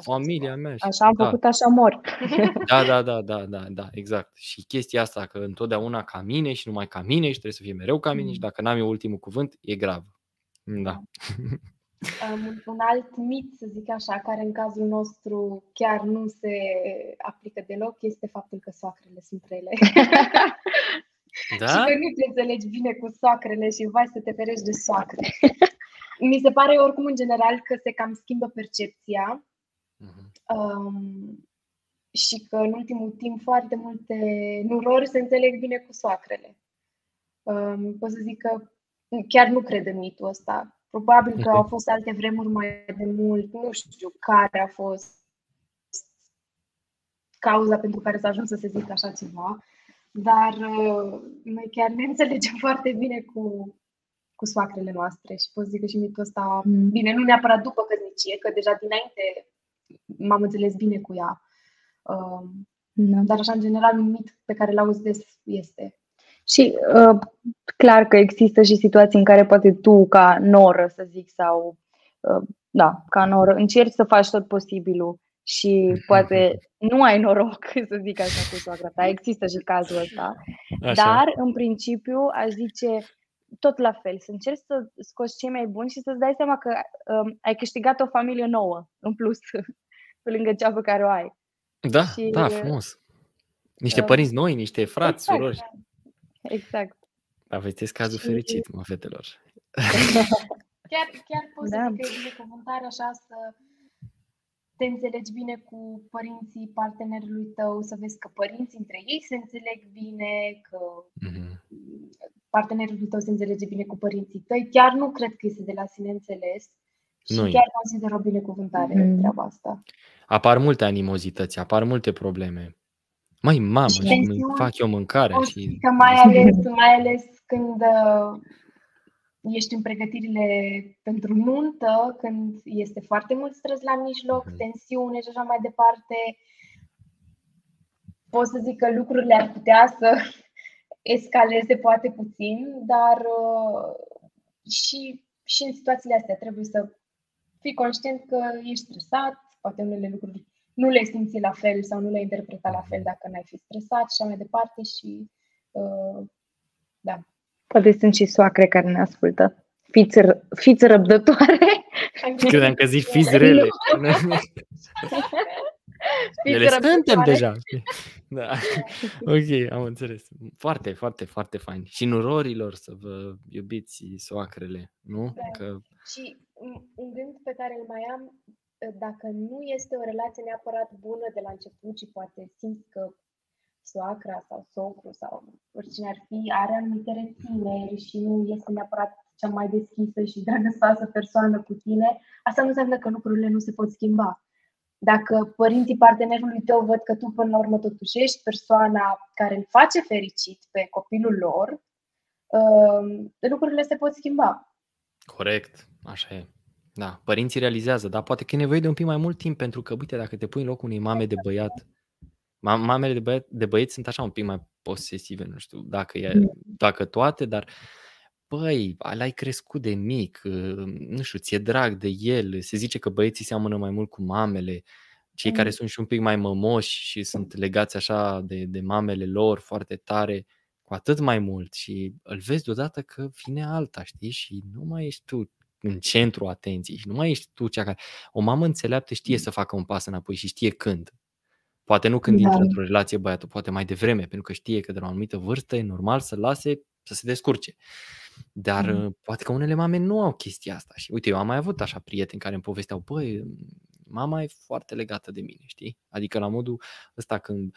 familia mea. Și, așa am da. făcut, așa mor. Da, da, da, da, da, da, exact. Și chestia asta că întotdeauna ca mine și numai ca mine și trebuie să fie mereu ca mine mm. și dacă n-am eu ultimul cuvânt, e grav. Da. Um, un alt mit, să zic așa, care în cazul nostru chiar nu se aplică deloc, este faptul că soacrele sunt rele. Da? și că nu te înțelegi bine cu soacrele și vai să te ferești de soacre. Mi se pare oricum în general că se cam schimbă percepția uh-huh. um, și că în ultimul timp foarte multe nurori se înțeleg bine cu soacrele. Um, pot să zic că chiar nu cred în mitul ăsta. Probabil că au fost alte vremuri mai de mult, nu știu care a fost cauza pentru care s-a ajuns să se zică așa ceva. Dar uh, noi chiar ne înțelegem foarte bine cu, cu soacrele noastre și pot zic că și mitul ăsta, mm. bine, nu neapărat după căsnicie, că deja dinainte m-am înțeles bine cu ea. Uh, da. Dar așa, în general, un mit pe care l-auzi des este. Și uh, clar că există și situații în care poate tu, ca noră, să zic, sau uh, da, ca noră, încerci să faci tot posibilul și poate nu ai noroc, să zic așa, cu soacra ta. Există și cazul ăsta. Așa. Dar, în principiu, aș zice tot la fel, să încerci să scoți cei mai buni și să-ți dai seama că um, ai câștigat o familie nouă, în plus, pe lângă cea pe care o ai. Da, și, da, frumos. Niște uh, părinți noi, niște frați, exact, surori. Exact. Aveți cazul și... fericit, mă, fetelor. chiar, chiar poți da. să zic că e binecuvântare așa să te înțelegi bine cu părinții partenerului tău, să vezi că părinții între ei se înțeleg bine, că mm-hmm. partenerul tău se înțelege bine cu părinții tăi. Chiar nu cred că este de la sine înțeles. Și Noi. chiar consider o binecuvântare mm. treaba asta. Apar multe animozități, apar multe probleme. Mai mamă, și, și fac eu mâncarea. Și... Că mai ales, mai ales când uh, ești în pregătirile pentru nuntă, când este foarte mult stres la mijloc, mm-hmm. tensiune și așa mai departe, pot să zic că lucrurile ar putea să escaleze poate puțin, dar uh, și, și în situațiile astea trebuie să fii conștient că ești stresat, poate unele lucruri nu le simți la fel sau nu le interpreta la fel dacă n-ai fi stresat și așa mai departe și Uh, da. Poate sunt și soacre care ne ascultă. Fiți, r- fiți răbdătoare. Credeam că zici fiți rele. Fiți Ele suntem răbdătoare. deja. Da. Ok, am înțeles. Foarte, foarte, foarte fain. Și nurorilor să vă iubiți soacrele, nu? Da. Că Și un un gând pe care îl mai am, dacă nu este o relație neapărat bună de la început și poate simți că soacra sau socru sau oricine ar fi are anumite rețineri și nu este neapărat cea mai deschisă și drăgăstoasă persoană cu tine, asta nu înseamnă că lucrurile nu se pot schimba. Dacă părinții partenerului tău văd că tu până la urmă totuși ești persoana care îl face fericit pe copilul lor, uh, lucrurile se pot schimba. Corect, așa e. Da, părinții realizează, dar poate că e nevoie de un pic mai mult timp, pentru că, uite, dacă te pui în locul unei mame de băiat, ma- mamele de, băiat, de băieți sunt așa un pic mai posesive, nu știu dacă, e, dacă toate, dar băi, l-ai crescut de mic, uh, nu știu, ți-e drag de el, se zice că băieții seamănă mai mult cu mamele, cei care Mm. sunt și un pic mai mămoși și sunt legați așa de, de mamele lor foarte tare, cu atât mai mult și îl vezi deodată că vine alta, știi? Și nu mai ești tu în centru atenției și nu mai ești tu cea care... O mamă înțeleaptă știe să facă un pas înapoi și știe când. Poate nu când Da. intră într-o relație băiatul, poate mai devreme, pentru că știe că de la o anumită vârstă e normal să lase să se descurce. Dar Mhm. mm. poate că unele mame nu au chestia asta. Și uite, eu am mai avut așa prieteni care îmi povesteau, băi, mama e foarte legată de mine, știi? Adică la modul ăsta când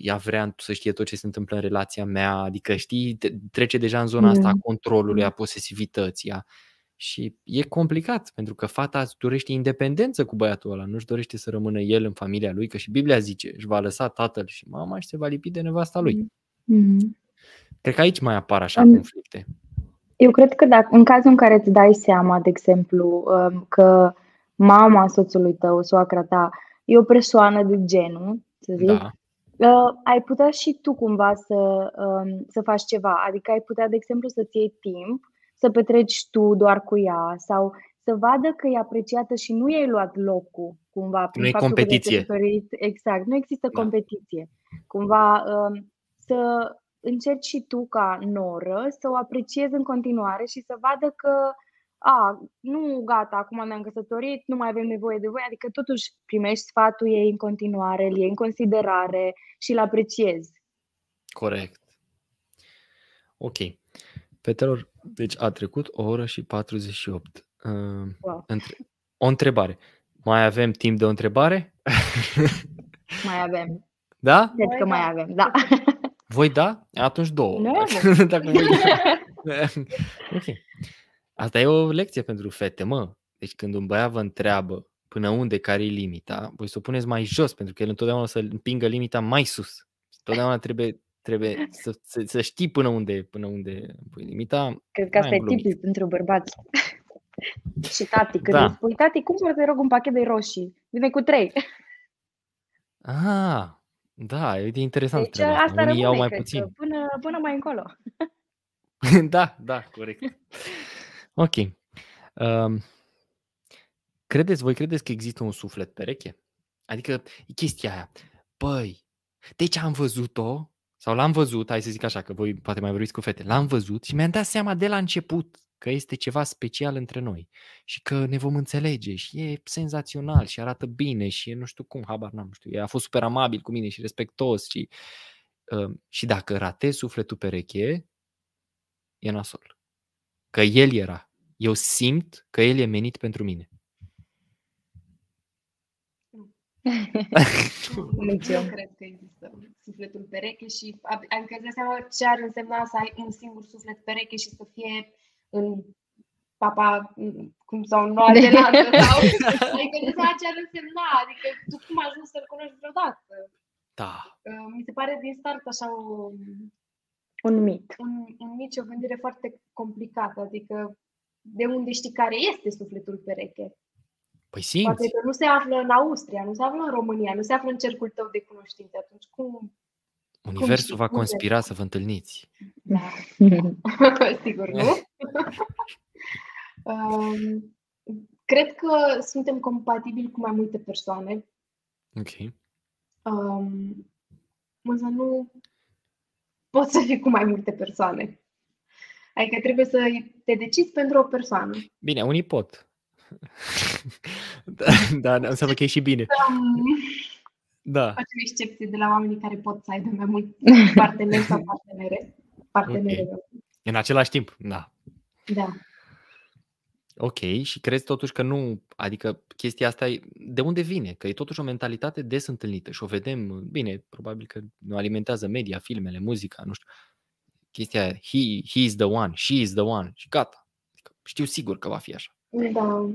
ea vrea să știe tot ce se întâmplă în relația mea, adică știi, te- trece deja în zona asta a Mm. controlului, a posesivității. A... Și e complicat, pentru că fata își dorește independență cu băiatul ăla, nu-și dorește să rămână el în familia lui, că și Biblia zice, își va lăsa tatăl și mama și se va lipi de nevasta lui. Mhm. Cred că aici mai apar așa Am- conflicte. Eu cred că dacă, în cazul în care îți dai seama, de exemplu, um, că mama soțului tău, soacra ta, e o persoană de genul, să zic, Da, uh, ai putea și tu cumva să, um, să faci ceva. Adică ai putea, de exemplu, să-ți iei timp, să petreci tu doar cu ea sau să vadă că e apreciată și nu i-ai luat locul cumva prin Nu e faptul că te-ai competiție. căsătorit. Exact, nu există Da. competiție. Cumva um, să încerci și tu ca noră să o apreciezi în continuare și să vadă că a, nu, gata, acum ne-am căsătorit, nu mai avem nevoie de voi, adică totuși primești sfatul ei în continuare, îl iei în considerare și îl apreciezi. corect. Ok. Fetelor, deci a trecut o oră și 48. Uh, Wow. între... O întrebare. Mai avem timp de o întrebare? Mai avem. da? Cred Mai că mai da. avem, da. Voi da? Atunci două. Noi Dacă, dacă voi da. ok. Asta e o lecție pentru fete, mă. Deci când un băiat vă întreabă până unde, care e limita, voi să o puneți mai jos, pentru că el întotdeauna o să împingă limita mai sus. Totdeauna trebuie, trebuie să, să, să știi până unde, până unde pui limita. Cred că asta Mai e am glumit. tipic pentru bărbați. și tati, când Da. îi spui, tati, cum să te rog un pachet de roșii? Vine cu trei. Ah, da, e interesant Deci treaba asta. asta Unii rămâne, iau mai cred puțin. că, până, până mai încolo. da, da, corect. Ok. Um, credeți, voi credeți că există un suflet pereche? Adică e chestia aia. Băi, deci am văzut-o, sau l-am văzut, hai să zic așa, că voi poate mai vorbiți cu fete, l-am văzut și mi-am dat seama de la început că este ceva special între noi și că ne vom înțelege și e senzațional și arată bine și e nu știu cum, habar n-am, nu știu, e, a fost super amabil cu mine și respectos și, uh, și dacă ratezi sufletul pereche, e nasol. Că el era. Eu simt că el e menit pentru mine. Nici eu eu. cred că există sufletul pereche și ab- adică îți dai seama ce ar însemna să ai un singur suflet pereche și să fie în Papa, cum sau în Noua Zeelandă sau adică nu știu ce ar însemna, adică tu cum ajungi să-l cunoști vreodată. Da. Uh, Mi se pare din start așa o, Un mit. un, un mici, o gândire foarte complicată, adică de unde știi care este sufletul pereche? Păi Poate simți. că nu se află în Austria, nu se află în România, nu se află în cercul tău de cunoștințe. Atunci cum? Universul știi? va Cum conspira să vă întâlniți. Da. Sigur, nu? um, cred că suntem compatibili cu mai multe persoane, Ok. um, însă nu, poți să fii cu mai multe persoane. Adică trebuie să te decizi pentru o persoană. Bine, unii pot. Da, da, înseamnă că e și bine. Um, Da. facem excepție de la oamenii care pot să aibă mai mult parteneri sau partenere. Partenere. Ok. În același timp, da. Da. Ok, și crezi totuși că nu, adică chestia asta, e- de unde vine? Că e totuși o mentalitate des întâlnită și o vedem, bine, probabil că ne alimentează media, filmele, muzica, nu știu. Chestia aia, he, he is the one, she is the one și gata. Adică știu sigur că va fi așa. Da.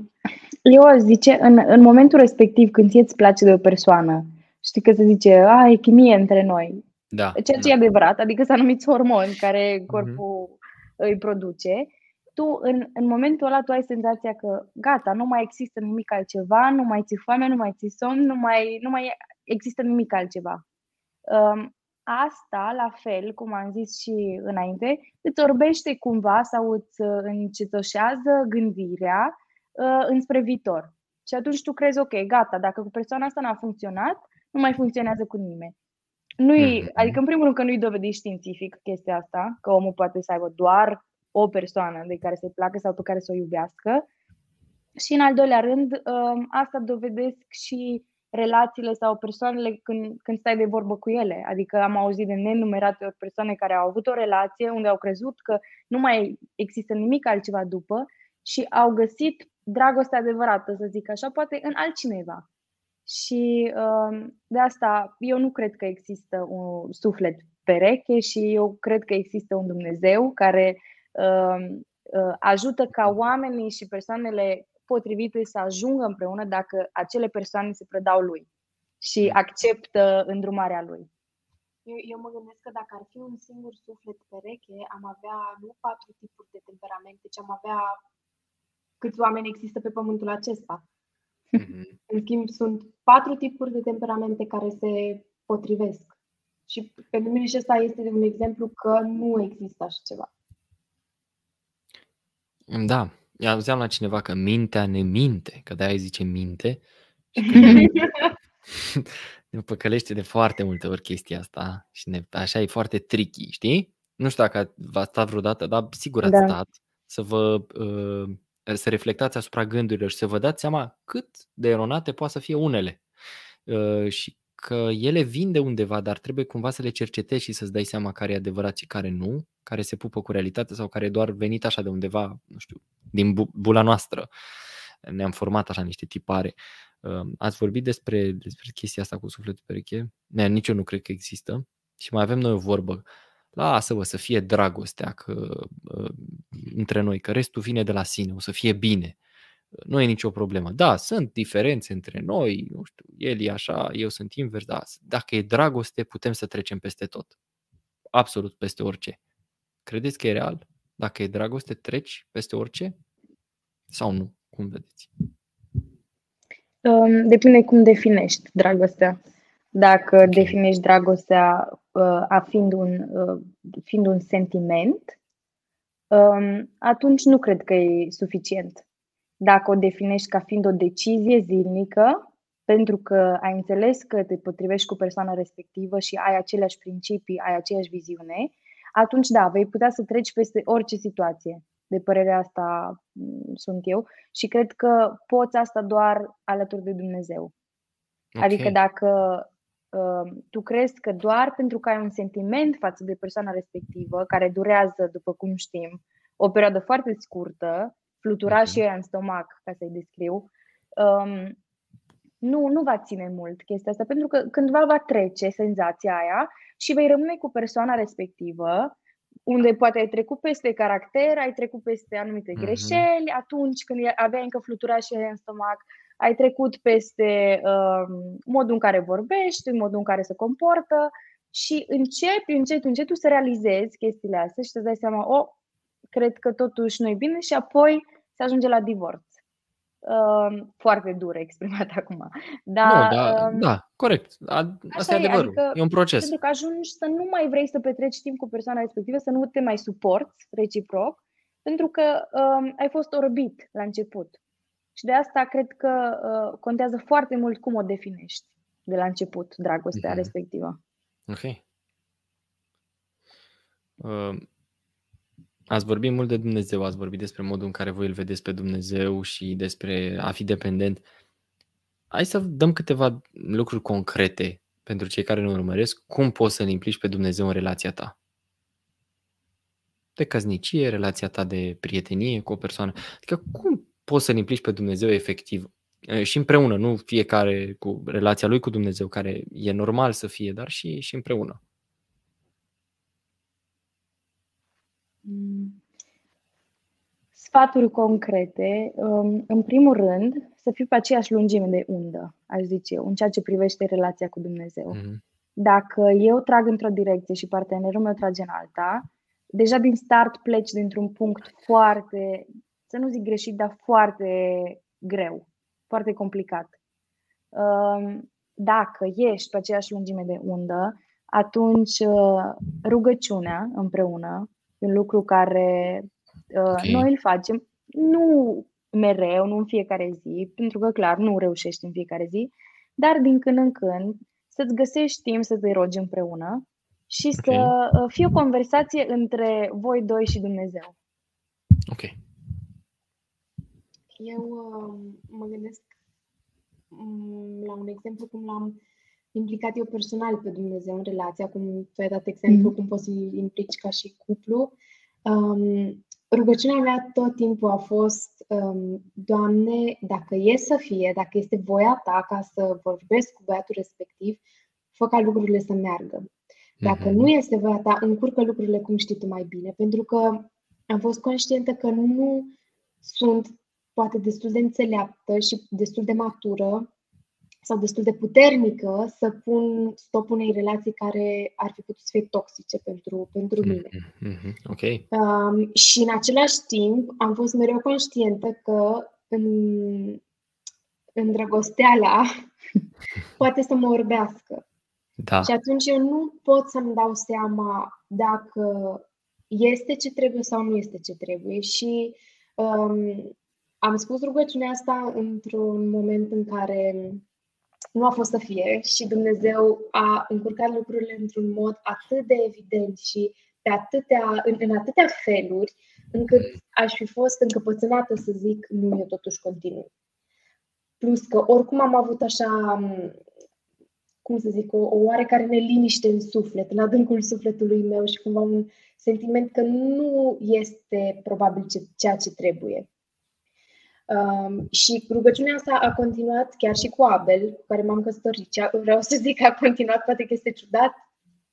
Eu aș zice, în, în momentul respectiv, când ție îți place de o persoană, știi că se zice, a, e chimie între noi, Da. ceea ce da. e adevărat, adică sunt anumiți hormoni care corpul îi produce, tu în, în momentul ăla tu ai senzația că gata, nu mai există nimic altceva, nu mai ți foame, nu mai ți somn, nu mai, nu mai există nimic altceva. Um, asta, la fel, cum am zis și înainte, îți orbește cumva sau îți uh, încetoșează gândirea uh, înspre viitor. Și atunci tu crezi, ok, gata, dacă cu persoana asta n-a funcționat, nu mai funcționează cu nimeni. Nu-i, Mhm. adică, în primul rând, că nu-i dovedit științific chestia asta, că omul poate să aibă doar o persoană de care să-i placă sau pe care să o iubească. Și, în al doilea rând, um, asta dovedesc și relațiile sau persoanele când, când stai de vorbă cu ele. Adică am auzit de nenumerate ori persoane care au avut o relație unde au crezut că nu mai există nimic altceva după și au găsit dragostea adevărată, să zic așa, poate în altcineva. Și um, de asta eu nu cred că există un suflet pereche și eu cred că există un Dumnezeu care um, uh, ajută ca oamenii și persoanele potrivite să ajungă împreună dacă acele persoane se predau lui și acceptă îndrumarea lui. Eu, eu mă gândesc că dacă ar fi un singur suflet pereche, am avea nu patru tipuri de temperamente, ci am avea câți oameni există pe pământul acesta. Mhm. În schimb, sunt patru tipuri de temperamente care se potrivesc. Și pentru mine și ăsta este un exemplu că nu există așa ceva. Da, eu auzeam la cineva că mintea ne minte, că de-aia îi zice minte. Și că ne, ne păcălește de foarte multe ori chestia asta și ne, așa e foarte tricky, știi? Nu știu dacă v-ați stat vreodată, dar sigur ați Da. stat să vă uh, să reflectați asupra gândurilor și să vă dați seama cât de eronate poate să fie unele. Uh, și că ele vin de undeva, dar trebuie cumva să le cercetezi și să-ți dai seama care e adevărat și care nu, care se pupă cu realitatea sau care e doar venit așa de undeva, nu știu, din bu- bula noastră. Ne-am format așa niște tipare. Uh, Ați vorbit despre, despre chestia asta cu sufletul pereche? Ne, nici eu nu cred că există. Și mai avem noi o vorbă. Lasă-vă să fie dragostea că, uh, între noi, că restul vine de la sine, o să fie bine. Nu e nicio problemă. Da, sunt diferențe între noi, nu știu, el e așa, eu sunt invers, da, dacă e dragoste, putem să trecem peste tot. Absolut peste orice. Credeți că e real? Dacă e dragoste, treci peste orice? Sau nu? Cum vedeți? Um, depinde cum definești dragostea. Dacă Ok. definești dragostea uh, a fiind un, uh, fiind un sentiment, um, atunci nu cred că e suficient. Dacă o definești ca fiind o decizie zilnică, pentru că ai înțeles că te potrivești cu persoana respectivă și ai aceleași principii, ai aceeași viziune, atunci da, vei putea să treci peste orice situație. De părerea asta mm, sunt eu și cred că poți asta doar alături de Dumnezeu. Adică Ok. dacă uh, tu crezi că doar pentru că ai un sentiment față de persoana respectivă, care durează, după cum știm, o perioadă foarte scurtă, flutura și Mhm. ea în stomac, ca să-i descriu, um, nu, nu va ține mult chestia asta, pentru că cândva va trece senzația aia și vei rămâne cu persoana respectivă, unde poate ai trecut peste caracter, ai trecut peste anumite Mhm. greșeli, atunci când e- aveai încă flutura și aia în stomac, ai trecut peste um, modul în care vorbești, modul în care se comportă și începi încet, încet să realizezi chestiile astea și să dai seama, o, cred că totuși nu e bine și apoi se ajunge la divorț. Um, foarte dur exprimat acum. Dar, nu, da, um, da, corect. A, asta e e, adevărul. adică e un proces. pentru că ajungi să nu mai vrei să petreci timp cu persoana respectivă, să nu te mai suporți reciproc, pentru că um, ai fost orbit la început. Și de asta cred că uh, contează foarte mult cum o definești de la început, dragostea Mhm. respectivă. Ok. uh, ați vorbit mult de Dumnezeu, ați vorbit despre modul în care voi îl vedeți pe Dumnezeu și despre a fi dependent. Hai să dăm câteva lucruri concrete pentru cei care nu urmăresc. Cum poți să-L implici pe Dumnezeu în relația ta? De căznicie, relația ta de prietenie cu o persoană. Adică cum poți să-L implici pe Dumnezeu efectiv și împreună, nu fiecare cu relația lui cu Dumnezeu, care e normal să fie, dar și, și împreună. Sfaturi concrete. Um, în primul rând, să fiu pe aceeași lungime de undă, aș zice eu, în ceea ce privește relația cu Dumnezeu. Mm-hmm. Dacă eu trag într-o direcție și partenerul meu trage în alta, deja din start pleci dintr-un punct foarte, să nu zic greșit, dar foarte greu foarte complicat. Um, dacă ești pe aceeași lungime de undă, atunci uh, rugăciunea împreună un lucru care uh, okay. noi îl facem nu mereu, nu în fiecare zi, pentru că clar nu reușești în fiecare zi, dar din când în când să-ți găsești timp să te rogi împreună și okay. să uh, fie o conversație între voi doi și Dumnezeu. Ok. Eu uh, mă gândesc um, la un exemplu cum l-am implicat eu personal pe Dumnezeu în relația, cum tu ai dat exemplu, mm. cum poți să-i implici ca și cuplu. Um, rugăciunea mea tot timpul a fost, um, Doamne, dacă e să fie, dacă este voia Ta ca să vorbesc cu băiatul respectiv, fă ca lucrurile să meargă. Dacă mm-hmm. nu este voia Ta, încurcă lucrurile cum știi Tu mai bine, pentru că am fost conștientă că nu, nu sunt poate destul de înțeleaptă și destul de matură sau destul de puternică să pun stop unei relații care ar fi putut să fie toxice pentru, pentru mine. Mm-hmm. Ok. Um, și în același timp am fost mereu conștientă că în, în drăgosteala poate să mă orbească. Da. Și atunci eu nu pot să-mi dau seama dacă este ce trebuie sau nu este ce trebuie. Și um, am spus rugăciunea asta într-un moment în care nu a fost să fie și Dumnezeu a încurcat lucrurile într-un mod atât de evident și pe atâtea, în, în atâtea feluri, încât aș fi fost încăpățânată să zic nu, eu totuși continuu. Plus că oricum am avut așa, cum să zic, o, o oarecare neliniște în suflet, în adâncul sufletului meu și cumva un sentiment că nu este probabil ce, ceea ce trebuie. Um, și rugăciunea asta a continuat chiar și cu Abel, cu care m-am căsătorit. Vreau să zic că a continuat, poate că este ciudat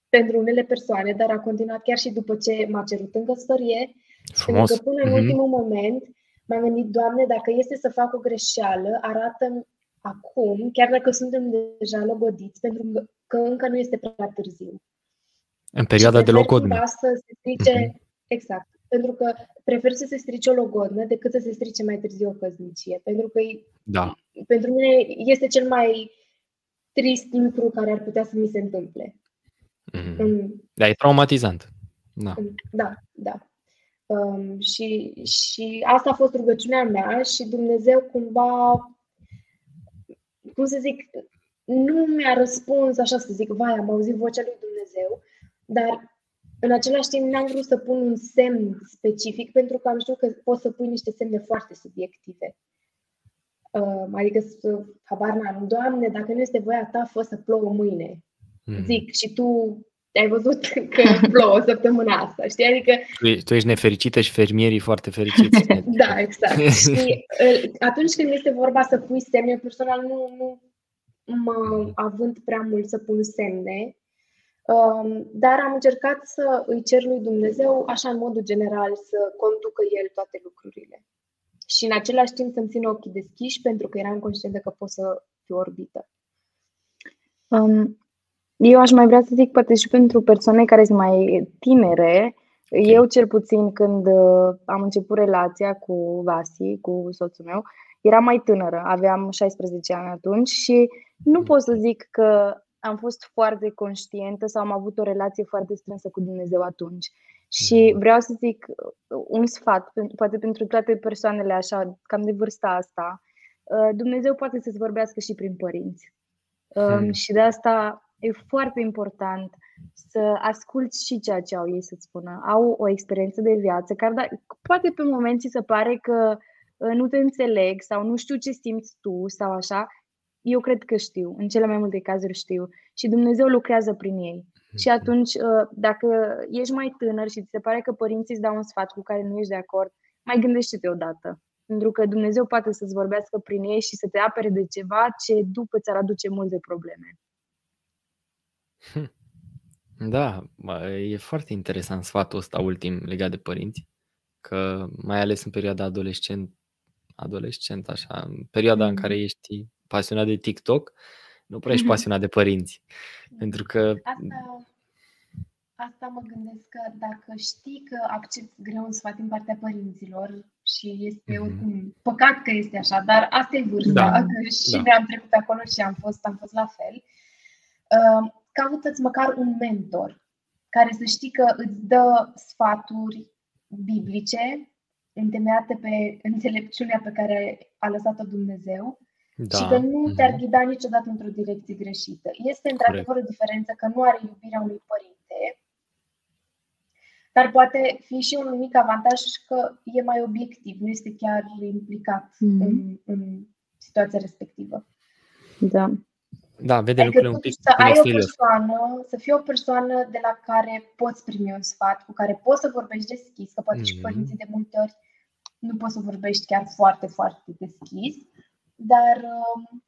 pentru unele persoane, dar a continuat chiar și după ce m-a cerut în căsătorie. Frumos. Pentru că până în mm-hmm. ultimul moment m-am gândit, Doamne, dacă este să fac o greșeală, arată acum, chiar dacă suntem deja logodiți, pentru că încă nu este prea târziu. În perioada de logodnă. Să se strice, mm-hmm. exact, pentru că prefer să se strice o logodnă decât să se strice mai târziu o căsnicie. Pentru că da. pentru mine este cel mai trist lucru care ar putea să mi se întâmple. Mm-hmm. Mm. Da, e traumatizant. Da, da. da. Um, și, și asta a fost rugăciunea mea și Dumnezeu cumva, cum să zic, nu mi-a răspuns așa să zic, vai, am auzit vocea lui Dumnezeu, dar în același timp, n-am vrut să pun un semn specific pentru că am știut că poți să pui niște semne foarte subiective. Uh, adică, să, habar n-am, Doamne, dacă nu este voia ta, fă să plouă mâine. Mm. Zic, și tu ai văzut că plouă săptămâna asta, știi? Adică... Tu, tu ești nefericită și fermierii foarte fericiți. da, exact. și uh, atunci când este vorba să pui semne, personal nu, nu mă având prea mult să pun semne, Um, dar am încercat să îi cer lui Dumnezeu, așa în modul general, să conducă El toate lucrurile. Și în același timp să-mi țin ochii deschiși, pentru că eram conștientă că pot să fiu orbită. Um, eu aș mai vrea să zic, poate și pentru persoane care sunt mai tinere, eu cel puțin când uh, am început relația cu Vasi, cu soțul meu, eram mai tânără, aveam 16 ani atunci și nu pot să zic că am fost foarte conștientă sau am avut o relație foarte strânsă cu Dumnezeu atunci. Și mhm. vreau să zic uh, un sfat, poate pentru toate persoanele așa, cam de vârsta asta, uh, Dumnezeu poate să-ți vorbească și prin părinți. Um, hmm. Și de asta e foarte important să asculți și ceea ce au ei să-ți spună. Au o experiență de viață care da, poate pe moment ți se pare că uh, nu te înțeleg sau nu știu ce simți tu sau așa. Eu cred că știu, în cele mai multe cazuri știu. Și Dumnezeu lucrează prin ei. Și mhm. atunci, uh, dacă ești mai tânăr și ți se pare că părinții îți dau un sfat cu care nu ești de acord, mai gândește-te odată. Pentru că Dumnezeu poate să-ți vorbească prin ei și să te apere de ceva ce după ți-ar aduce multe probleme. Hm. Da, e foarte interesant sfatul ăsta ultim legat de părinți, că mai ales în perioada adolescent, adolescent așa, în perioada mm. în care ești pasionat de TikTok, nu prea ești mm-hmm. pasionat de părinți. Pentru că... Asta, asta mă gândesc că dacă știi că accepti greu un sfat din partea părinților și este mm-hmm. oricum păcat că este așa, dar asta e vârsta, da. că și da. noi am trecut acolo și am fost, am fost la fel. Uh, caută-ți măcar un mentor care să știi că îți dă sfaturi biblice întemeiate pe înțelepciunea pe care a lăsat-o Dumnezeu da. și că nu mhm. te-ar ghida niciodată într-o direcție greșită. Este într-adevăr o diferență că nu are iubirea unui părinte, dar poate fi și un mic avantaj că e mai obiectiv, nu este chiar implicat mm. în, în situația respectivă. Da. Da, vede adică lucrurile un pic să ai o persoană, să fii o persoană de la care poți primi un sfat, cu care poți să vorbești deschis, că poate mm-hmm. și părinții de multe ori nu poți să vorbești chiar foarte, foarte deschis, dar um,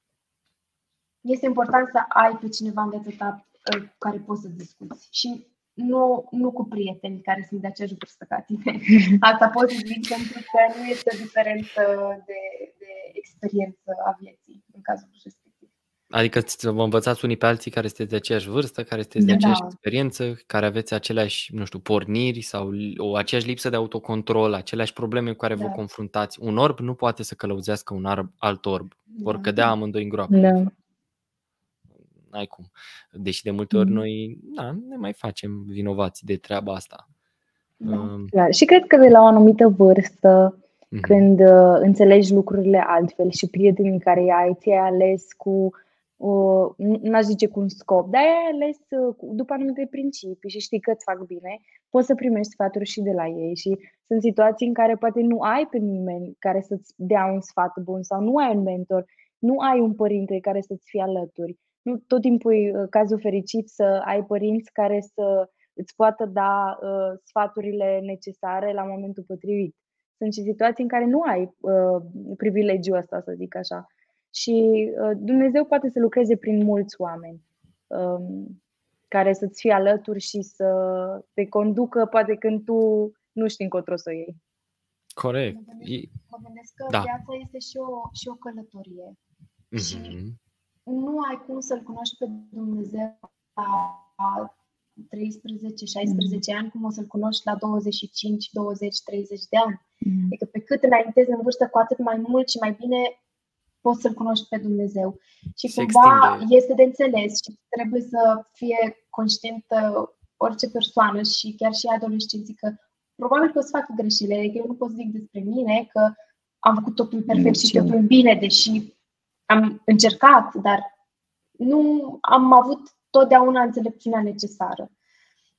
este important să ai pe cineva în viața ta uh, cu care poți să discuți. Și nu, nu cu prieteni care sunt de aceeași vârstă ca tine. Asta pot să zic pentru că nu este o diferență de, de experiență a vieții în cazul respectiv. Adică vă învățați unii pe alții care sunteți de aceeași vârstă, care sunteți de aceeași da. experiență, care aveți aceleași, nu știu, porniri sau o aceeași lipsă de autocontrol, aceleași probleme cu care da. vă confruntați. Un orb nu poate să călăuzească un arb, alt orb. Vor da. cădea amândoi în groapă. Da. N-ai cum. Deși de multe ori mm. noi da, ne mai facem vinovați de treaba asta. Da. Uh, da. Și cred că de la o anumită vârstă, uh-huh. când uh, înțelegi lucrurile altfel și prietenii care ai, ți-ai ales cu n-aș zice cu un scop, dar ai ales uh, după anumite principii și știi că îți fac bine, poți să primești sfaturi și de la ei și sunt situații în care poate nu ai pe nimeni care să-ți dea un sfat bun sau nu ai un mentor, nu ai un părinte care să-ți fie alături. Nu tot timpul e uh, cazul fericit să ai părinți care să îți poată da uh, sfaturile necesare la momentul potrivit. Sunt și situații în care nu ai uh, privilegiul ăsta, să zic așa și uh, Dumnezeu poate să lucreze prin mulți oameni um, care să-ți fie alături și să te conducă poate când tu nu știi încotro să iei. Corect. Mă gândesc, mă gândesc că da. viața este și o, și o călătorie. Mm-hmm. Și nu ai cum să-L cunoști pe Dumnezeu la 13, 16 mm-hmm. ani, cum o să-L cunoști la 25, 20, 30 de ani. Mm-hmm. Adică pe cât înaintezi în vârstă, cu atât mai mult și mai bine poți să-L cunoști pe Dumnezeu. Și Se cumva extinde. este de înțeles și trebuie să fie conștientă orice persoană și chiar și adolescenții că probabil că o să facă greșeli. Adică eu nu pot zic despre mine că am făcut totul perfect și totul bine, deși am încercat, dar nu am avut totdeauna înțelepciunea necesară.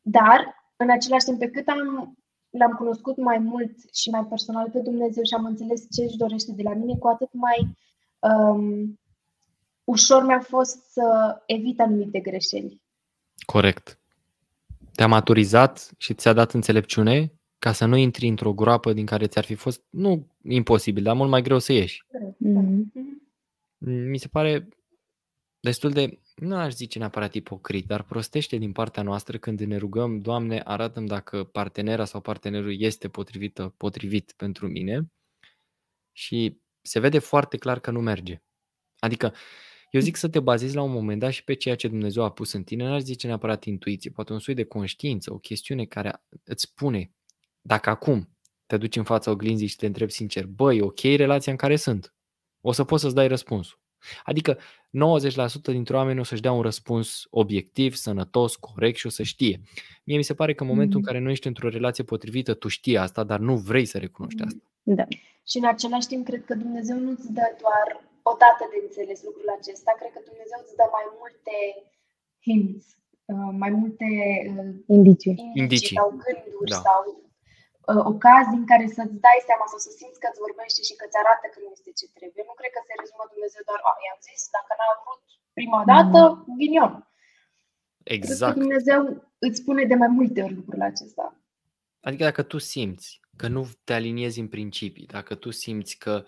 Dar, în același timp, pe cât am, l-am cunoscut mai mult și mai personal pe Dumnezeu și am înțeles ce își dorește de la mine, cu atât mai um, ușor mi-a fost să evit anumite greșeli. Corect. Te-a maturizat și ți-a dat înțelepciune ca să nu intri într-o groapă din care ți-ar fi fost, nu imposibil, dar mult mai greu să ieși. Mm-hmm. Mi se pare destul de, nu aș zice neapărat ipocrit, dar prostește din partea noastră când ne rugăm, Doamne, arată dacă partenera sau partenerul este potrivită, potrivit pentru mine și se vede foarte clar că nu merge. Adică, eu zic să te bazezi la un moment dat și pe ceea ce Dumnezeu a pus în tine, n-aș zice neapărat intuiție, poate un soi de conștiință, o chestiune care îți spune, dacă acum te duci în fața oglinzii și te întrebi sincer, băi, ok relația în care sunt, o să poți să-ți dai răspunsul. Adică 90% dintre oameni o să-și dea un răspuns obiectiv, sănătos, corect și o să știe. Mie mi se pare că în momentul mm-hmm. în care nu ești într-o relație potrivită, tu știi asta, dar nu vrei să recunoști asta. Da. Și în același timp, cred că Dumnezeu nu îți dă doar o dată de înțeles lucrul acesta, cred că Dumnezeu îți dă mai multe hints uh, mai multe uh, indicii. indicii, indicii. sau gânduri Da. sau uh, ocazii în care să-ți dai seama sau să simți că îți vorbește și că îți arată că nu este ce trebuie. Nu cred că se rezumă Dumnezeu doar, a, i-am zis, dacă n-a vrut prima dată, ghinion. Cred că Exact. Dumnezeu îți spune de mai multe ori lucrul acesta. Adică dacă tu simți că nu te aliniezi în principii, dacă tu simți că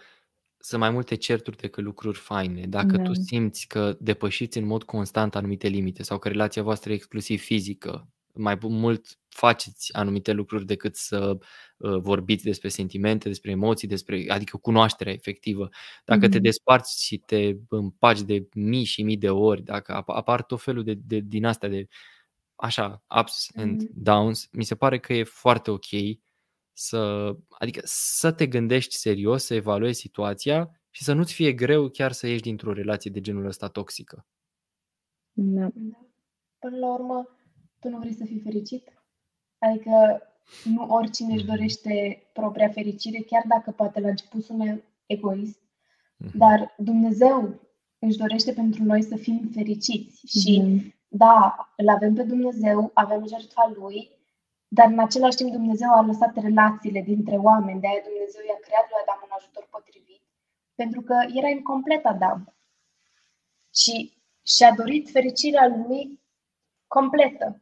sunt mai multe certuri decât lucruri faine, dacă Da. tu simți că depășiți în mod constant anumite limite sau că relația voastră e exclusiv fizică, mai bu- mult faceți anumite lucruri decât să uh, vorbiți despre sentimente, despre emoții, despre, adică cunoașterea efectivă. Dacă te Mhm. desparți și te împaci de mii și mii de ori, dacă ap- apar tot felul de, de din astea de așa, ups and Mhm. downs, mi se pare că e foarte ok să, adică să te gândești serios, să evaluezi situația și să nu-ți fie greu chiar să ieși dintr-o relație de genul ăsta toxică. Da. Da. Până la urmă, tu nu vrei să fii fericit? Adică nu oricine își Mhm. dorește propria fericire, chiar dacă poate la început sună egoist, Mhm. dar Dumnezeu își dorește pentru noi să fim fericiți și Mhm. da, îl avem pe Dumnezeu, avem jertfa Lui, dar în același timp Dumnezeu a lăsat relațiile dintre oameni, de aia Dumnezeu i-a creat lui Adam un ajutor potrivit, pentru că era incomplet Adam. Și și-a dorit fericirea lui completă.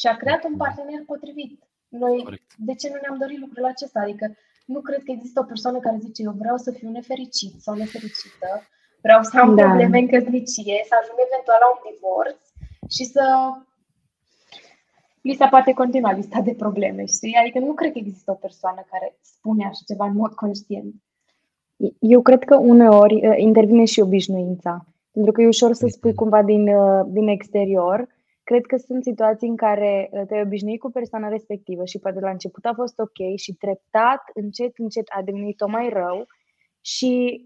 Și a creat un partener potrivit. Noi, Corect. de ce nu ne-am dorit lucrul acesta? Adică nu cred că există o persoană care zice eu vreau să fiu nefericit sau nefericită, vreau să am Da. probleme în căsnicie, să ajung eventual la un divorț și să lista poate continua lista de probleme, știi? Adică nu cred că există o persoană care spune așa ceva în mod conștient. Eu cred că uneori uh, intervine și obișnuința. Pentru că e ușor să spui Mhm. cumva din, uh, din exterior. Cred că sunt situații în care uh, te-ai obișnuit cu persoana respectivă și poate la început a fost ok și treptat, încet, încet a devenit tot mai rău și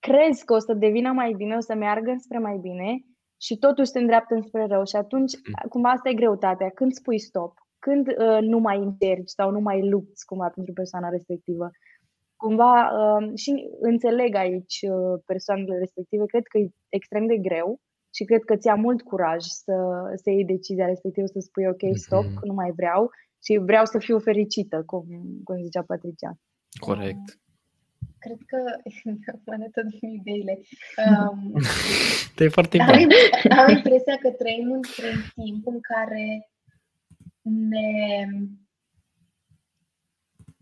crezi că o să devină mai bine, o să meargă înspre mai bine și totuși se îndreaptă înspre rău și atunci cumva asta e greutatea. Când spui stop? Când uh, nu mai încerci sau nu mai lupți cumva pentru persoana respectivă? Cumva uh, și înțeleg aici uh, persoanele respective, cred că e extrem de greu și cred că ți-a mult curaj să, să iei decizia respectivă, să spui ok, stop, Mhm. nu mai vreau și vreau să fiu fericită, cum, cum zicea Patricia. Corect. Cred că mă ne tot din ideile. Um, Te e foarte am, bine. am impresia că trăim într-un timp în care ne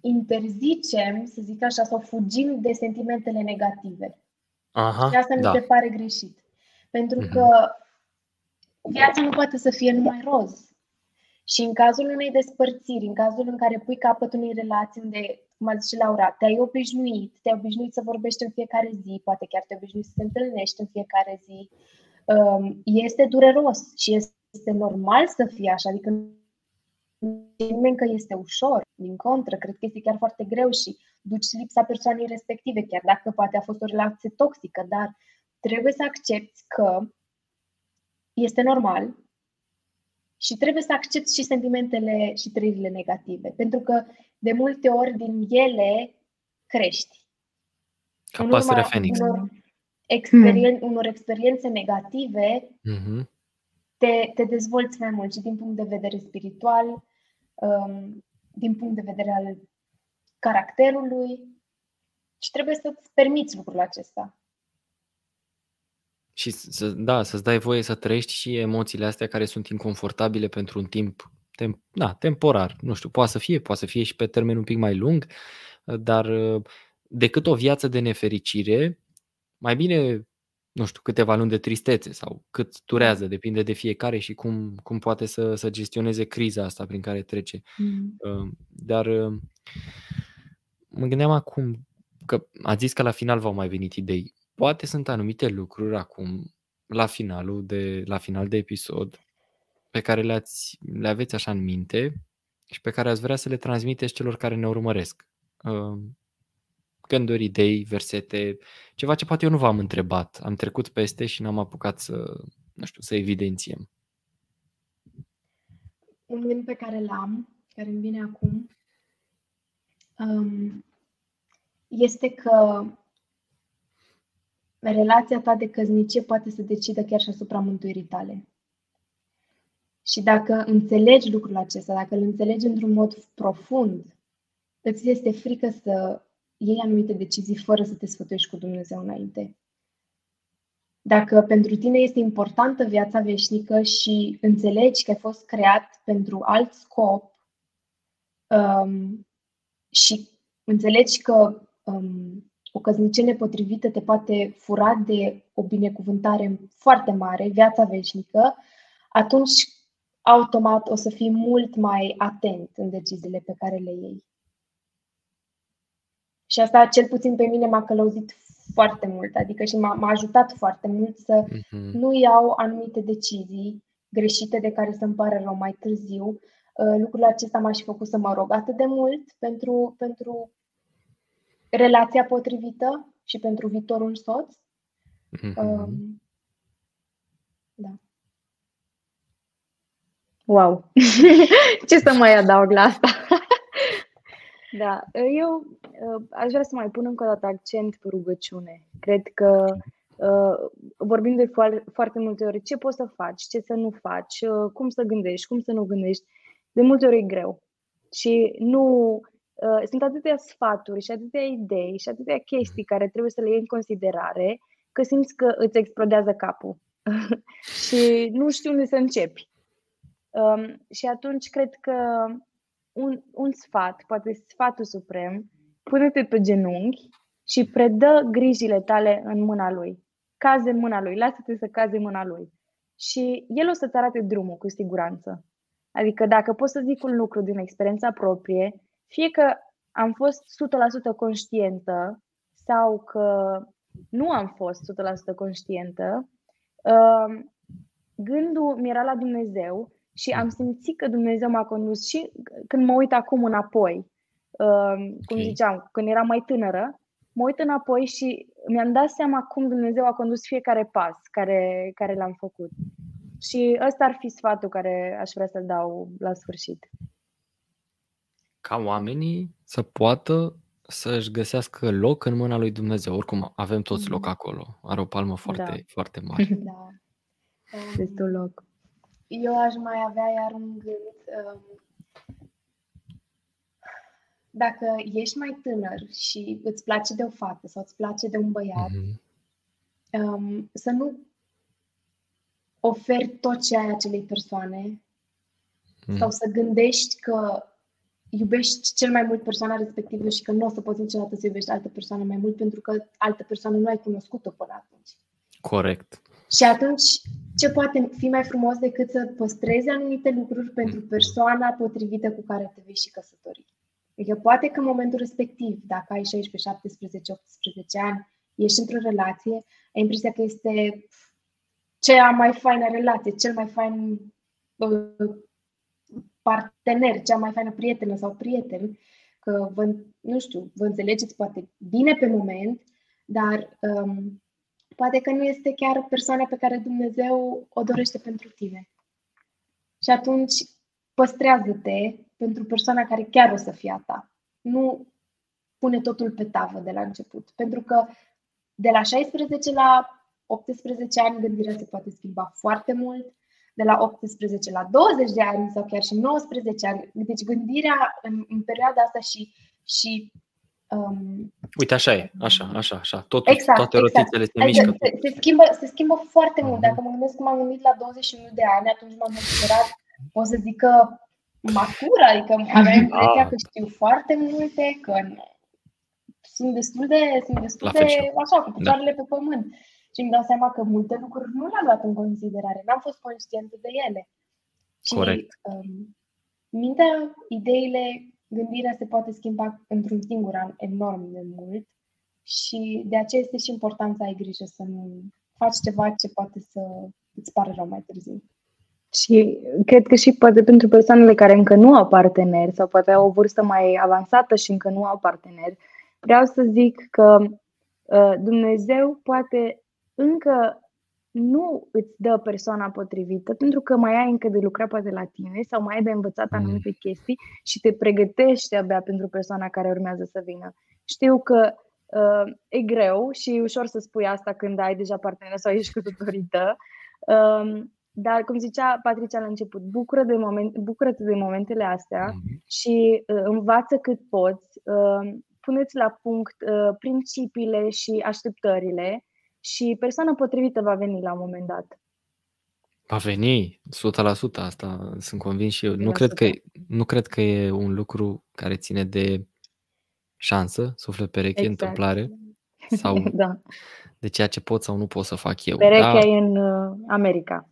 interzicem, să zic așa, sau fugim de sentimentele negative. Aha, Și asta mi da. se pare greșit. Pentru Mhm. că viața nu poate să fie numai roz. Și în cazul unei despărțiri, în cazul în care pui capăt unei relații unde, cum a zis și Laura, te-ai obișnuit, te-ai obișnuit să vorbești în fiecare zi, poate chiar te-ai obișnuit să te întâlnești în fiecare zi, um, este dureros și este normal să fie așa. Adică nu e nimeni că este ușor, din contră, cred că este chiar foarte greu și duci lipsa persoanei respective, chiar dacă poate a fost o relație toxică, dar trebuie să accepti că este normal și trebuie să accepti și sentimentele și trăirile negative, pentru că de multe ori din ele crești. Ca În pasărea urma Phoenix. Unor, experien- unor experiențe negative, Mhm. te, te dezvolți mai mult și din punct de vedere spiritual, um, din punct de vedere al caracterului și trebuie să-ți permiți lucrul acesta. Și să, da, să-ți dai voie să trăiești și emoțiile astea care sunt inconfortabile pentru un timp tem, da, temporar. Nu știu, poate să fie, poate să fie și pe termen un pic mai lung, dar decât o viață de nefericire, mai bine, nu știu, câteva luni de tristețe sau cât durează, depinde de fiecare și cum, cum poate să, să gestioneze criza asta prin care trece. Mm. Dar mă gândeam acum că a zis că la final v-au mai venit idei. Poate sunt anumite lucruri acum, la finalul de, la final de episod, pe care le-ați, le aveți așa în minte și pe care ați vrea să le transmiteți celor care ne urmăresc. Gânduri, idei, versete, ceva ce poate eu nu v-am întrebat. Am trecut peste și n-am apucat să, nu știu, să evidențiem. Un gând pe care l-am, care îmi vine acum, um, este că relația ta de căsnicie poate să decidă chiar și asupra mântuirii tale. Și dacă înțelegi lucrul acesta, dacă îl înțelegi într-un mod profund, îți este frică să iei anumite decizii fără să te sfătuiești cu Dumnezeu înainte. Dacă pentru tine este importantă viața veșnică și înțelegi că ai fost creat pentru alt scop um, și înțelegi că um, o căsnicie nepotrivită te poate fura de o binecuvântare foarte mare, viața veșnică, atunci automat o să fii mult mai atent în deciziile pe care le iei. Și asta, cel puțin pe mine, m-a călăuzit foarte mult, adică și m-a, m-a ajutat foarte mult să uh-huh. nu iau anumite decizii greșite de care să-mi pare rău mai târziu. Uh, lucrul acesta m-a și făcut să mă rog atât de mult pentru, pentru relația potrivită și pentru viitorul soț. Uh-huh. Um, da. Wow! Ce să mai adaug la asta? Da, eu uh, aș vrea să mai pun încă o dată accent pe rugăciune. Cred că uh, vorbim de foarte multe ori ce poți să faci, ce să nu faci, uh, cum să gândești, cum să nu gândești. De multe ori e greu. Și nu sunt atâtea sfaturi și atâtea idei și atâtea chestii care trebuie să le iei în considerare că simți că îți explodează capul și nu știu unde să începi. Um, și atunci cred că un, un sfat, poate sfatul suprem, pune-te pe genunchi și predă grijile tale în mâna lui. Caze în mâna lui, lasă-te să caze în mâna lui. Și el o să-ți arate drumul cu siguranță. Adică dacă pot să zic un lucru din experiența proprie, fie că am fost 100% conștientă sau că nu am fost 100% conștientă, uh, gândul mi era la Dumnezeu și am simțit că Dumnezeu m-a condus și când mă uit acum înapoi, uh, cum okay. ziceam, când eram mai tânără, mă uit înapoi și mi-am dat seama cum Dumnezeu a condus fiecare pas care, care l-am făcut. Și ăsta ar fi sfatul care aș vrea să-l dau la sfârșit. Ca oamenii să poată să-și găsească loc în mâna lui Dumnezeu. Oricum, avem toți loc mhm. acolo. Are o palmă foarte, da. foarte mare. Da. Destul loc. Eu aș mai avea iar un gând. Um, dacă ești mai tânăr și îți place de o fată sau îți place de un băiat, mm-hmm. um, să nu oferi tot ce ai acelei persoane mm. sau să gândești că iubești cel mai mult persoana respectivă și că nu o să poți niciodată să iubești altă persoană mai mult pentru că altă persoană nu ai cunoscut-o până atunci. Corect. Și atunci, ce poate fi mai frumos decât să păstrezi anumite lucruri pentru persoana potrivită cu care te vei și căsători? Adică poate că în momentul respectiv, dacă ai 16, 17, 18 ani, ești într-o relație, ai impresia că este cea mai faină relație, cel mai fain uh, partener, cea mai faină prietenă sau prieten, că vă, nu știu, vă înțelegeți poate bine pe moment, dar um, poate că nu este chiar persoana pe care Dumnezeu o dorește pentru tine. Și atunci păstrează-te pentru persoana care chiar o să fie a ta. Nu pune totul pe tavă de la început. Pentru că de la 16 la 18 ani gândirea se poate schimba foarte mult. De la 18 la 20 de ani sau chiar și 19 ani. Deci gândirea în, în perioada asta și, și Um, Uite, așa e, așa, așa, așa. Totul, exact, toate exact. rotițele se adică mișcă. Se, se, schimbă, se schimbă foarte mult. Dacă mă gândesc că m-am gândit la 21 de ani, atunci m-am considerat, o să zic că matură, adică aveam impresia ah. că știu foarte multe, că sunt destul de, sunt destul de așa, cu picioarele da. pe pământ. Și îmi dau seama că multe lucruri nu le-am luat în considerare, n-am fost conștientă de ele. Și, Corect. Um, mintea, ideile, gândirea se poate schimba într-un singur an enorm de mult și de aceea este și important să ai grijă să nu faci ceva ce poate să îți pară rău mai târziu. Și cred că și poate pentru persoanele care încă nu au parteneri sau poate au o vârstă mai avansată și încă nu au parteneri, vreau să zic că uh, Dumnezeu poate încă nu îți dă persoana potrivită pentru că mai ai încă de lucrat poate la tine sau mai ai de învățat mm. anumite chestii și te pregătești abia pentru persoana care urmează să vină. Știu că uh, e greu și e ușor să spui asta când ai deja partener sau ești căsătorită, uh, dar, cum zicea Patricia la început, bucură de moment, bucură-te de momentele astea mm-hmm. și uh, învață cât poți, uh, puneți la punct uh, principiile și așteptările și persoana potrivită va veni la un moment dat. Va veni, 100% asta sunt convins și eu. Nu cred, că, nu cred că e un lucru care ține de șansă, suflet pereche, exact. întâmplare sau da. de ceea ce pot sau nu pot să fac eu. Perechea da? e în uh, America.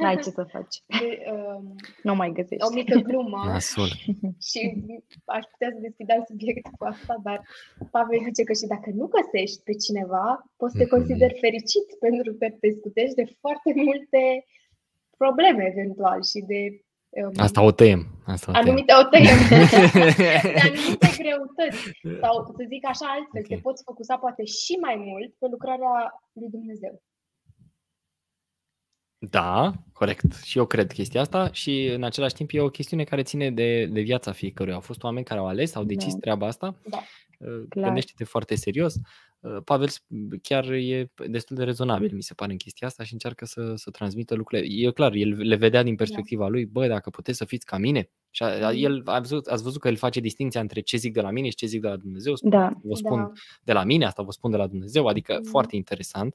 N-ai ce să faci. De, um, nu mai găsești. O mică glumă. Nasul. și aș putea să deschid alt subiect cu asta, dar Pavel zice că și dacă nu găsești pe cineva, poți să te mhm. consideri fericit pentru că te scutești de foarte multe probleme eventual și de um, Asta o tăiem. Asta o anumite o tăiem. de anumite greutăți. Sau să zic așa altfel, okay. te poți focusa poate și mai mult pe lucrarea lui Dumnezeu. Da, corect. Și eu cred chestia asta și în același timp e o chestiune care ține de, de viața fiecăruia. Au fost oameni care au ales, au decis da. treaba asta. Da. Uh, gândește-te foarte serios. Uh, Pavel chiar e destul de rezonabil, mi se pare, în chestia asta și încearcă să, să transmită lucrurile. E clar, el le vedea din da. perspectiva da. lui, bă, dacă puteți să fiți ca mine. Și a, mm. el, a văzut, ați văzut că el face distinția între ce zic de la mine și ce zic de la Dumnezeu. Spun, da. Vă spun da. de la mine, asta vă spun de la Dumnezeu, adică mm. foarte interesant.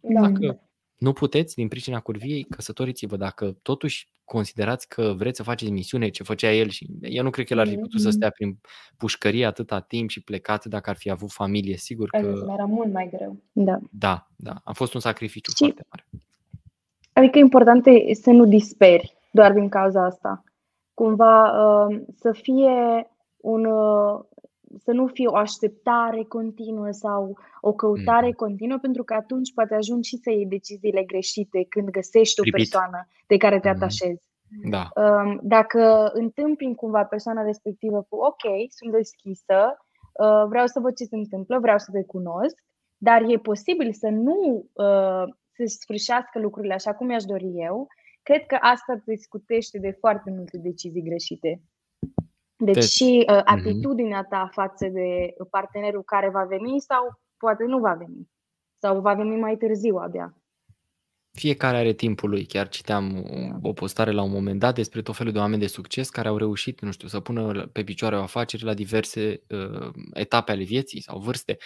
Da. Dacă nu puteți, din pricina curviei, căsătoriți-vă. Dacă totuși considerați că vreți să faceți misiune, ce făcea el și eu nu cred că el ar fi putut să mm-hmm. stea prin pușcărie atâta timp și plecat dacă ar fi avut familie, sigur că... Era mult mai greu. Da. Da, da. A fost un sacrificiu și... foarte mare. Adică important e să nu disperi doar din cauza asta. Cumva uh, să fie un, uh, să nu fie o așteptare continuă sau o căutare mm. continuă, pentru că atunci poate ajungi și să iei deciziile greșite când găsești o Repeat. persoană de care te atașezi. Da. Um, dacă întâmpini cumva persoana respectivă cu ok, sunt deschisă, uh, vreau să văd ce se întâmplă, vreau să te cunosc, dar e posibil să nu uh, se sfârșească lucrurile așa cum mi-aș dori eu, cred că asta te scutește de foarte multe decizii greșite. Deci, deci și uh, mhm. atitudinea ta față de partenerul care va veni sau poate nu va veni. Sau va veni mai târziu abia. Fiecare are timpul lui. Chiar citeam o postare la un moment dat despre tot felul de oameni de succes care au reușit, nu știu, să pună pe picioare o afacere la diverse uh, etape ale vieții sau vârste.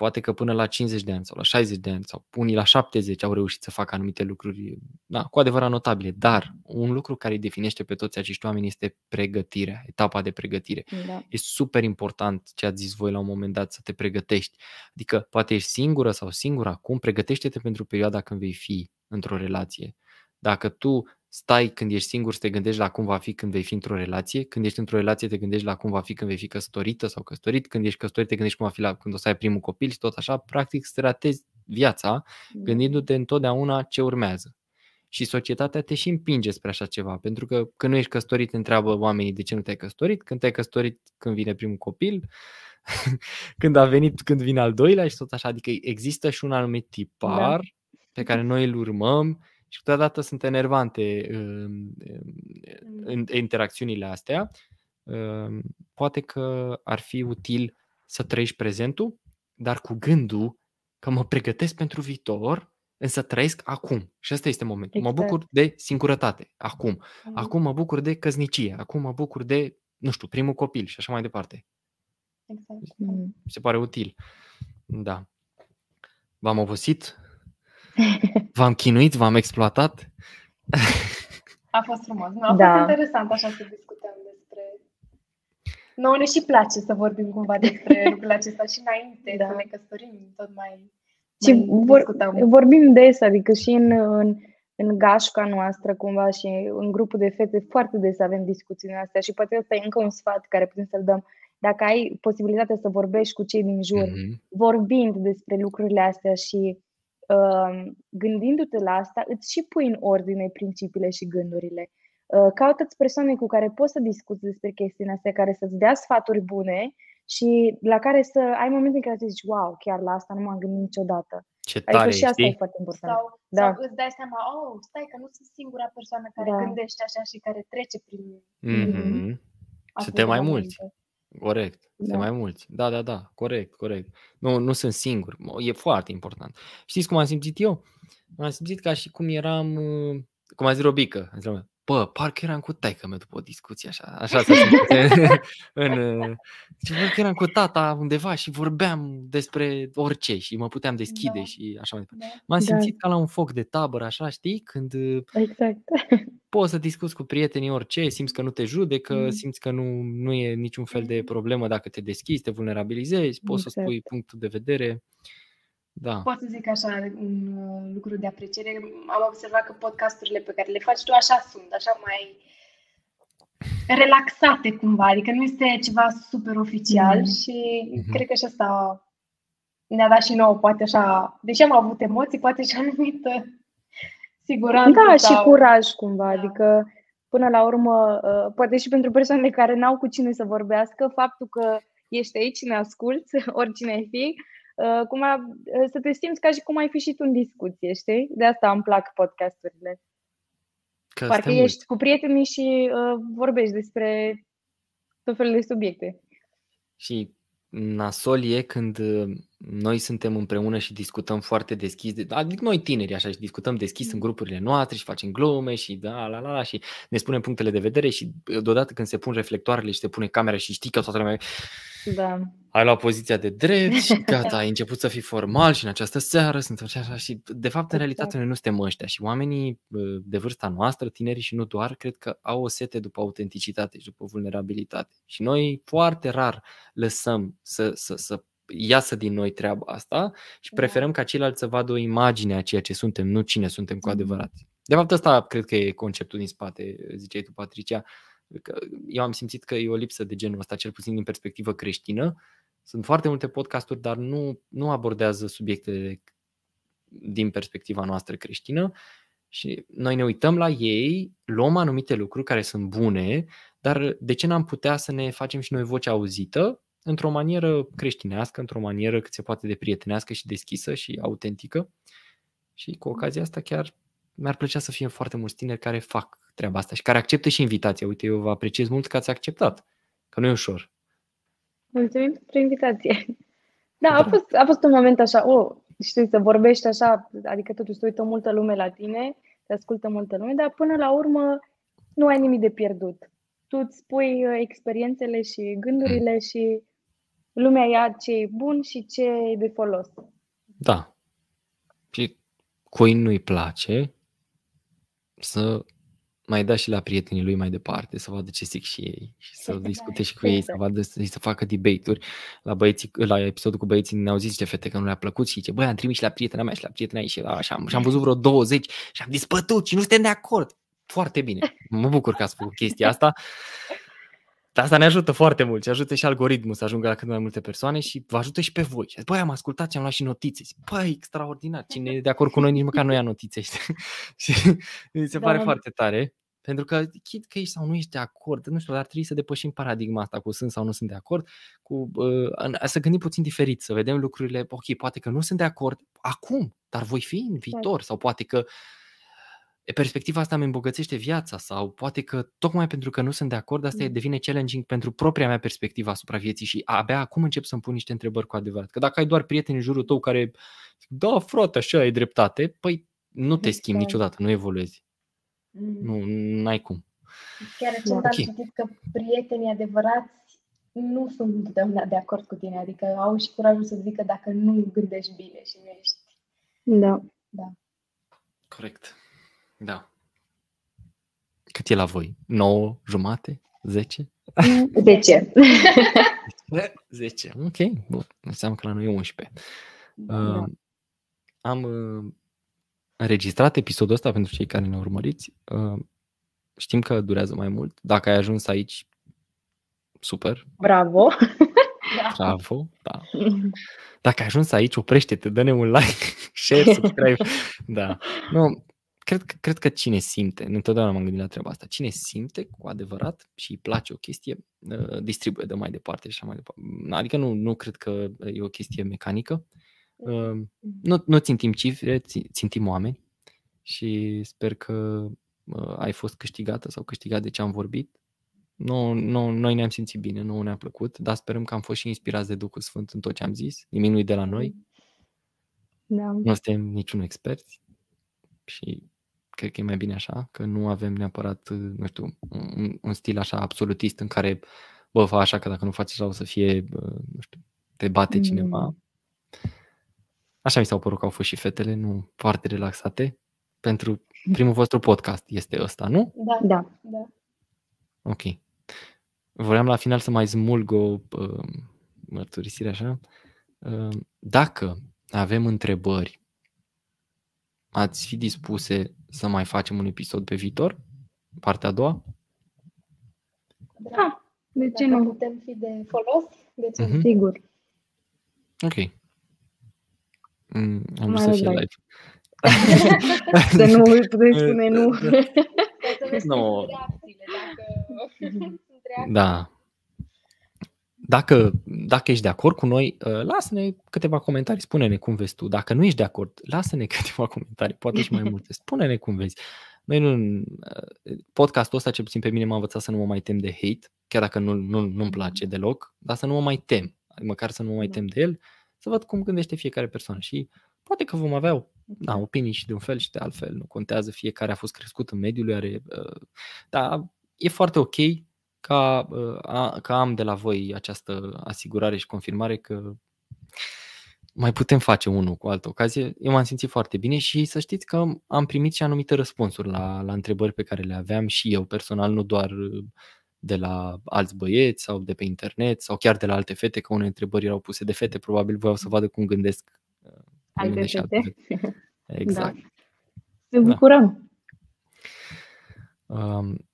Poate că până la 50 de ani sau la 60 de ani sau unii la 70 au reușit să facă anumite lucruri da, cu adevărat notabile. Dar un lucru care îi definește pe toți acești oameni este pregătirea, etapa de pregătire. Da. E super important ce ați zis voi la un moment dat să te pregătești. Adică poate ești singură sau singur acum, pregătește-te pentru perioada când vei fi într-o relație. Dacă tu stai când ești singur să te gândești la cum va fi când vei fi într-o relație, când ești într-o relație te gândești la cum va fi când vei fi căsătorită sau căsătorit, când ești căsătorit te gândești cum va fi la, când o să ai primul copil și tot așa, practic să ratezi viața da. gândindu-te întotdeauna ce urmează. Și societatea te și împinge spre așa ceva, pentru că când nu ești căsătorit, întreabă oamenii de ce nu te-ai căsătorit, când te-ai căsătorit, când vine primul copil, când a venit, când vine al doilea și tot așa. Adică există și un anumit tipar da. pe care noi îl urmăm și câteodată sunt enervante în, în interacțiunile astea. Poate că ar fi util să trăiești prezentul, dar cu gândul că mă pregătesc pentru viitor, însă trăiesc acum. Și asta este momentul. Exact. Mă bucur de singurătate, acum. Acum mă bucur de căznicie, acum mă bucur de, nu știu, primul copil și așa mai departe. Exact. Mi se pare util. Da. V-am obosit? V-am chinuit? V-am exploatat? A fost frumos. Nu, a da. fost interesant așa să discutăm despre... Nouă ne și place să vorbim cumva despre lucrurile acesta și înainte da. să ne căsătorim tot mai, și mai vor, discutăm. vorbim des, adică și în, în, în gașca noastră cumva și în grupul de fete foarte des avem discuții astea și poate ăsta e încă un sfat care putem să-l dăm. Dacă ai posibilitatea să vorbești cu cei din jur, mm-hmm. vorbind despre lucrurile astea și gândindu-te la asta, îți și pui în ordine principiile și gândurile. Uh, caută-ți persoane cu care poți să discuți despre chestiile astea, care să-ți dea sfaturi bune și la care să ai momente în care să zici, wow, chiar la asta nu m-am gândit niciodată. Ce adică tare, adică și asta știi? e foarte important. Sau, da. sau îți dai seama, oh, stai că nu sunt singura persoană care da. gândește așa și care trece prin... Mm-hmm. Suntem mai mulți. Corect, da. sunt mai mulți. Da, da, da, corect, corect. Nu, nu sunt singur, e foarte important. Știți cum am simțit eu? M-am simțit ca și cum eram uh, cum a zis Robică, bă, parcă eram cu taică meu după o discuție așa, așa s-a simțit în, ce că eram cu tata undeva și vorbeam despre orice și mă puteam deschide da. și așa mai departe. Da. M-am da. simțit ca la un foc de tabără, așa, știi, când exact. poți să discuți cu prietenii orice, simți că nu te judecă, mm. simți că nu, nu e niciun fel de problemă dacă te deschizi, te vulnerabilizezi, poți exact. să spui punctul de vedere. Da. Pot să zic așa un uh, lucru de apreciere. Am observat că podcasturile pe care le faci tu așa sunt, așa mai relaxate cumva, adică nu este ceva super oficial mm. și mm-hmm. cred că și asta ne-a dat și nouă, poate așa, deși am avut emoții, poate și anumită siguranță. Da, sau... și curaj cumva, da. adică până la urmă, uh, poate și pentru persoanele care n-au cu cine să vorbească, faptul că ești aici, ne asculți, oricine ai fi, Uh, cum a, uh, să te simți ca și cum ai fi și tu în discuție, știi? De asta îmi plac podcasturile. Că Parcă ești mult. cu prietenii și uh, vorbești despre tot felul de subiecte. Și nasol e când uh, noi suntem împreună și discutăm foarte deschis, adică noi tineri așa și discutăm deschis în mm. grupurile noastre și facem glume și da, la, la, la și ne spunem punctele de vedere și deodată când se pun reflectoarele și se pune camera și știi că toată lumea da. ai luat poziția de drept și gata, ai început să fii formal și în această seară sunt așa și de fapt în realitate noi nu suntem ăștia și oamenii de vârsta noastră, tinerii și nu doar, cred că au o sete după autenticitate și după vulnerabilitate și noi foarte rar lăsăm să, să, să iasă din noi treaba asta și da. preferăm ca ceilalți să vadă o imagine a ceea ce suntem, nu cine suntem cu mm-hmm. adevărat. De fapt, ăsta cred că e conceptul din spate, ziceai tu, Patricia. Că eu am simțit că e o lipsă de genul ăsta, cel puțin din perspectivă creștină. Sunt foarte multe podcasturi, dar nu, nu abordează subiectele din perspectiva noastră creștină și noi ne uităm la ei, luăm anumite lucruri care sunt bune, dar de ce n-am putea să ne facem și noi vocea auzită într-o manieră creștinească, într-o manieră cât se poate de prietenească și deschisă și autentică. Și cu ocazia asta chiar mi-ar plăcea să fie foarte mulți tineri care fac treaba asta și care acceptă și invitația. Uite, eu vă apreciez mult că ați acceptat, că nu e ușor. Mulțumim pentru invitație. Da, a fost, a fost un moment așa, oh, știi, să vorbești așa, adică totuși se uită multă lume la tine, te ascultă multă lume, dar până la urmă nu ai nimic de pierdut. Tu îți spui uh, experiențele și gândurile mm. și lumea ia ce e bun și ce e de folos. Da. Și cui nu-i place să mai da și la prietenii lui mai departe, să vadă ce zic și ei și să discute și cu ei, să vadă să, să facă debate-uri. La, băieții, la episodul cu băieții ne-au zis ce fete că nu le-a plăcut și zice, băi, am trimis și la prietena mea și la prietena ei și, la, și, am, și am văzut vreo 20 și am dispătut și nu suntem de acord. Foarte bine. Mă bucur că ați făcut chestia asta. Dar asta ne ajută foarte mult și ajută și algoritmul să ajungă la cât mai multe persoane și vă ajută și pe voi. Și băi, am ascultat și am luat și notițe. Băi, extraordinar, cine e de acord cu noi nici măcar nu ia notițe. și mi se da. pare foarte tare. Pentru că, chit că ești sau nu ești de acord, nu știu, dar trebuie să depășim paradigma asta cu sunt sau nu sunt de acord, cu, uh, să gândim puțin diferit, să vedem lucrurile, ok, poate că nu sunt de acord acum, dar voi fi în viitor, sau poate că perspectiva asta îmi îmbogățește viața sau poate că tocmai pentru că nu sunt de acord, asta mm. devine challenging pentru propria mea perspectivă asupra vieții și abia acum încep să-mi pun niște întrebări cu adevărat. Că dacă ai doar prieteni în jurul tău care da, frate, așa ai dreptate, păi nu te schimbi niciodată, nu evoluezi. Mm. Nu, n-ai cum. Chiar recent okay. am citit că prietenii adevărați nu sunt întotdeauna de acord cu tine, adică au și curajul să zică dacă nu gândești bine și nu ești. Da. Da. Corect. Da. Cât e la voi? 9 jumate? 10? 10. 10. Ok, bun. Înseamnă că la noi e 11. Da. Uh, am uh, înregistrat episodul ăsta pentru cei care ne urmăriți. Uh, știm că durează mai mult. Dacă ai ajuns aici, super. Bravo! Bravo, da. Dacă ai ajuns aici, oprește-te, dă-ne un like, share, subscribe. Da. Nu, cred, cred că cine simte, întotdeauna m-am gândit la treaba asta, cine simte cu adevărat și îi place o chestie, uh, distribuie de mai departe și așa mai departe. Adică nu, nu cred că e o chestie mecanică. Uh, nu, nu țintim cifre, țintim oameni și sper că uh, ai fost câștigată sau câștigat de ce am vorbit. Nu, nu, noi ne-am simțit bine, nu ne-a plăcut, dar sperăm că am fost și inspirați de Duhul Sfânt în tot ce am zis. Nimic nu e de la noi. Da. Nu suntem niciun experți și cred că e mai bine așa, că nu avem neapărat, nu știu, un, un stil așa absolutist în care, bă, fa așa că dacă nu faci așa o să fie, nu știu, te bate mm. cineva. Așa mi s-au părut că au fost și fetele, nu foarte relaxate. Pentru primul vostru podcast este ăsta, nu? Da. Da. da. Ok. Vreau la final să mai smulg o uh, mărturisire așa. Uh, dacă avem întrebări, ați fi dispuse să mai facem un episod pe viitor? Partea a doua? Da. De ce Dacă nu? putem fi de folos, de ce uh-huh. Sigur. Ok. Mm, am vrut să fie live. să nu putem spune nu. nu. Da. Dacă, dacă ești de acord cu noi, uh, lasă-ne câteva comentarii, spune-ne cum vezi tu. Dacă nu ești de acord, lasă-ne câteva comentarii, poate și mai multe. Spune-ne cum vezi. Noi nu, uh, podcastul ăsta, ce puțin pe mine m-a învățat să nu mă mai tem de hate, chiar dacă nu, nu, nu-mi place deloc, dar să nu mă mai tem, măcar să nu mă mai da. tem de el, să văd cum gândește fiecare persoană și poate că vom avea da, opinii și de un fel și de altfel, nu contează, fiecare a fost crescut în mediul, are, uh, dar e foarte ok ca, uh, ca am de la voi această asigurare și confirmare că mai putem face unul cu altă ocazie. Eu m-am simțit foarte bine și să știți că am primit și anumite răspunsuri la, la întrebări pe care le aveam și eu personal, nu doar de la alți băieți sau de pe internet sau chiar de la alte fete, că unele întrebări erau puse de fete, probabil voiau să vadă cum gândesc alte fete. Alte fete. Exact. Da. Ne bucurăm. Da. Um,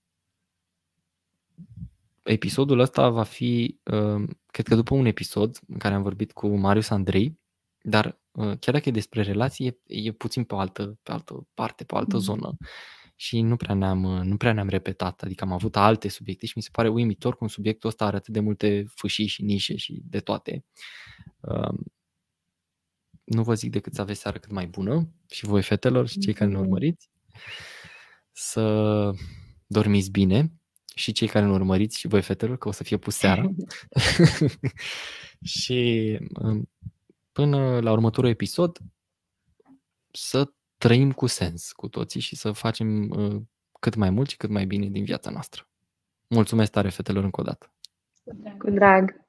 episodul ăsta va fi, um, cred că după un episod în care am vorbit cu Marius Andrei, dar uh, chiar dacă e despre relații, e, e puțin pe o altă, pe altă parte, pe o altă mm. zonă și nu prea, ne-am, nu prea ne-am repetat, adică am avut alte subiecte și mi se pare uimitor cum subiectul ăsta are atât de multe fâșii și nișe și de toate. Um, nu vă zic decât să aveți seară cât mai bună și voi fetelor și cei care ne urmăriți să dormiți bine și cei care ne urmăriți și voi fetelor că o să fie pus seara și um, până la următorul episod să trăim cu sens cu toții și să facem uh, cât mai mult și cât mai bine din viața noastră. Mulțumesc tare fetelor încă o dată. Cu drag.